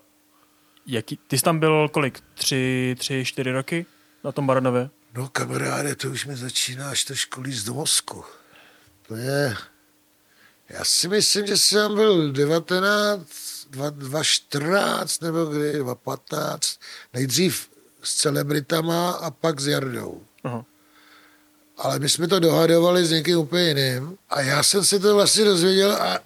jaký, ty jsi tam byl kolik? Tři, tři, čtyři roky na tom Baranově? no kamaráde, to už mi začíná až trošku líst do mozku. To je... Já si myslím, že jsem byl 19, 2014 nebo kdy, 2015. Nejdřív s celebritama a pak s Jardou. Aha. Ale my jsme to dohadovali s někým úplně jiným a já jsem si to vlastně dozvěděl a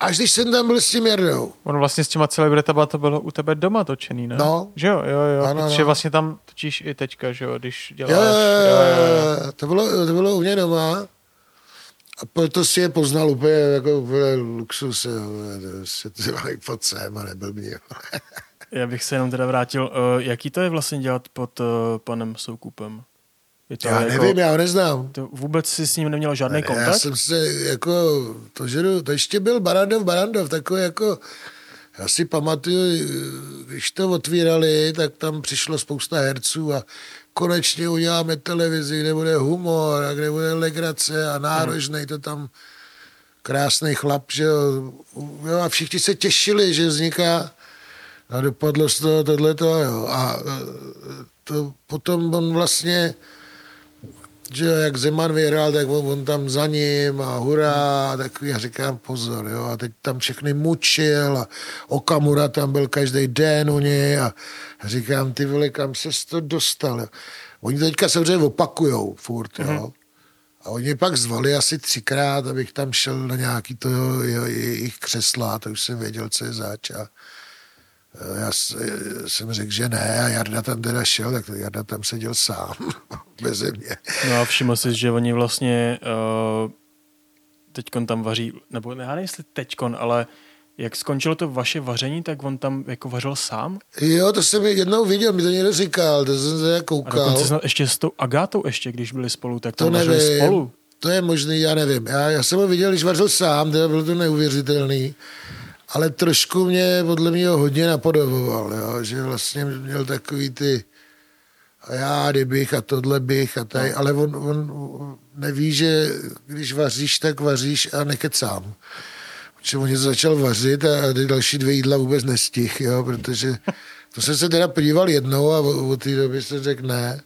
až když jsem tam byl s tím Jardou. Ono vlastně s těma celebritama to bylo u tebe doma točený, ne? No. Že jo, jo, jo. Ano, protože no. vlastně tam točíš i teďka, že jo, když děláš. Jo, jo, jo, jo, to bylo, to bylo u mě doma a proto si je poznal úplně jako úplně luxus. Jo, to se mají pod sem a nebyl mě. Já bych se jenom teda vrátil, uh, jaký to je vlastně dělat pod uh, panem Soukupem? Je to Já jako, nevím, já ho neznám. To vůbec si s ním neměl žádný kontakt? Já jsem se jako, to, že to ještě byl Barandov, Barandov, takový jako, já si pamatuju, když to otvírali, tak tam přišlo spousta herců a konečně uděláme televizi, kde bude humor a kde bude legrace a nárožnej to tam krásný chlap, že jo, jo, a všichni se těšili, že vzniká a dopadlo z toho tohleto, jo. A e, to potom on vlastně, že jak Zeman vyhrál, tak on, on tam za ním a hurá, a takový, já říkám pozor, jo, a teď tam všechny mučil a Okamura tam byl každý den u něj a říkám, ty vole, kam se to dostal, jo. Oni to teďka samozřejmě opakujou furt, jo. A oni mě pak zvali asi třikrát, abych tam šel na nějaký to jejich křesla, to už jsem věděl, co je zač. A já s- eh, jsem řekl, že ne a Jarda tam teda šel, tak Jarda tam seděl sám, bez mě. No a všiml jsi, že oni vlastně uh, teďkon tam vaří, nebo ne, já nevím, jestli teďkon, ale jak skončilo to vaše vaření, tak on tam jako vařil sám? Jo, to jsem jednou viděl, mi to někdo říkal, to jsem se A koukal. dokonce snad ještě s tou Agátou ještě, když byli spolu, tak To vařili nevím, spolu. to je možný, já nevím. Já, já jsem ho viděl, když vařil sám, teda bylo to neuvěřitelný, ale trošku mě podle mě hodně napodoboval, jo, že vlastně měl takový ty a já kdybych a tohle bych a tady, ale on, on neví, že když vaříš, tak vaříš a nekecám. Protože on něco začal vařit a ty další dvě jídla vůbec nestih, jo, protože to jsem se teda podíval jednou a od od té doby jsem řekl ne.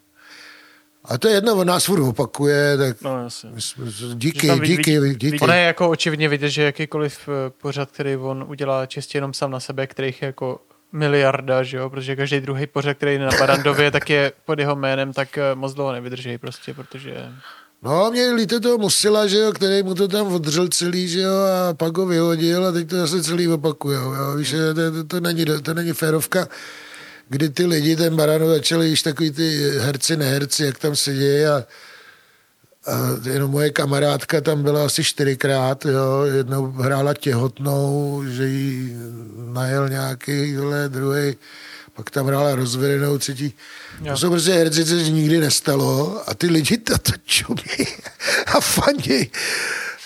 A to je jedno, on nás furt opakuje, tak No jasně. díky, tam vidí- díky, vidí- díky. Ono je jako očividně vidět, že jakýkoliv eh, pořad, který on udělá čistě jenom sám na sebe, kterých je jako miliarda, že jo, protože každý druhý pořad, který je na Barandově, tak je pod jeho jménem, tak eh, moc dlouho nevydrží prostě, protože No, mě líto toho Musila, že jo, který mu to tam odřel celý, že jo, a pak ho vyhodil a teď to zase celý opakujou, jo. Víš, že to, to, to, není, to není férovka, kdy ty lidi, ten Barano začali již takový ty herci, neherci, jak tam sedí a, a jenom moje kamarádka tam byla asi čtyřikrát, jo, jednou hrála těhotnou, že jí najel nějaký, druhý, pak tam hrála rozvedenou, třetí. Jo. To jsou prostě herci, co se nikdy nestalo a ty lidi to, to čumí a fandí.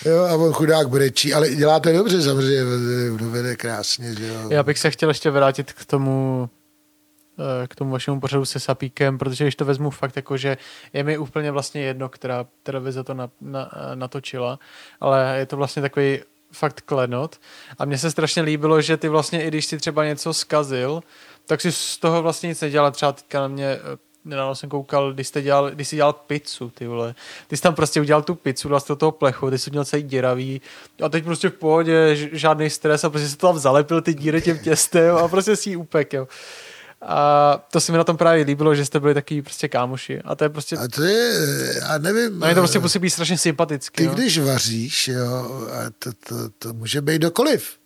Jo, a on chudák brečí, ale dělá to dobře samozřejmě, dovede krásně, že jo. já bych se chtěl ještě vrátit k tomu k tomu vašemu pořadu se Sapíkem, protože když to vezmu fakt jako, že je mi úplně vlastně jedno, která televize to na, na, natočila, ale je to vlastně takový fakt klenot. A mně se strašně líbilo, že ty vlastně, i když si třeba něco zkazil, tak si z toho vlastně nic nedělal. Třeba teďka na mě, eh, nedávno jsem koukal, když, jste dělal, když jsi dělal pizzu, ty vole. Ty jsi tam prostě udělal tu pizzu, dal jsi do toho plechu, ty jsi měl celý děravý a teď prostě v pohodě, žádný stres a prostě si to tam zalepil ty díry těm těstem a prostě si ji upek, jo. A to se mi na tom právě líbilo, že jste byli takový prostě kámoši. A to je prostě... A to je, já nevím. No, je to prostě musí být strašně sympatický. Ty no. když vaříš, jo, a to, to, to může být dokoliv.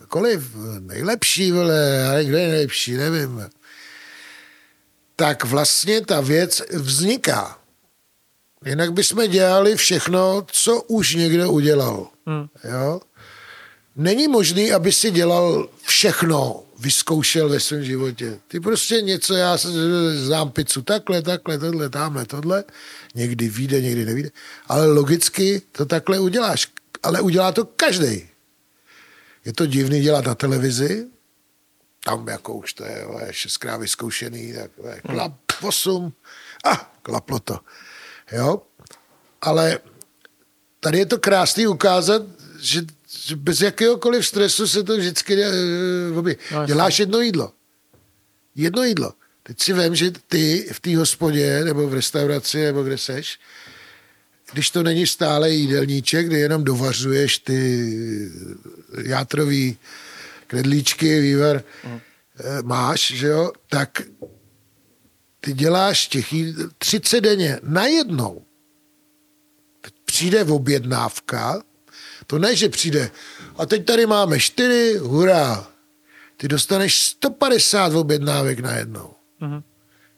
Dokoliv. Nejlepší, vole, ale kdo je nejlepší, nevím. Tak vlastně ta věc vzniká. Jinak bychom dělali všechno, co už někdo udělal. Hmm. Jo? Není možný, aby si dělal všechno, vyzkoušel ve svém životě. Ty prostě něco, já se znám pizzu takhle, takhle, tohle, tamhle, tohle. Někdy vyjde, někdy nevíde. Ale logicky to takhle uděláš. Ale udělá to každý. Je to divný dělat na televizi, tam jako už to je šestkrát vyzkoušený, tak klap, osm, a ah, klaplo to. Jo? Ale tady je to krásný ukázat, že bez jakéhokoliv stresu se to vždycky dě, No, děláš jedno jídlo. Jedno jídlo. Teď si vím, že ty v té hospodě nebo v restauraci, nebo kde seš, když to není stále jídelníček, kde jenom dovařuješ ty játrový knedlíčky, vývar, mm. máš, že jo, tak ty děláš těch jídl 30 denně najednou. Teď přijde objednávka, to ne, že přijde, a teď tady máme čtyři, hurá, ty dostaneš 150 objednávek najednou. Mhm.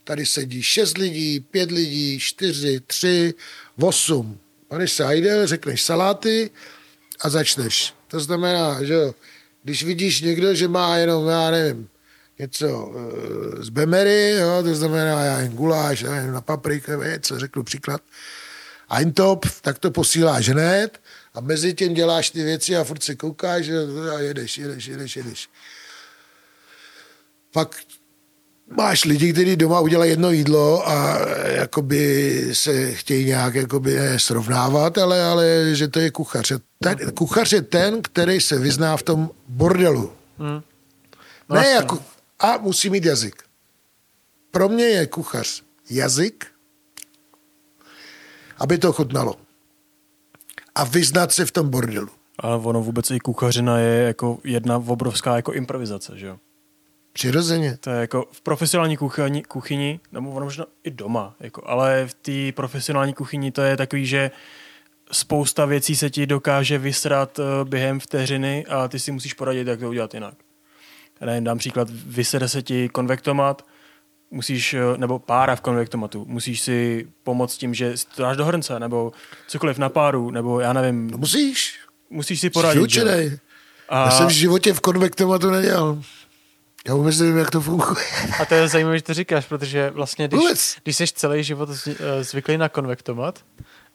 Tady sedí 6 lidí, 5 lidí, 4, 3, 8, 50 jídel, řekneš saláty a začneš. To znamená, že jo, když vidíš někdo, že má jenom, já nevím, něco e, z bemery, jo, to znamená, já nevím, guláš, já nevím, na paprik, něco, řeknu příklad, Eintop, tak to posíláš hned a mezi tím děláš ty věci a furt se koukáš a jedeš, jedeš, jedeš, jedeš. Pak máš lidi, kteří doma udělají jedno jídlo a jakoby se chtějí nějak jakoby ne srovnávat, ale, ale že to je kuchař. Ten, kuchař je ten, který se vyzná v tom bordelu. Hmm. No ne jako, a musí mít jazyk. Pro mě je kuchař jazyk, aby to chutnalo. A vyznat se v tom bordelu. Ale ono vůbec i kuchařina je jako jedna obrovská jako improvizace, že jo? Přirozeně. To je jako v profesionální kuchyni, kuchyni nebo ono možná i doma, jako, ale v té profesionální kuchyni to je takový, že spousta věcí se ti dokáže vysrat eh, během vteřiny a ty si musíš poradit, jak to udělat jinak. Já nevím, dám příklad, vysede se ti konvektomat, musíš, eh, nebo pára v konvektomatu, musíš si pomoct tím, že si to dáš do hrnce, nebo cokoliv na páru, nebo já nevím, No musíš. musíš si poradit. Vyučenej. A Já jsem v životě v konvektomatu nedělal. Já vůbec nevím, jak to funguje. A to je zajímavé, že to říkáš, protože vlastně, když, Vůbec. když jsi celý život eh, zvyklý na konvektomat,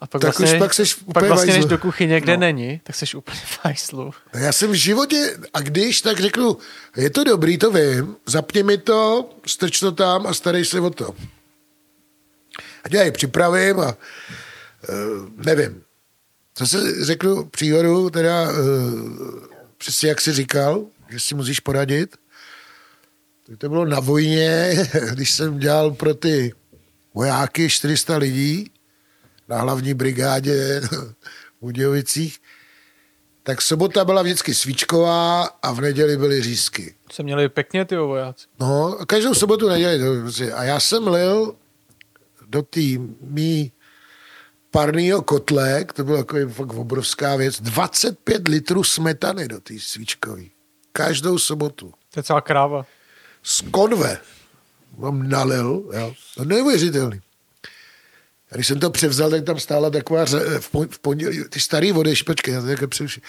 a pak Tak vlastně, už pak seš pak úplně vlastně jdeš vajzlu. do kuchyně, kde No. není, tak jsi úplně v hajslu. No Já jsem v životě, a když, tak řeknu, je to dobrý, to vím, zapni mi to, strč to tam a starej se o to. A já je připravím a uh, nevím. Zase řeknu příhodu, teda uh, přesně jak jsi říkal, že si musíš poradit. Tak to bylo na vojně, když jsem dělal pro ty vojáky 400 lidí na hlavní brigádě v Budějovicích, tak sobota byla vždycky svíčková a v neděli byly řízky. Se měli pěkně ty vojáci. No, každou sobotu neděli. to prostě- A já jsem lil do té mý parného kotle, to byla jako fakt obrovská věc, 25 litrů smetany do té svíčkové. Každou sobotu. To je celá kráva. Z konve. Mám nalil, jo. No neuvěřitelný. A když jsem to převzal, tak tam stála taková v pon- v pondělí, ty starý vody, počkej, já to takhle přeruším.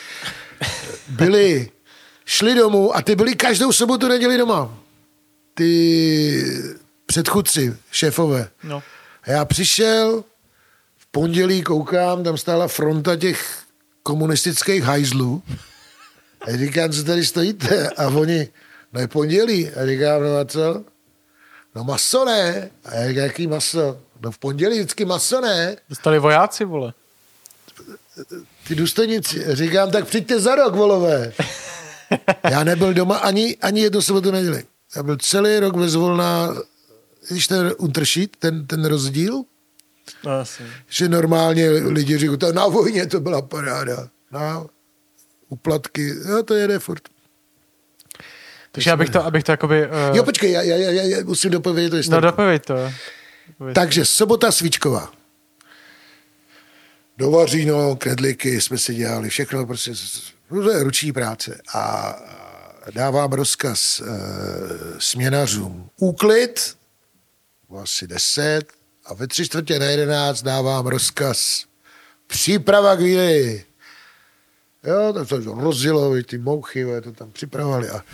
Byli, šli domů a ty byli každou sobotu neděli doma. Ty předchůdci, šéfové. No. A já přišel, v pondělí koukám, tam stála fronta těch komunistických hajzlů. A říkám, co tady stojíte? A oni, no je pondělí. A říkám, no a co? No maso ne. A já říkám, jaký maso? No v pondělí vždycky maso ne. Dostali vojáci, vole. Ty důstojníci. Říkám, tak přijďte za rok, volové. Já nebyl doma ani, ani jednu sobotu neděli. Já byl celý rok bez volna, když ten unterschied, ten, ten rozdíl, No, jasně. že normálně lidi říkají, to na vojně to byla paráda. Na uplatky, jo, to jede furt. Takže abych to, abych to jakoby... Uh... Jo, počkej, já, já, já, já musím dopovědět to No dopověď to. Takže sobota svíčková. Do Vaříno, knedlíky jsme si dělali, všechno prostě, ruční práce. A dávám rozkaz e, směnařům úklid, asi deset, a ve tři čtvrtě na jedenáct dávám rozkaz příprava k výdeji. Jo, to, to rozjelo, ty mouchy, to tam připravovali a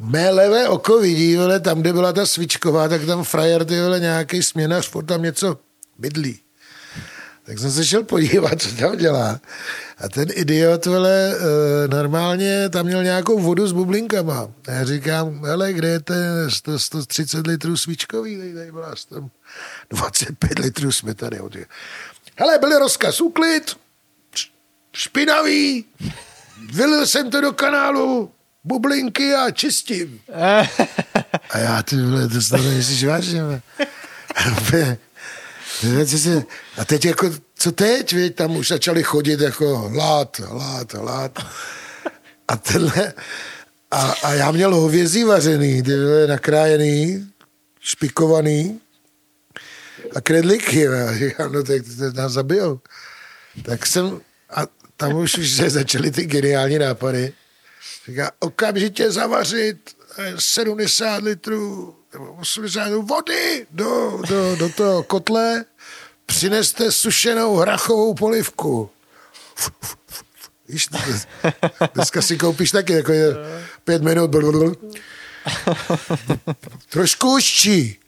mé levé oko vidí, vole, tam, kde byla ta svičková, tak tam frajer, ty vole, nějaký směnař, furt tam něco bydlí. Tak jsem se šel podívat, co tam dělá. A ten idiot, vole, eh, normálně tam měl nějakou vodu s bublinkama. A já říkám, hele, kde je ten 100, 130 litrů svíčkový? Tady byla tam 25 litrů smetany. Hele, byl rozkaz uklid, špinavý, vylil jsem to do kanálu, bublinky a čistím. a já, ty vole, to snad nemyslíš vážně. A teď jako, co teď, víš, tam už začali chodit jako lát, lát, lát. A tenhle, a, a já měl hovězí vařený, ty vole, nakrájený, špikovaný a kredliky. A říkám, no tak to nás zabijou. Tak jsem, a tam už, už se začaly ty geniální nápady. Říká, okamžitě zavařit 70 litrů nebo 80 litrů vody do, do, do toho kotle, přineste sušenou hrachovou polivku. Víš, dneska si koupíš taky jako je pět minut. Trošku užčí.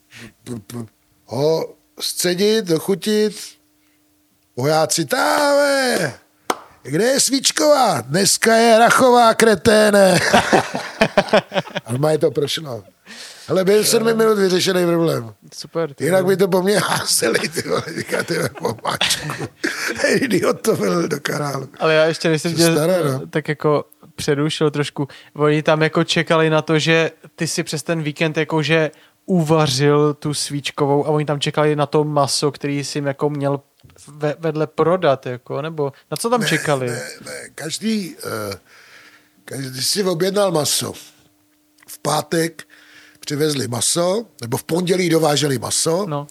Ho scedit, dochutit. Vojáci, táve, kde je Svíčková? Dneska je Rachová, kreténe. A má je to prošlo. Ale byl sedmi minut vyřešený problém. Super. Ty Jinak by to po mně házeli, ty vole, říká, ty pomáčku. Idiot to byl do kanálu. Ale já ještě, než jsem tě no. tak jako přerušil trošku, oni tam jako čekali na to, že ty si přes ten víkend jakože uvařil tu svíčkovou a oni tam čekali na to maso, který jsi jim jako měl vedle prodat, jako, nebo na co tam ne, čekali? Ne, ne, každý, uh, každý si objednal maso. V pátek přivezli maso, nebo v pondělí dováželi maso. No.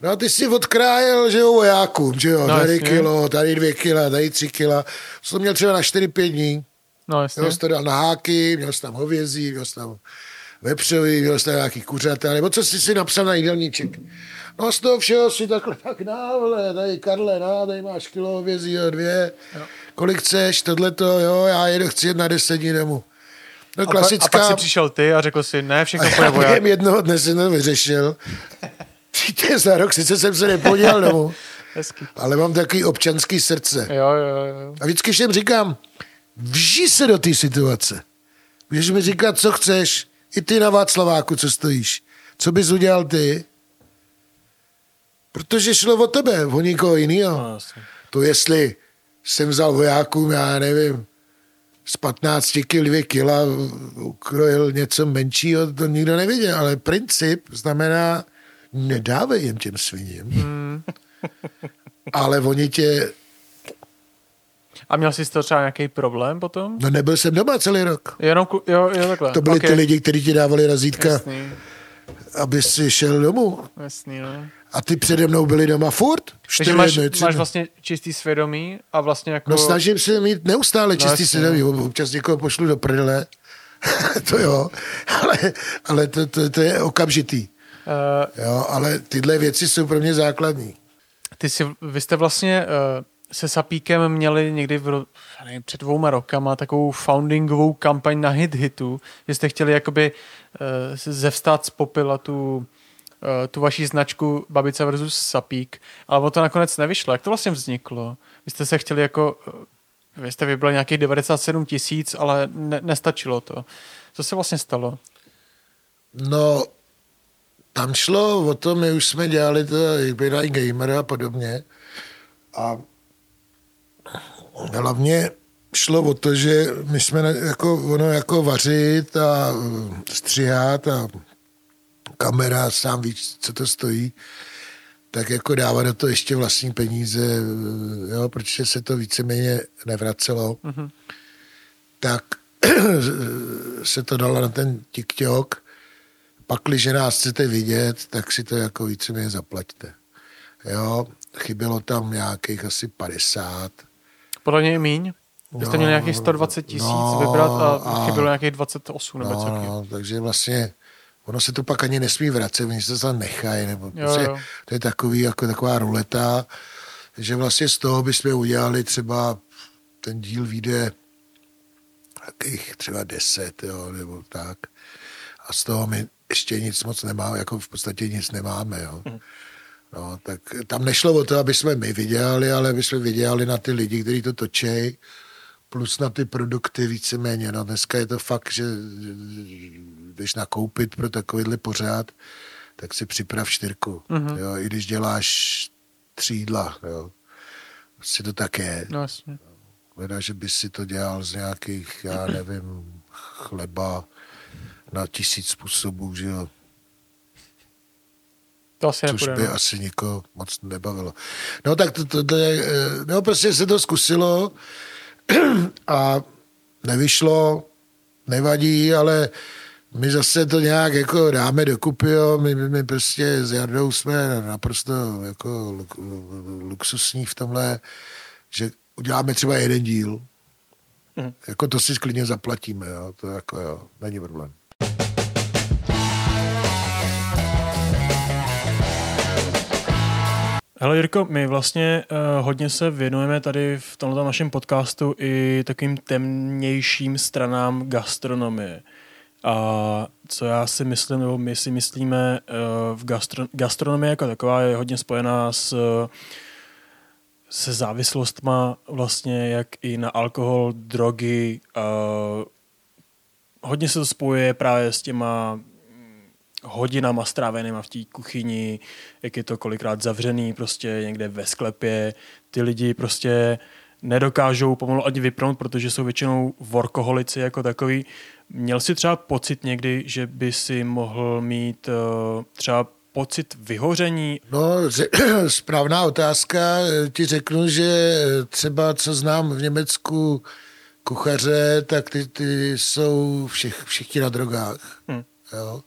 No a ty si odkrájel, že jo, vojákům, že jo, no, tady jasně. kilo, tady dvě kila, tady tři kila. To měl třeba na čtyři, pět dní. No, jasně. Měl jsi to dal na háky, měl jsi tam hovězí, měl jsi tam vepřový, měl jsi tam nějaký kuřata, nebo co jsi si napsal na jídelníček. No z toho všeho si takhle tak návle, tady Karle, na, tady máš kilo hovězí, jo, dvě. Jo. Kolik chceš, tohleto, jo, já jedu, chci jet na deset dní domů. No, klasická... A, pa, a pak si přišel ty a řekl si, ne, všechno půjde voják. Já jednoho dne jsem to vyřešil. Přijďte za rok, sice jsem se nepodíval domů, Hezky. ale mám takový občanský srdce. Jo, jo, jo. A vždycky všem říkám, vžij se do té situace. Můžeš mi říkat, co chceš, i ty na Václaváku, co stojíš. Co bys udělal ty? Protože šlo o tebe, o nikoho jiného. No, to jestli jsem vzal vojákům, já nevím, z 15 kg 2 kila ukrojil něco menšího, to nikdo neviděl, ale princip znamená, nedávej jim těm sviním. Hmm. ale oni tě... A měl jsi to třeba nějaký problém potom? No nebyl jsem doma celý rok. Jenom, jo, jo, takhle. To byli okay. ty lidi, kteří ti dávali razítka, Jasný. aby si šel domů. Jasný, no. A ty přede mnou byli doma furt? Takže máš, dny, máš vlastně čistý svědomí a vlastně jako... No snažím se mít neustále no, čistý no, svědomí. Občas někoho pošlu do prdele. to jo, ale, ale to, to, to je okamžitý. Uh, jo, ale tyhle věci jsou pro mě základní. Ty jsi, vy jste vlastně uh, se Sapíkem měli někdy v, nevím, před dvouma rokama takovou foundingovou kampaň na hit hitu, že jste chtěli jakoby uh, zevstát z popila tu Eh, tu vaši značku Babice versus Sapík, ale o to nakonec nevyšlo. Jak to vlastně vzniklo? Vy jste se chtěli jako, eh, vy jste vybrali nějakých 97 tisíc, ale ne, nestačilo to. Co se vlastně stalo? No, tam šlo o to, my už jsme dělali to Big Gamer a podobně a hlavně šlo o to, že my jsme jako, ono jako vařit a stříhat a kamera, sám víš, co to stojí, tak jako dává do toho ještě vlastní peníze, jo, protože se to víceméně nevracelo, mm-hmm. tak se to dalo na ten TikTok, pak, když nás chcete vidět, tak si to jako víceméně zaplaťte. Jo, chybělo tam nějakých asi 50. Podle něj míň. Vy jste No, měli nějakých 120 tisíc no, vybrat a, a- chybělo nějakých 28 nebo No, no, takže vlastně ono se to pak ani nesmí vracet, oni se to nechají, nebo Jo, prostě, jo. to je takový, jako taková ruleta, že vlastně z toho bychom udělali třeba ten díl vyjde takových třeba 10, jo, nebo tak. A z toho my ještě nic moc nemáme, jako v podstatě nic nemáme, jo. No, tak tam nešlo o to, aby jsme my vydělali, ale aby jsme vydělali na ty lidi, kteří to točí, plus na ty produkty víceméně. No, dneska je to fakt, že když nakoupit pro takovýhle pořád, tak si připrav čtyřku. Mm-hmm. Jo, I když děláš tři jídla. Jo. Prostě to tak je. No jasně. Leda, že by si to dělal z nějakých, já nevím, chleba na tisíc způsobů, že jo. To asi Což nepůjde. by no. asi nikoho moc nebavilo. No tak to, to, to je, eh, no prostě se to zkusilo a nevyšlo, nevadí, ale my zase to nějak jako dáme dokupy, jo. My, my, prostě s Jardou jsme naprosto jako luxusní v tomhle, že uděláme třeba jeden díl. Mhm. Jako to si klidně zaplatíme, jo. To jako jo, není problém. Hele Jirko, my vlastně uh, hodně se věnujeme tady v tomto našem podcastu i takovým temnějším stranám gastronomie. A co já si myslím, nebo my si myslíme, uh, v gastro, gastronomie jako taková je hodně spojená s, se závislostma vlastně jak i na alkohol, drogy. Uh, hodně se to spojuje právě s těma hodinama strávenýma v té kuchyni, jak je to kolikrát zavřený prostě někde ve sklepě. Ty lidi prostě nedokážou pomalu ani vypnout, protože jsou většinou workoholici jako takový. Měl jsi třeba pocit někdy, že by si mohl mít uh, třeba pocit vyhoření? No, správná otázka. Ti řeknu, že třeba co znám v Německu kuchaře, tak ty, ty jsou všich, všichni na drogách. Hm. Jo.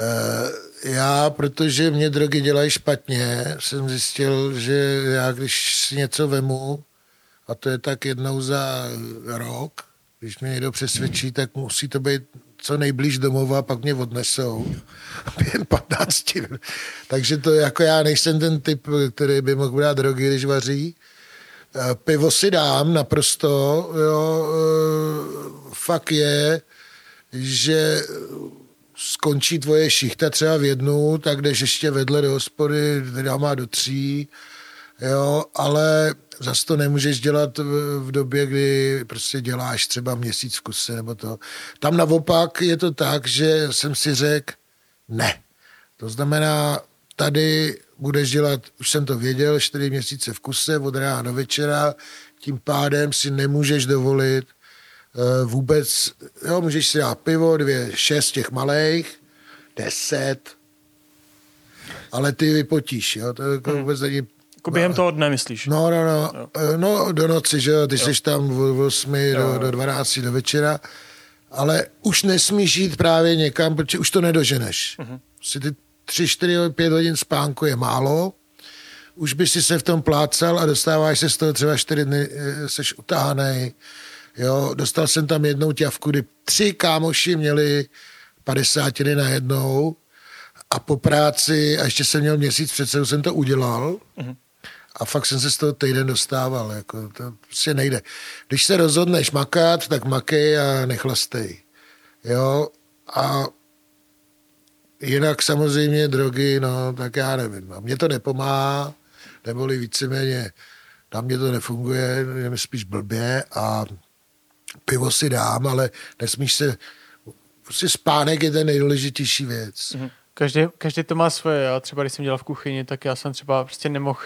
Eh, Já, protože mě drogy dělají špatně, jsem zjistil, že já když si něco vemu, a to je tak jednou za rok, když mě někdo přesvědčí, tak musí to být co nejblíž domova, pak mě odnesou během 15 minut. Takže to jako já nejsem ten typ, který by mohl brát drogy, když vaří. Eh, Pivo si dám naprosto, jo, eh, fakt je, že skončí tvoje šichta třeba v jednu, tak jdeš ještě vedle do hospody, která má do tří, jo, ale zase to nemůžeš dělat v, v době, kdy prostě děláš třeba měsíc v kuse nebo to. Tam naopak je to tak, že jsem si řekl, ne. To znamená, tady budeš dělat, už jsem to věděl, čtyři měsíce v kuse od rána do večera, tím pádem si nemůžeš dovolit vůbec, jo, můžeš si dát pivo, dvě, šest těch malých, deset, ale ty vypotíš, jo, to jako vůbec není Jako během toho dne myslíš? No, no, no, Eh, no do noci, že jo, ty jsi tam v 8 do, do 12 do večera, ale už nesmíš jít právě někam, protože už to nedoženeš. Uh-huh. Si ty 3, 4, 5 hodin spánku je málo, už by si se v tom plácal a dostáváš se z toho třeba 4 dny, eh, seš utáhanej. Jo, dostal jsem tam jednou ťavku, kdy tři kámoši měli 50 na jednou a po práci, a ještě jsem měl měsíc před sebou, jsem to udělal. Uh-huh. A fakt jsem se z toho týden dostával. Jako, to prostě nejde. Když se rozhodneš makat, tak makej a nechlastej. Jo? A jinak samozřejmě drogy, no, tak já nevím. A mně to nepomáhá, neboli víceméně na mě to nefunguje, je mi spíš blbě a pivo si dám, ale nesmíš se, prostě spánek je ten nejdůležitější věc. Každý, každý to má svoje. Já třeba, když jsem dělal v kuchyni, tak já jsem třeba prostě nemohl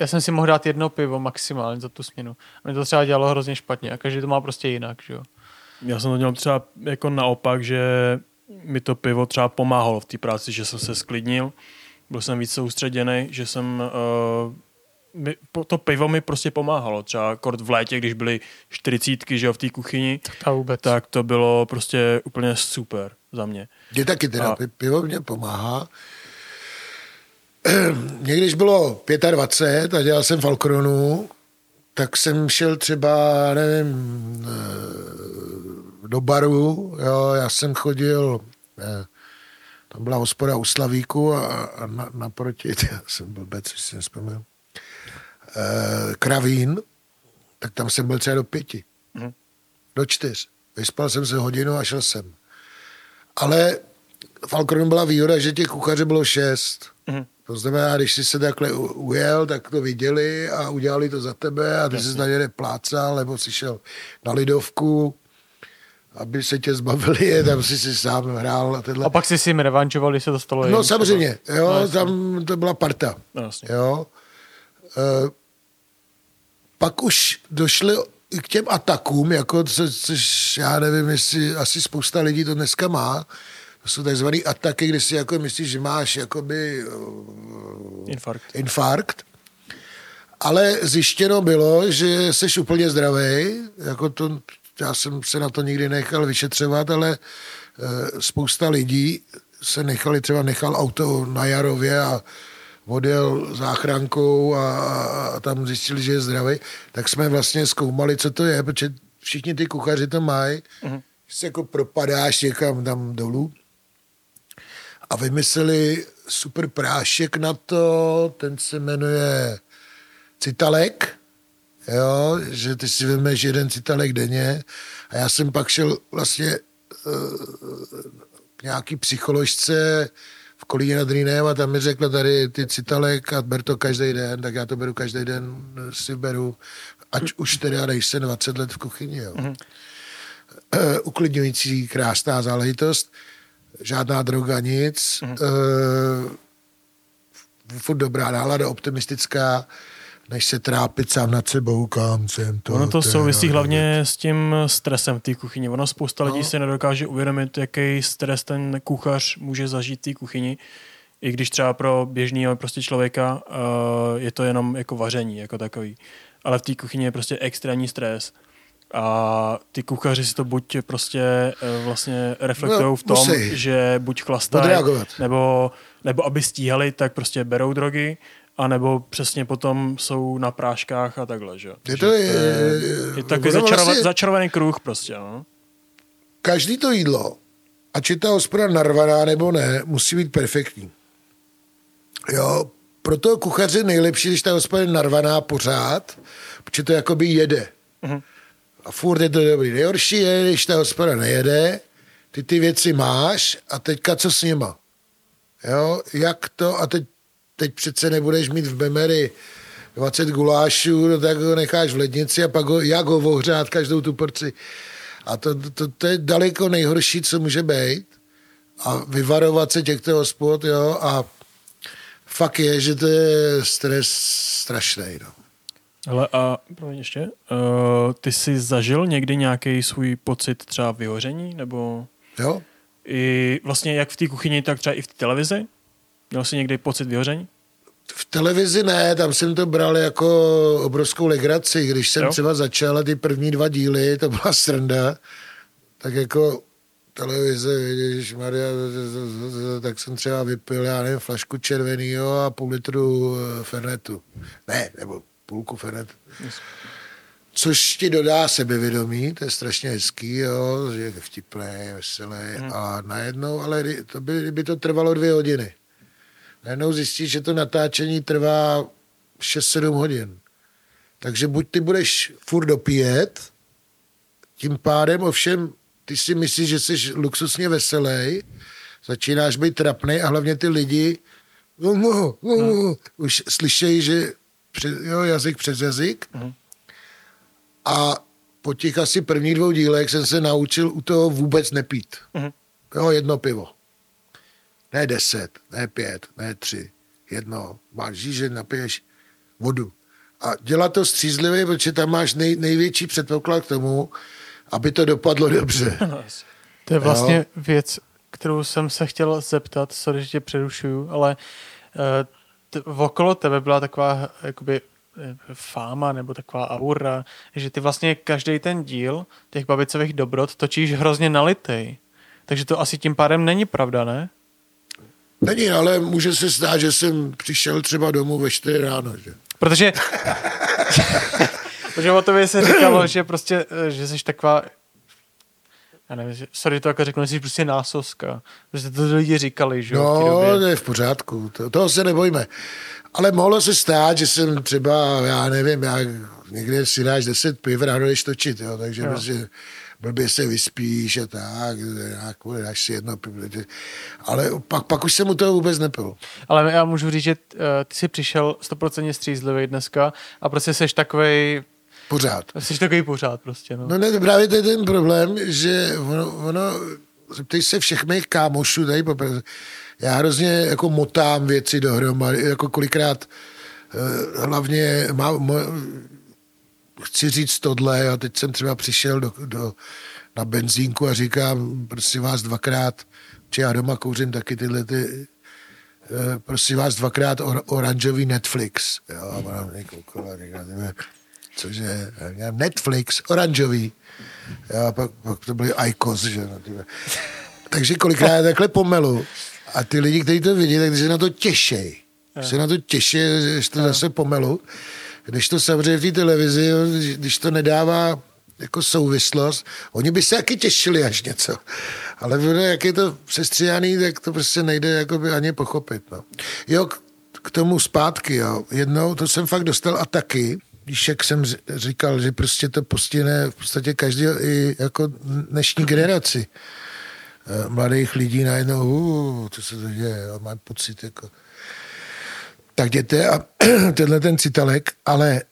já jsem si mohl dát jedno pivo maximálně za tu směnu. A mě to třeba dělalo hrozně špatně a každý to má prostě jinak, že jo. Já jsem to měl třeba jako naopak, že mi to pivo třeba pomáhalo v té práci, že jsem se sklidnil, byl jsem víc soustředěný, že jsem uh, mi, po- to pivo mi prostě pomáhalo. Třeba kort v létě, když byly čtyřicítky, že jo, v té kuchyni, Ta vůbec. tak to bylo prostě úplně super za mě. Mě taky teda, A- pivo mě pomáhá. Mě když bylo 25 a dělal jsem Falkronu, tak jsem šel třeba, nevím, eh, do baru, jo, já jsem chodil, eh, tam byla hospoda u Slavíku a, a na, naproti, já jsem blbec, už si nespomínám, Kravín, tak tam jsem byl třeba do pěti, Mhm. do čtyř. Vyspal jsem se hodinu a šel jsem. Ale v Alkronu byla výhoda, že těch kuchařů bylo šest. Mhm. To znamená, když jsi se takhle ujel, tak to viděli a udělali to za tebe a ty jsi na ně neplácal, nebo jsi šel na lidovku, aby se tě zbavili, tam si si sám hrál a tenhle. A pak si si jim revančoval, když se to stalo No samozřejmě, jo, No, tam to byla parta. No, jasně. Jo. E, pak už došli k těm atakům, jako co, což já nevím, jestli asi spousta lidí to dneska má. To jsou takzvané ataky, kdy si jako myslíš, že máš jakoby eh, Infarkt. infarkt. Ale zjištěno bylo, že jsi úplně zdravý, jako to, já jsem se na to nikdy nechal vyšetřovat, ale eh, spousta lidí se nechali, třeba nechal auto na Jarově a odjel záchrankou a, a tam zjistili, že je zdravý, tak jsme vlastně zkoumali, co to je, protože všichni ty kuchaři to mají, Mhm. že se jako propadáš někam tam dolů. A vymysleli super prášek na to, ten se jmenuje Citalek, jo, že ty si vemeš jeden citalek denně. A já jsem pak šel vlastně uh, k nějaký psycholožce v Kolíně nad Rýnem a tam mi řekla tady ty citalek a ber to každý den, tak já to beru každý den, si beru, ať už teda nejsem 20 let v kuchyni, jo. Mm-hmm. Uh, uklidňující, krásná záležitost, žádná droga, nic, mm-hmm. uh, furt dobrá nálada, optimistická, než se trápit sám nad sebou, kam jsem to. Ono to souvisí hlavně nevěděl. s tím stresem v té kuchyni. Ono spousta lidí No. si nedokáže uvědomit, jaký stres ten kuchař může zažít v té kuchyni. I když třeba pro běžného prostě člověka uh, je to jenom jako vaření, jako takový. Ale v té kuchyni je prostě extrémní stres. A ty kuchaři si to buď prostě uh, vlastně reflektují No, v tom, musí. že buď chlastají, nebo, nebo aby stíhali, tak prostě berou drogy, a nebo přesně potom jsou na práškách a takhle, že? Je to je- je takový ono začarova, vlastně- začarovaný kruh prostě, no. Každý to jídlo, ať je ta hospoda narvaná nebo ne, musí být perfektní. Jo, proto kuchaři nejlepší, když ta hospoda je narvaná pořád, protože to jakoby jede. Mhm. A furt je to dobrý. Nejhorší je, když ta hospoda nejede, ty ty věci máš a teďka co s nima? Jo, jak to, a teď, teď přece nebudeš mít v Bemery 20 gulášů, no tak ho necháš v lednici a pak ho, jak ho ohřát každou tu porci. A to, to, to je daleko nejhorší, co může být. A vyvarovat se těchto hospod, jo, a fakt je, že to je stres strašný, no. Ale a promiň ještě, uh, ty jsi zažil někdy nějaký svůj pocit třeba vyhoření, nebo Jo? i vlastně jak v té kuchyni, tak třeba i v té televizi? Měl jsi někdy pocit vyhoření? V televizi ne, tam jsem to bral jako obrovskou legraci. Když jsem Jo. třeba začal ty první dva díly, to byla sranda, tak jako televize, vidíš, Maria, tak jsem třeba vypil, já nevím, flašku červenýho a půl litru eh, Fernetu. Ne, nebo půlku Fernetu. Což ti dodá sebevědomí, to je strašně hezký, jo, že je vtipný, veselý Mhm. a najednou, ale to by, kdyby to trvalo dvě hodiny. Najednou zjistíš, že to natáčení trvá 6-7 hodin. Takže buď ty budeš furt dopíjet, tím pádem ovšem ty si myslíš, že jsi luxusně veselý, začínáš být trapný a hlavně ty lidi no, no, no, no. už slyšejí, že před, jo, jazyk přes jazyk Mhm. a po těch asi prvních dvou dílech jsem se naučil u toho vůbec nepít. Mhm. Jo, jedno pivo. Ne deset, ne pět, ne tři. Jedno. Máš žíže, napiješ vodu. A dělat to střízlivě, protože tam máš nej, největší předpoklad k tomu, aby to dopadlo dobře. To je vlastně Jo. věc, kterou jsem se chtěl zeptat, sorry, že tě přerušuju, ale eh, t- okolo tebe byla taková jakoby eh, fáma nebo taková aura, že ty vlastně každý ten díl těch babicových dobrot točíš hrozně nalitej. Takže to asi tím pádem není pravda, ne? Není, ale může se stát, že jsem přišel třeba domů ve 4 ráno, že? Protože, protože o tobě se říkalo, že prostě, eh, že jsi taková já nevím, že- sorry, to jako řeknu, že jsi prostě násoska. Protože to lidi říkali, že jo, No, to je v pořádku, to, toho se nebojíme. Ale mohlo se stát, že jsem třeba, já nevím, já někde si dáš 10 piv, ráno jdeš točit, jo, takže Jo. prostě blbě se vyspíš a tak, nějak, dáš si jedno pivo, ale pak, pak už jsem u toho vůbec nepil. Ale já můžu říct, že uh, ty jsi přišel 100% střízlivý dneska a prostě jsi takovej, Pořád. jsi takový pořád prostě, no. No ne, právě to je ten problém, že ono, ono zeptej se všech mých kámošů tady poprvé, já hrozně jako motám věci dohromady, jako kolikrát eh, hlavně má, mo, chci říct tohle a teď jsem třeba přišel do, do, na benzínku a říkám, prosím vás dvakrát, či já doma kouřím taky tyhle ty, eh, prosím vás dvakrát or, oranžový Netflix. Jo, a ona mě koukala, cože, Netflix, oranžový. Jo, a pak, pak to byly Icos, že no. Takže kolikrát já takhle pomelu a ty lidi, kteří to vidí, tak se na to těšej. Se na to těší, že to zase pomelu. Když to samozřejmě v té televizi, když- to nedává jako souvislost, oni by se taky těšili až něco. Ale jak je to sestříhaný, tak to prostě nejde jakoby ani pochopit. No. Jo, k, k tomu zpátky, jo. Jednou, to jsem fakt dostal a taky, když jak jsem říkal, že prostě to postihne v podstatě každý i jako dnešní generaci eh, mladých lidí najednou, uh, co se to děje, mám pocit, jako, tak jděte a tenhle ten citalek, ale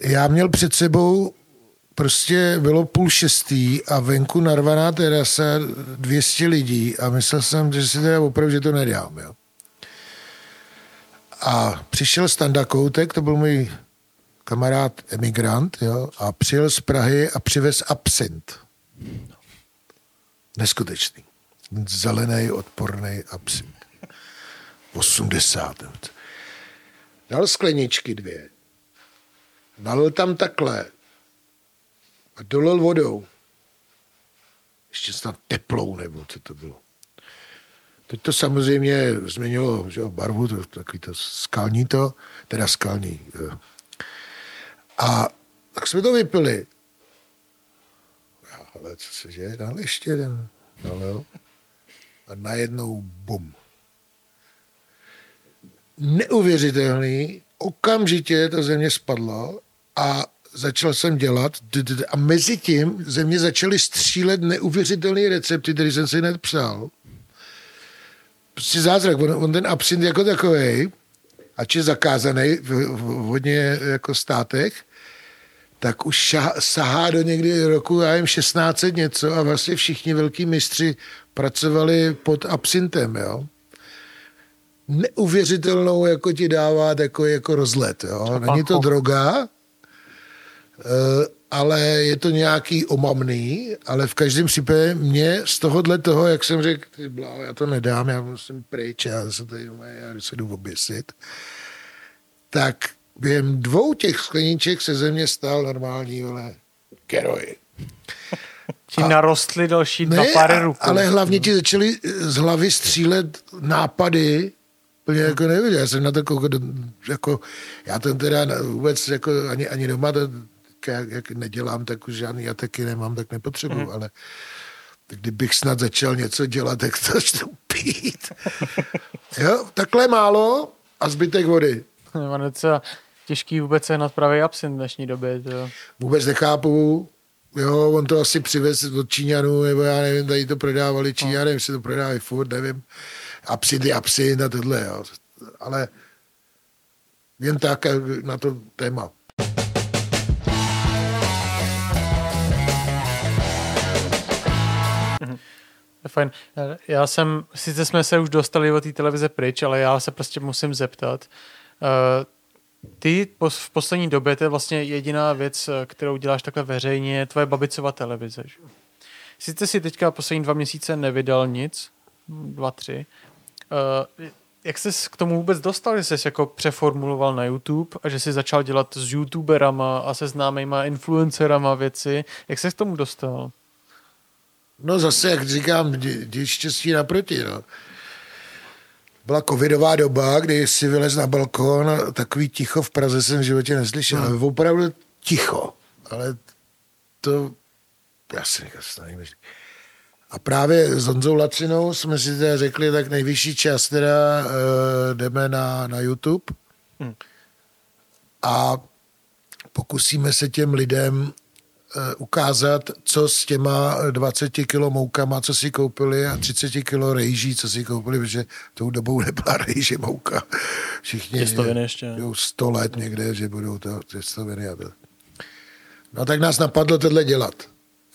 já měl před sebou prostě bylo půl šestý a venku narvaná terasa 200 lidí a myslel jsem, že si teda opravdu, že to nedám, jo. A přišel Standa Koutek, to byl můj kamarád emigrant, jo, a přijel z Prahy a přivez absint. Neskutečný. Zelený, odporný absint. 80. Dal skleničky dvě. Nalil tam takhle. A dolil vodou. Ještě snad teplou, nebo co to bylo. Teď to samozřejmě změnilo že jo, barvu, to, takový to skalní to, teda skalní. jo. A tak jsme to vypili. Ale co se děje? Dal ještě jeden. Nalil. A najednou bum. Neuvěřitelný, okamžitě ta země spadla a začal jsem dělat a mezi tím ze mě začaly střílet neuvěřitelné recepty, které jsem si hned psal. Prostě zázrak, on, on ten absint jako takový, ač je zakázaný v, v, v hodně jako státech, tak už šah, sahá do někdy roku, já jim 16 něco a vlastně všichni velký mistři pracovali pod absintem, jo. Neuvěřitelnou jako ti dává takový jako rozlet, jo. Není to droga, eh, ale je to nějaký omamný, ale v každém případě mě z tohohle toho, jak jsem řekl, ty bláho, já to nedám, já musím pryč, já se tady, já se jdu oběsit, tak během dvou těch skleníček se ze mě stal normální, vole, keroj. Ti narostly další dva páry a- rukou. ale hlavně ti začaly z hlavy střílet nápady, úplně jako neviděl, já jsem na to koukal, jako, já to teda vůbec jako ani, ani doma, to, jak, jak nedělám, tak už žádný ataky nemám, tak nepotřebuju, mm. ale tak kdybych snad začal něco dělat, tak to začnu pít. jo, takhle málo a zbytek vody. Je docela těžký vůbec sehnat pravý absint v dnešní době. To. Vůbec nechápu, jo, on to asi přivez od Číňanů, nebo já nevím, tady to prodávali Číňané, jestli to prodávají furt, nevím. Je absint a tohle, jo. Ale jen tak eh, na to téma. Je fajn. Já jsem, sice jsme se už dostali od té televize pryč, ale já se prostě musím zeptat. Uh, ty v poslední době, to je vlastně jediná věc, eh, kterou děláš takhle veřejně, je tvoje babicova televize. Že? Sice si teďka poslední dva měsíce nevydal nic, dva, tři. Uh, jak jsi k tomu vůbec dostal, že jsi jako přeformuloval na YouTube a že jsi začal dělat s youtuberama a se známýma influencerama věci? Jak jsi k tomu dostal? No zase, jak říkám, když štěstí naproti, no. Byla covidová doba, kdy si vylez na balkon, takový ticho v Praze jsem v životě neslyšel. Hmm. Opravdu ticho, ale to, já si nevím, a právě s Honzou Lacinou jsme si teda řekli, tak nejvyšší čas teda uh, jdeme na, na YouTube hmm. a pokusíme se těm lidem uh, ukázat, co s těma 20 kilo moukama, co si koupili a 30 kilo rejží, co si koupili, protože tou dobou nebyla rejži mouka. Všichni těstoviny ještě. Jdou 100 let někde, že budou to těstoviny a to. No tak nás napadlo tohle dělat.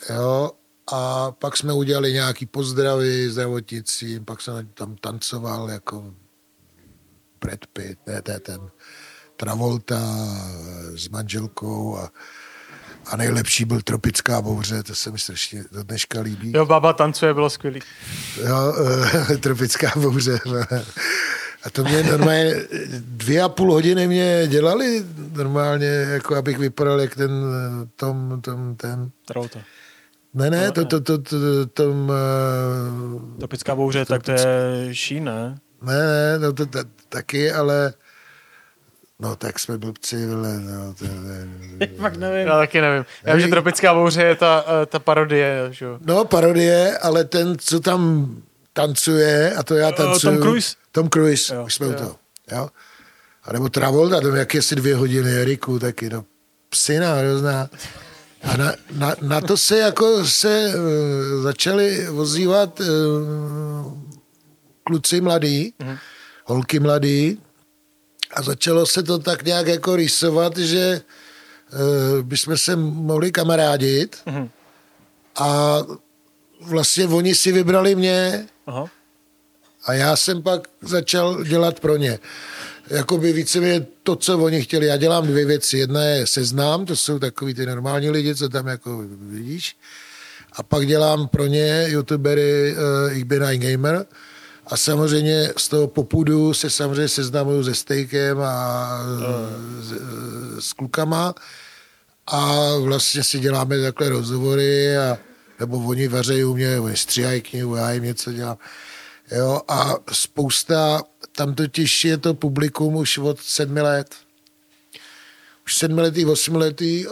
Jo, a pak jsme udělali nějaký pozdravy zdravotnicím, pak jsem tam tancoval jako Brad Pitt, ne, ne, ten Travolta s manželkou a, a nejlepší byl Tropická bouře, to se mi strašně do dneška líbí. Jo, baba tancuje, bylo skvělý. Jo, Tropická bouře. A to mě normálně dvě a půl hodiny mě dělali normálně, jako abych vypadal jak ten Tom, tom ten... Travolta. Ne, ne, to, to, to, to, tom... Uh, Tropická bouře, tak to je šín, ne? Ne, ne, no to, to taky, ale... No tak jsme blbci, vole, no, to, ne, Fakt nevím. Já taky nevím. Já vím, že Tropická bouře je ta, eh, ta parodie, že jo? No, parodie, ale ten, co tam tancuje, a to já tancuju. Tom Cruise? Tom Cruise, jo, už jsme jo. u toho, jo? A nebo Travolta, to jak asi dvě hodiny Eriku, taky, no, psina hrozná. A na, na, na to se jako se uh, začali ozývat uh, kluci mladí, mm. holky mladí a začalo se to tak nějak jako rýsovat, že uh, bychom se mohli kamarádit mm. a vlastně oni si vybrali mě Aha. a já jsem pak začal dělat pro ně jakoby víceméně to, co oni chtěli. Já dělám dvě věci. Jedna je seznám, to jsou takový ty normální lidi, co tam jako vidíš. A pak dělám pro ně youtubery uh, Ich bin ein Gamer. A samozřejmě z toho popudu se samozřejmě seznamuju se stejkem a uh. s, s klukama. A vlastně si děláme takhle rozhovory a nebo oni vařejí u mě, oni stříhají knihu, já jim něco dělám. Jo, a spousta tam totiž je to publikum už od sedmi let. Už sedmiletý, osmiletý,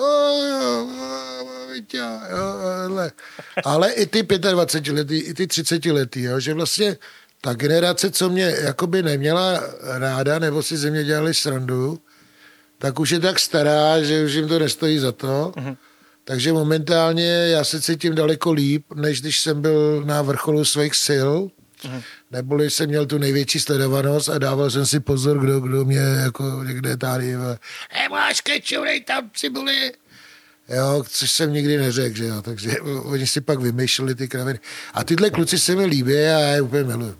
ale i ty 25 letý, i ty 30 letý, jo, že vlastně ta generace, co mě jakoby neměla ráda, nebo si ze mě dělali srandu, tak už je tak stará, že už jim to nestojí za to. Mm-hmm. Takže momentálně já se cítím daleko líp, než když jsem byl na vrcholu svých sil. Mm-hmm neboli jsem měl tu největší sledovanost a dával jsem si pozor, kdo, kdo mě jako někde tady, hej, máš keču, dej tam cibuli. Jo, což jsem nikdy neřekl, že jo, takže oni si pak vymýšleli ty kraviny. A tyhle kluci se mi líbí a já je úplně miluji. Uh,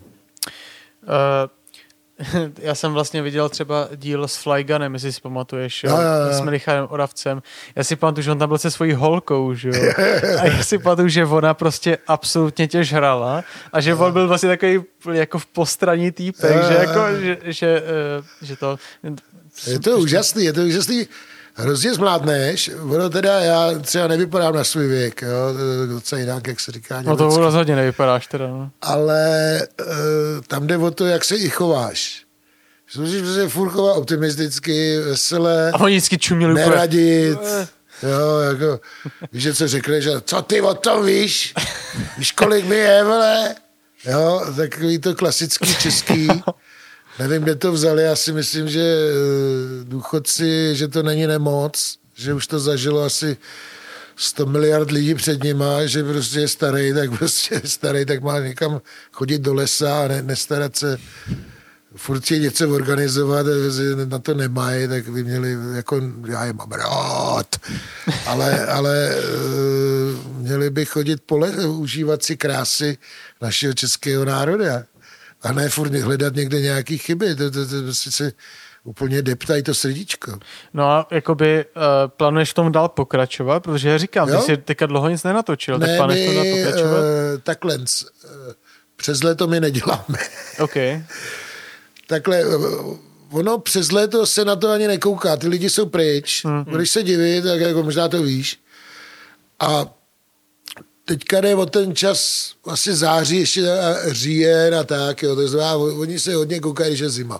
já jsem vlastně viděl třeba díl s Flyganem, jestli si pamatuješ, jo? Jo, jo, jo. s Milichalem Oravcem. Já si pamatuju, že on tam byl se svojí holkou, že jo? A já si pamatuju, že ona prostě absolutně tě žrala a že on byl vlastně takový jako v postraní týpek, že jako, že, že, eh, že to... Je to úžasný, je to úžasný hrozně zmládneš, ono teda, já třeba nevypadám na svůj věk, jo, docela jinak, jak se říká německy. No to rozhodně nevypadáš teda, no. Ale uh, tam jde o to, jak se i chováš. Musíš se furt chovat optimisticky, veselé, A oni vždycky čuměli neradit. Úplně. Jo, jako, víš, že co řekli, že co ty o tom víš? Víš, kolik mi je, vole? Jo, takový to klasický český. Nevím, kde to vzali, já si myslím, že eh, důchodci, že to není nemoc, že už to zažilo asi 100 miliard lidí před nima, že prostě je starý, tak prostě je starý, tak má někam chodit do lesa a ne, nestarat se. Furt si něco organizovat, na to nemají, tak by měli, jako já je mám rád, ale, ale eh, měli by chodit pole, užívat si krásy našeho českého národa a ne furt hledat někde nějaký chyby. To, to, to, to sice úplně deptají to srdíčko. No a jakoby uh, plánuješ v tom dál pokračovat? Protože já říkám, jo? ty jsi teďka dlouho nic nenatočil, ne, tak plánuješ v tom dál pokračovat? Uh, takhle, uh, přes léto my neděláme. OK. takhle, ono přes léto se na to ani nekouká, ty lidi jsou pryč, mm-hmm. budeš se divit, tak jako možná to víš. A teďka jde o ten čas vlastně září, ještě říjen a tak, jo, to znamená, oni se hodně koukají, že je zima.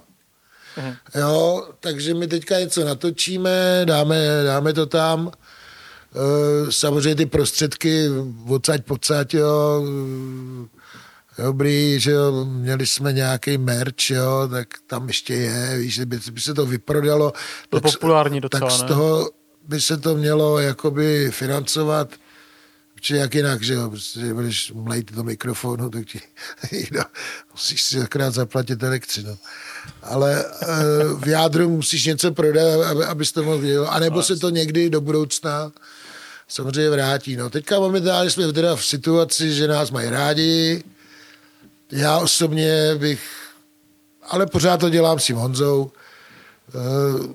Mm-hmm. Jo, takže my teďka něco natočíme, dáme, dáme to tam. E, samozřejmě ty prostředky odsaď pocať, jo, dobrý, že jo, měli jsme nějaký merch, jo, tak tam ještě je, víš, by, by se to vyprodalo. To tak, populární docela, Tak z toho by se to mělo jakoby financovat, protože jak jinak, že jo, prostě budeš mlejt do mikrofonu, tak ti, no, musíš si akorát zaplatit elektřinu. Ale uh, v jádru musíš něco prodat, aby, abys to mohl dělat. A nebo se to někdy do budoucna samozřejmě vrátí. No, teďka momentálně jsme teda v situaci, že nás mají rádi, já osobně bych, ale pořád to dělám s tím Honzou, uh,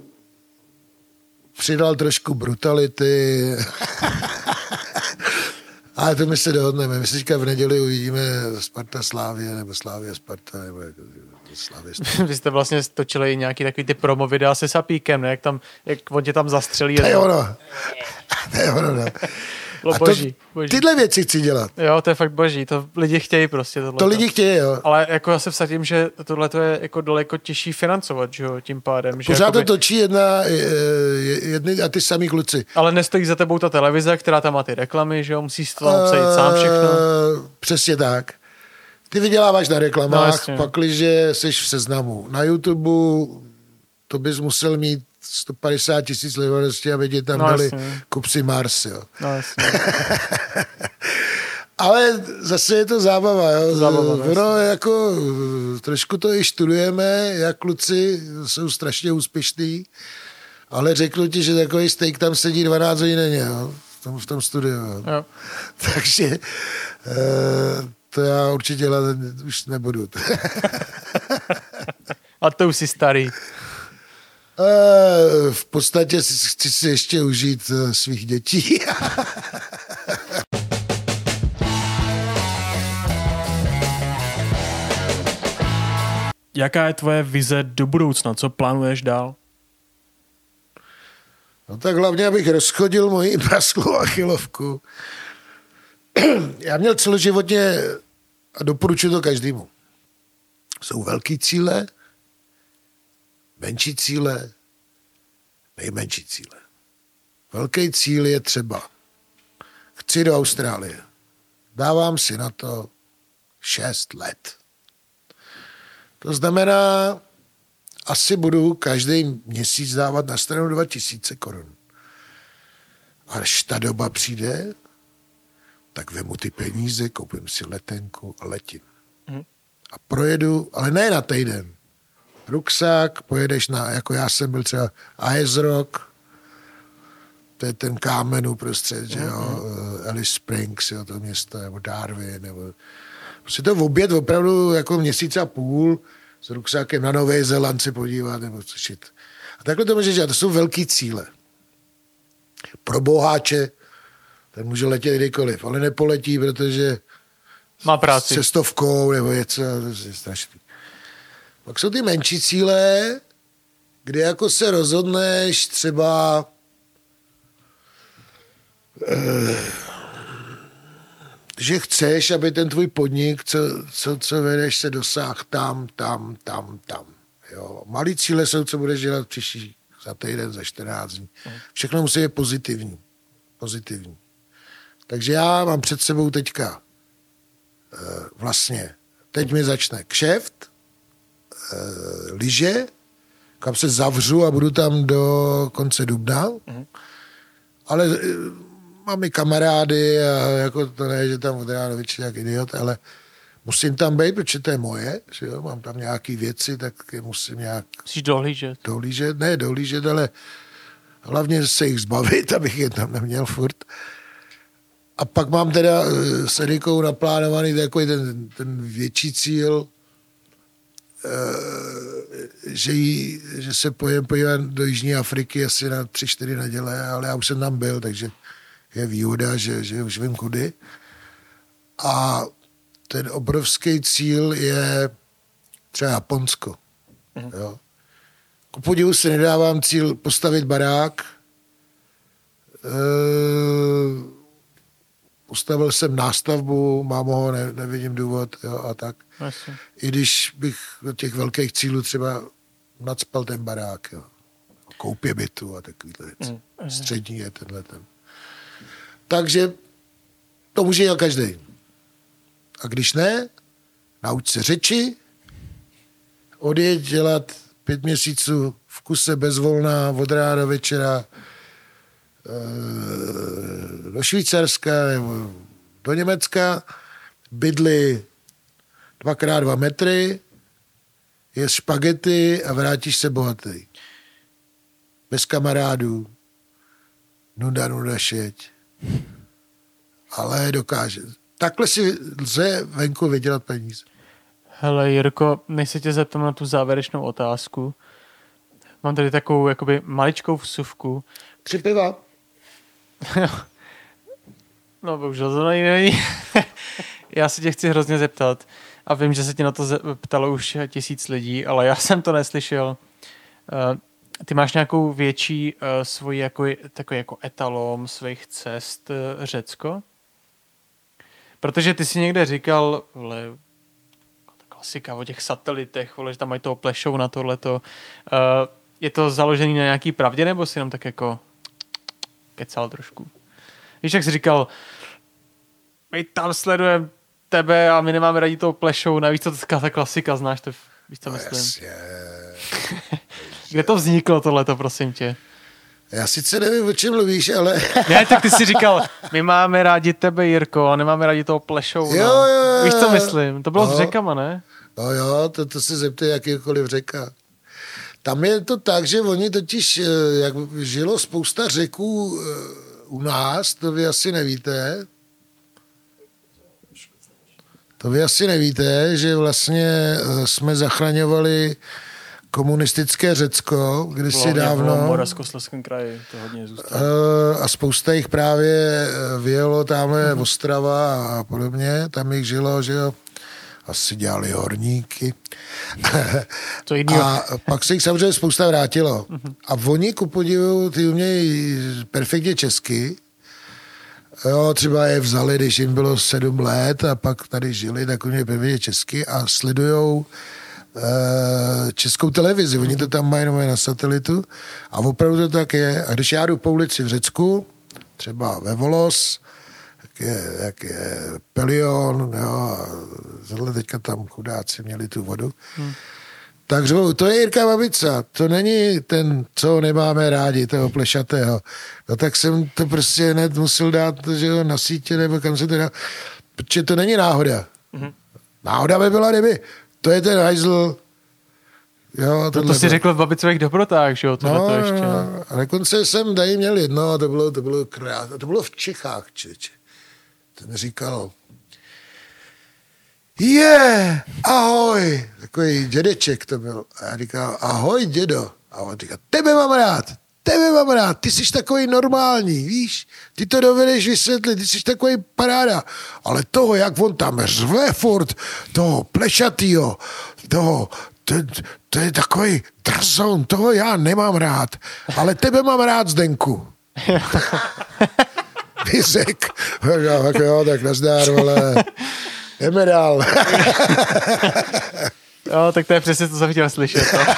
přidal trošku brutality. Ale to my se dohodneme. My se teďka v neděli uvidíme Sparta Slávě, nebo Slávě Sparta, nebo jako Slávě Sparta. Vy jste vlastně točili nějaký takový ty promo videa se Sapíkem, ne? Jak, tam, jak on tě tam zastřelí. To je ono. To je ono, no. Bylo boží, boží. Tyhle věci chci dělat. Jo, to je fakt boží, to lidi chtějí prostě. Tohleto. To lidi chtějí, jo. Ale jako já se vsadím, že tohle je jako daleko těžší financovat, že jo, tím pádem. Že Pořád jakoby... to točí jedna, jedny a ty samý kluci. Ale nestojí za tebou ta televize, která tam má ty reklamy, že jo, musíš to uh, sám všechno. Přesně tak. Ty vyděláváš na reklamách, no, pakliže jsi v seznamu. Na YouTube to bys musel mít 150 tisíc sledovanosti, aby ti tam no, dali kup si Mars, jo. No, Ale zase je to zábava, jo. Zábava, no, jako trošku to i študujeme, jak kluci jsou strašně úspěšní, ale řeknu ti, že takový steak tam sedí 12 hodin denně, jo. V tom, v tom studiu, jo. jo. Takže e, to já určitě dělat už nebudu. A to už jsi starý. Eh, v podstatě chci si ještě užít eh, svých dětí. Jaká je tvoje vize do budoucna? Co plánuješ dál? No tak hlavně, abych rozchodil moji prasklou achilovku. Já měl celoživotně a doporučuji to každému. Jsou velký cíle, menší cíle, nejmenší cíle. Velký cíl je třeba chci do Austrálie. Dávám si na to šest let. To znamená, asi budu každý měsíc dávat na stranu 2000 korun. Až ta doba přijde, tak vemu ty peníze, koupím si letenku a letím. Mm. A projedu, ale ne na týden, ruksak, pojedeš na, jako já jsem byl třeba Ice Rock, to je ten kámen uprostřed, že jo, mm-hmm. Alice Springs, jo, to město, nebo Darwin, nebo prostě to v oběd opravdu jako měsíc a půl s ruksákem na Nové Zeland se podívat, nebo co šit. A takhle to můžeš dělat, to jsou velký cíle. Pro boháče, ten může letět kdykoliv, ale nepoletí, protože má práci. Se stovkou nebo něco, to je strašný. Pak jsou ty menší cíle, kde jako se rozhodneš třeba eh, že chceš, aby ten tvůj podnik, co, co, co vedeš, se dosáh tam, tam, tam, tam. Jo. Malý cíle jsou, co budeš dělat příští za týden, za 14 dní. Všechno musí být pozitivní. Pozitivní. Takže já mám před sebou teďka eh, vlastně, teď mi začne kšeft, lyže, kam se zavřu a budu tam do konce dubna. Mm. Ale eh, mám i kamarády a jako to ne, že tam od rána jak idiot, ale musím tam být, protože to je moje, že jo? mám tam nějaké věci, tak je musím nějak... Musíš dohlížet. Dohlížet, ne dohlížet, ale hlavně se jich zbavit, abych je tam neměl furt. A pak mám teda eh, s Erikou naplánovaný takový ten, ten větší cíl, Eh, že, jí, že se pojem podívat do Jižní Afriky asi na tři, čtyři neděle, ale já už jsem tam byl, takže je výhoda, že, že už vím kudy. A ten obrovský cíl je třeba Japonsko. Jo. Ku podivu si nedávám cíl postavit barák. E, postavil jsem nástavbu, mám ho, ne, nevidím důvod jo, a tak. Jasně. I když bych do těch velkých cílů třeba nadspal ten barák. Jo. Koupě bytu a takovýhle věci. Mm. Střední je tenhle ten. Takže to může dělat každý. A když ne, nauč se řeči, odjeď dělat pět měsíců v kuse bezvolná od rána do večera do Švýcarska nebo do Německa, bydli dvakrát dva metry, je špagety a vrátíš se bohatý. Bez kamarádů, nuda, nuda, šeť. Ale dokáže. Takhle si lze venku vydělat peníze. Hele, Jirko, než se tě zeptám na tu závěrečnou otázku, mám tady takovou jakoby maličkou vsuvku. Tři piva. No, bohužel to není. já se tě chci hrozně zeptat a vím, že se tě na to ptalo už tisíc lidí, ale já jsem to neslyšel. Uh, ty máš nějakou větší uh, svoji jako, takový jako etalom svých cest uh, Řecko? Protože ty si někde říkal, vole, klasika o těch satelitech, vole, že tam mají toho plešou na tohleto. Uh, je to založený na nějaký pravdě, nebo si jenom tak jako kecal trošku? Víš, jak jsi říkal, my tam sledujeme tebe a my nemáme rádi toho plešou, navíc to ta klasika, znáš to, víš, co No myslím. jasně. Kde to vzniklo tohleto, prosím tě? Já sice nevím, o čem mluvíš, ale... Ne, tak ty jsi říkal, my máme rádi tebe, Jirko, a nemáme rádi toho plešou. Jo, no. jo, jo. Víš, co myslím? To bylo No. s řekama, ne? No jo, to, to se zeptej jakýkoliv řeka. Tam je to tak, že oni totiž, eh, jak žilo spousta řeků eh, u nás, to vy asi nevíte, to vy asi nevíte, že vlastně eh, jsme zachraňovali komunistické Řecko kdysi Hlavně V dávno. Moravskoslezském kraji to hodně zůstalo. A spousta jich právě vyjelo tamhle v Ostrava a podobně, tam jich žilo, že jo, asi dělali horníky. To. A pak se jich samozřejmě spousta vrátilo. A oni, ku podivu, ty umějí perfektně česky. Jo, třeba je vzali, když jim bylo sedm let a pak tady žili, tak umějí perfektně česky a sledujou eh, českou televizi. Oni to tam mají na satelitu a opravdu to tak je. A když já jdu po ulici v Řecku, třeba ve Volos, je, jak je Pelion, jo, zhle teďka tam chudáci měli tu vodu, hmm. tak řvou, to je Jirka Babica, to není ten, co nemáme rádi, toho plešatého. No tak jsem to prostě hned musel dát, že jo, na sítě, nebo kam se to dá, protože to není náhoda. Hmm. Náhoda by byla, kdyby, to je ten hajzl, jo, To, to si řekl v babicových dobrotách, že jo? No, to ještě. no, a dokonce jsem tady měl jedno, a to bylo, to bylo krát, to bylo v Čechách, čeče. Ten říkal, je, ahoj, takový dědeček to byl. A já říkal, ahoj dědo. A on říkal, tebe mám rád, tebe mám rád, ty jsi takový normální, víš, ty to dovedeš vysvětlit, ty jsi takový paráda, ale toho, jak on tam řve furt, toho plešatýho, toho, to, to je takový drzon, toho já nemám rád, ale tebe mám rád, Zdenku. Řek, tak jo, tak nazdár, vole, jdeme dál. Jo, tak to je přesně to, co jsem chtěl slyšet. No.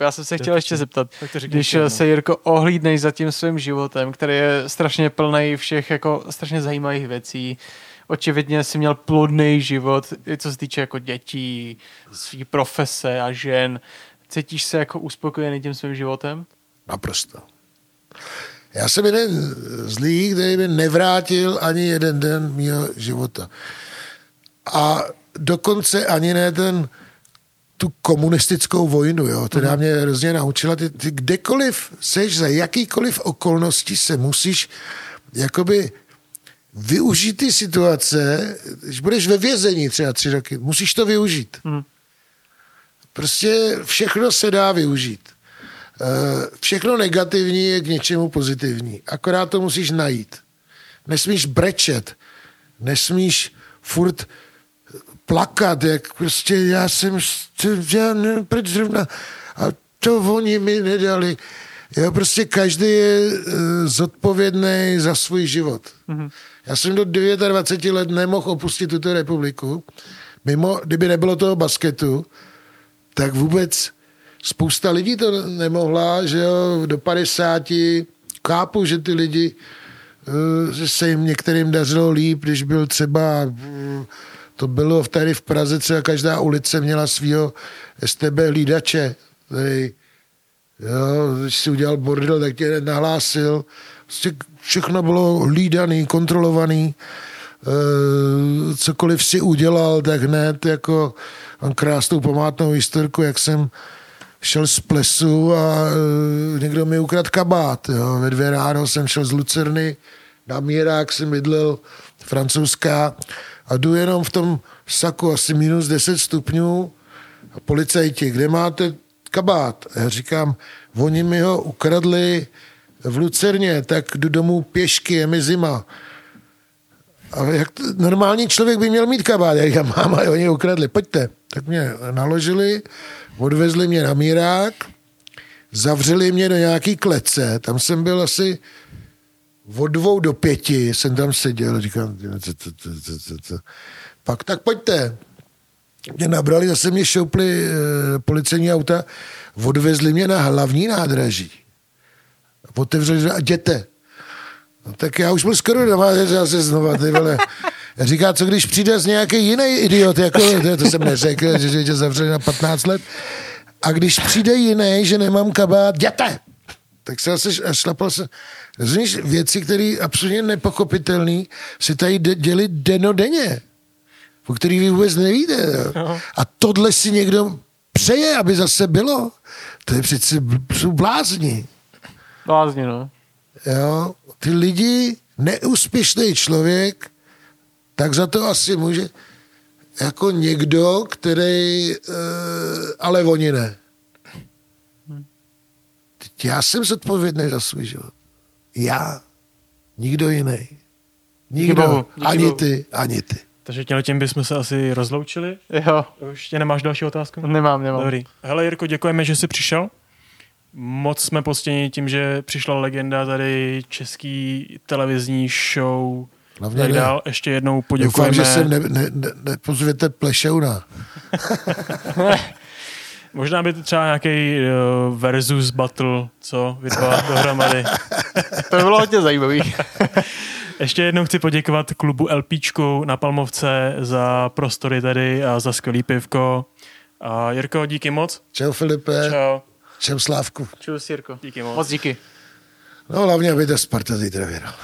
Já jsem se chtěl ještě zeptat, když se Jirko ohlídneš za tím svým životem, který je strašně plný všech jako strašně zajímavých věcí, očividně si měl plodný život, i co se týče jako dětí, svý profese a žen. Cítíš se jako uspokojený tím svým životem? Naprosto. Já jsem jeden zlý, který mi nevrátil ani jeden den mého života. A dokonce ani ne ten tu komunistickou vojnu, jo. Teda mě hrozně naučila, ty, ty kdekoliv seš, za jakýkoliv okolností se musíš jakoby využít ty situace, když budeš ve vězení třeba tři roky, musíš to využít. Hmm. Prostě všechno se dá využít. Eh, Všechno negativní je k něčemu pozitivní. Akorát to musíš najít. Nesmíš brečet. Nesmíš furt plakat, jak prostě já jsem, já nevím, proč zrovna, a to oni mi nedali. Jo, prostě každý je uh, zodpovědný za svůj život. Mm-hmm. Já jsem do 29 let nemohl opustit tuto republiku. Mimo, kdyby nebylo toho basketu, tak vůbec spousta lidí to nemohla, že jo, do 50. Chápu, že ty lidi, uh, že se jim některým dařilo líp, když byl třeba uh, to bylo tady v Praze, třeba každá ulice měla svého STB hlídače. Tady, jo, když si udělal bordel, tak tě nahlásil. Prostě všechno bylo hlídaný, kontrolovaný. E, cokoliv si udělal, tak hned jako mám krásnou památnou historku, jak jsem šel z plesu a e, někdo mi ukradl kabát. Jo. Ve dvě ráno jsem šel z Lucerny na Mírák, jsem bydlel francouzská a jdu jenom v tom saku asi minus 10 stupňů a policajti, kde máte kabát? A já říkám, oni mi ho ukradli v Lucerně, tak jdu domů pěšky, je mi zima. A jak to, normální člověk by měl mít kabát. Já říkám, máma, oni ukradli, pojďte. Tak mě naložili, odvezli mě na mírák, zavřeli mě do nějaký klece, tam jsem byl asi od dvou do pěti jsem tam seděl, říkám, pak tak pojďte. Mě nabrali, zase mě šoupli e, policejní auta, odvezli mě na hlavní nádraží. Otevřeli, a jděte. No, tak já už byl skoro doma, zase znova, ty vole. Říká, co když přijde z nějaký jiný idiot, jako, to, to jsem neřekl, že, že tě zavřeli na 15 let. A když přijde jiný, že nemám kabát, jděte! Tak se zase šlapal se. Rozumíš, věci, které absolutně nepochopitelné, si tady děli denodenně, o který vy vůbec nevíte. Jo. A tohle si někdo přeje, aby zase bylo. To je přece, jsou blázni. Blázni, no. Jo, ty lidi, neúspěšný člověk, tak za to asi může jako někdo, který, uh, ale oni ne. Teď já jsem zodpovědný za svůj život. Já. Nikdo jiný. Nikdo. Díky bohu, ani bohu. ty, ani ty. Takže těm tím bychom se asi rozloučili. Jo. Ještě nemáš další otázku? Nemám, nemám. Dobrý. Hele Jirko, děkujeme, že jsi přišel. Moc jsme postěni tím, že přišla legenda tady český televizní show. Hlavně tak dál. Ještě jednou poděkujeme. Doufám, že se nepozvěte ne, ne, nepozvěte plešouna. Možná by to třeba nějaký uh, versus battle, co vy dva dohromady. to by bylo hodně zajímavý. Ještě jednou chci poděkovat klubu LPčku na Palmovce za prostory tady a za skvělý pivko. A Jirko, díky moc. Čau Filipe. Čau. Čau Slávku. Čau Jirko. Díky moc. Moc díky. No hlavně, aby ta Sparta zítra věděla.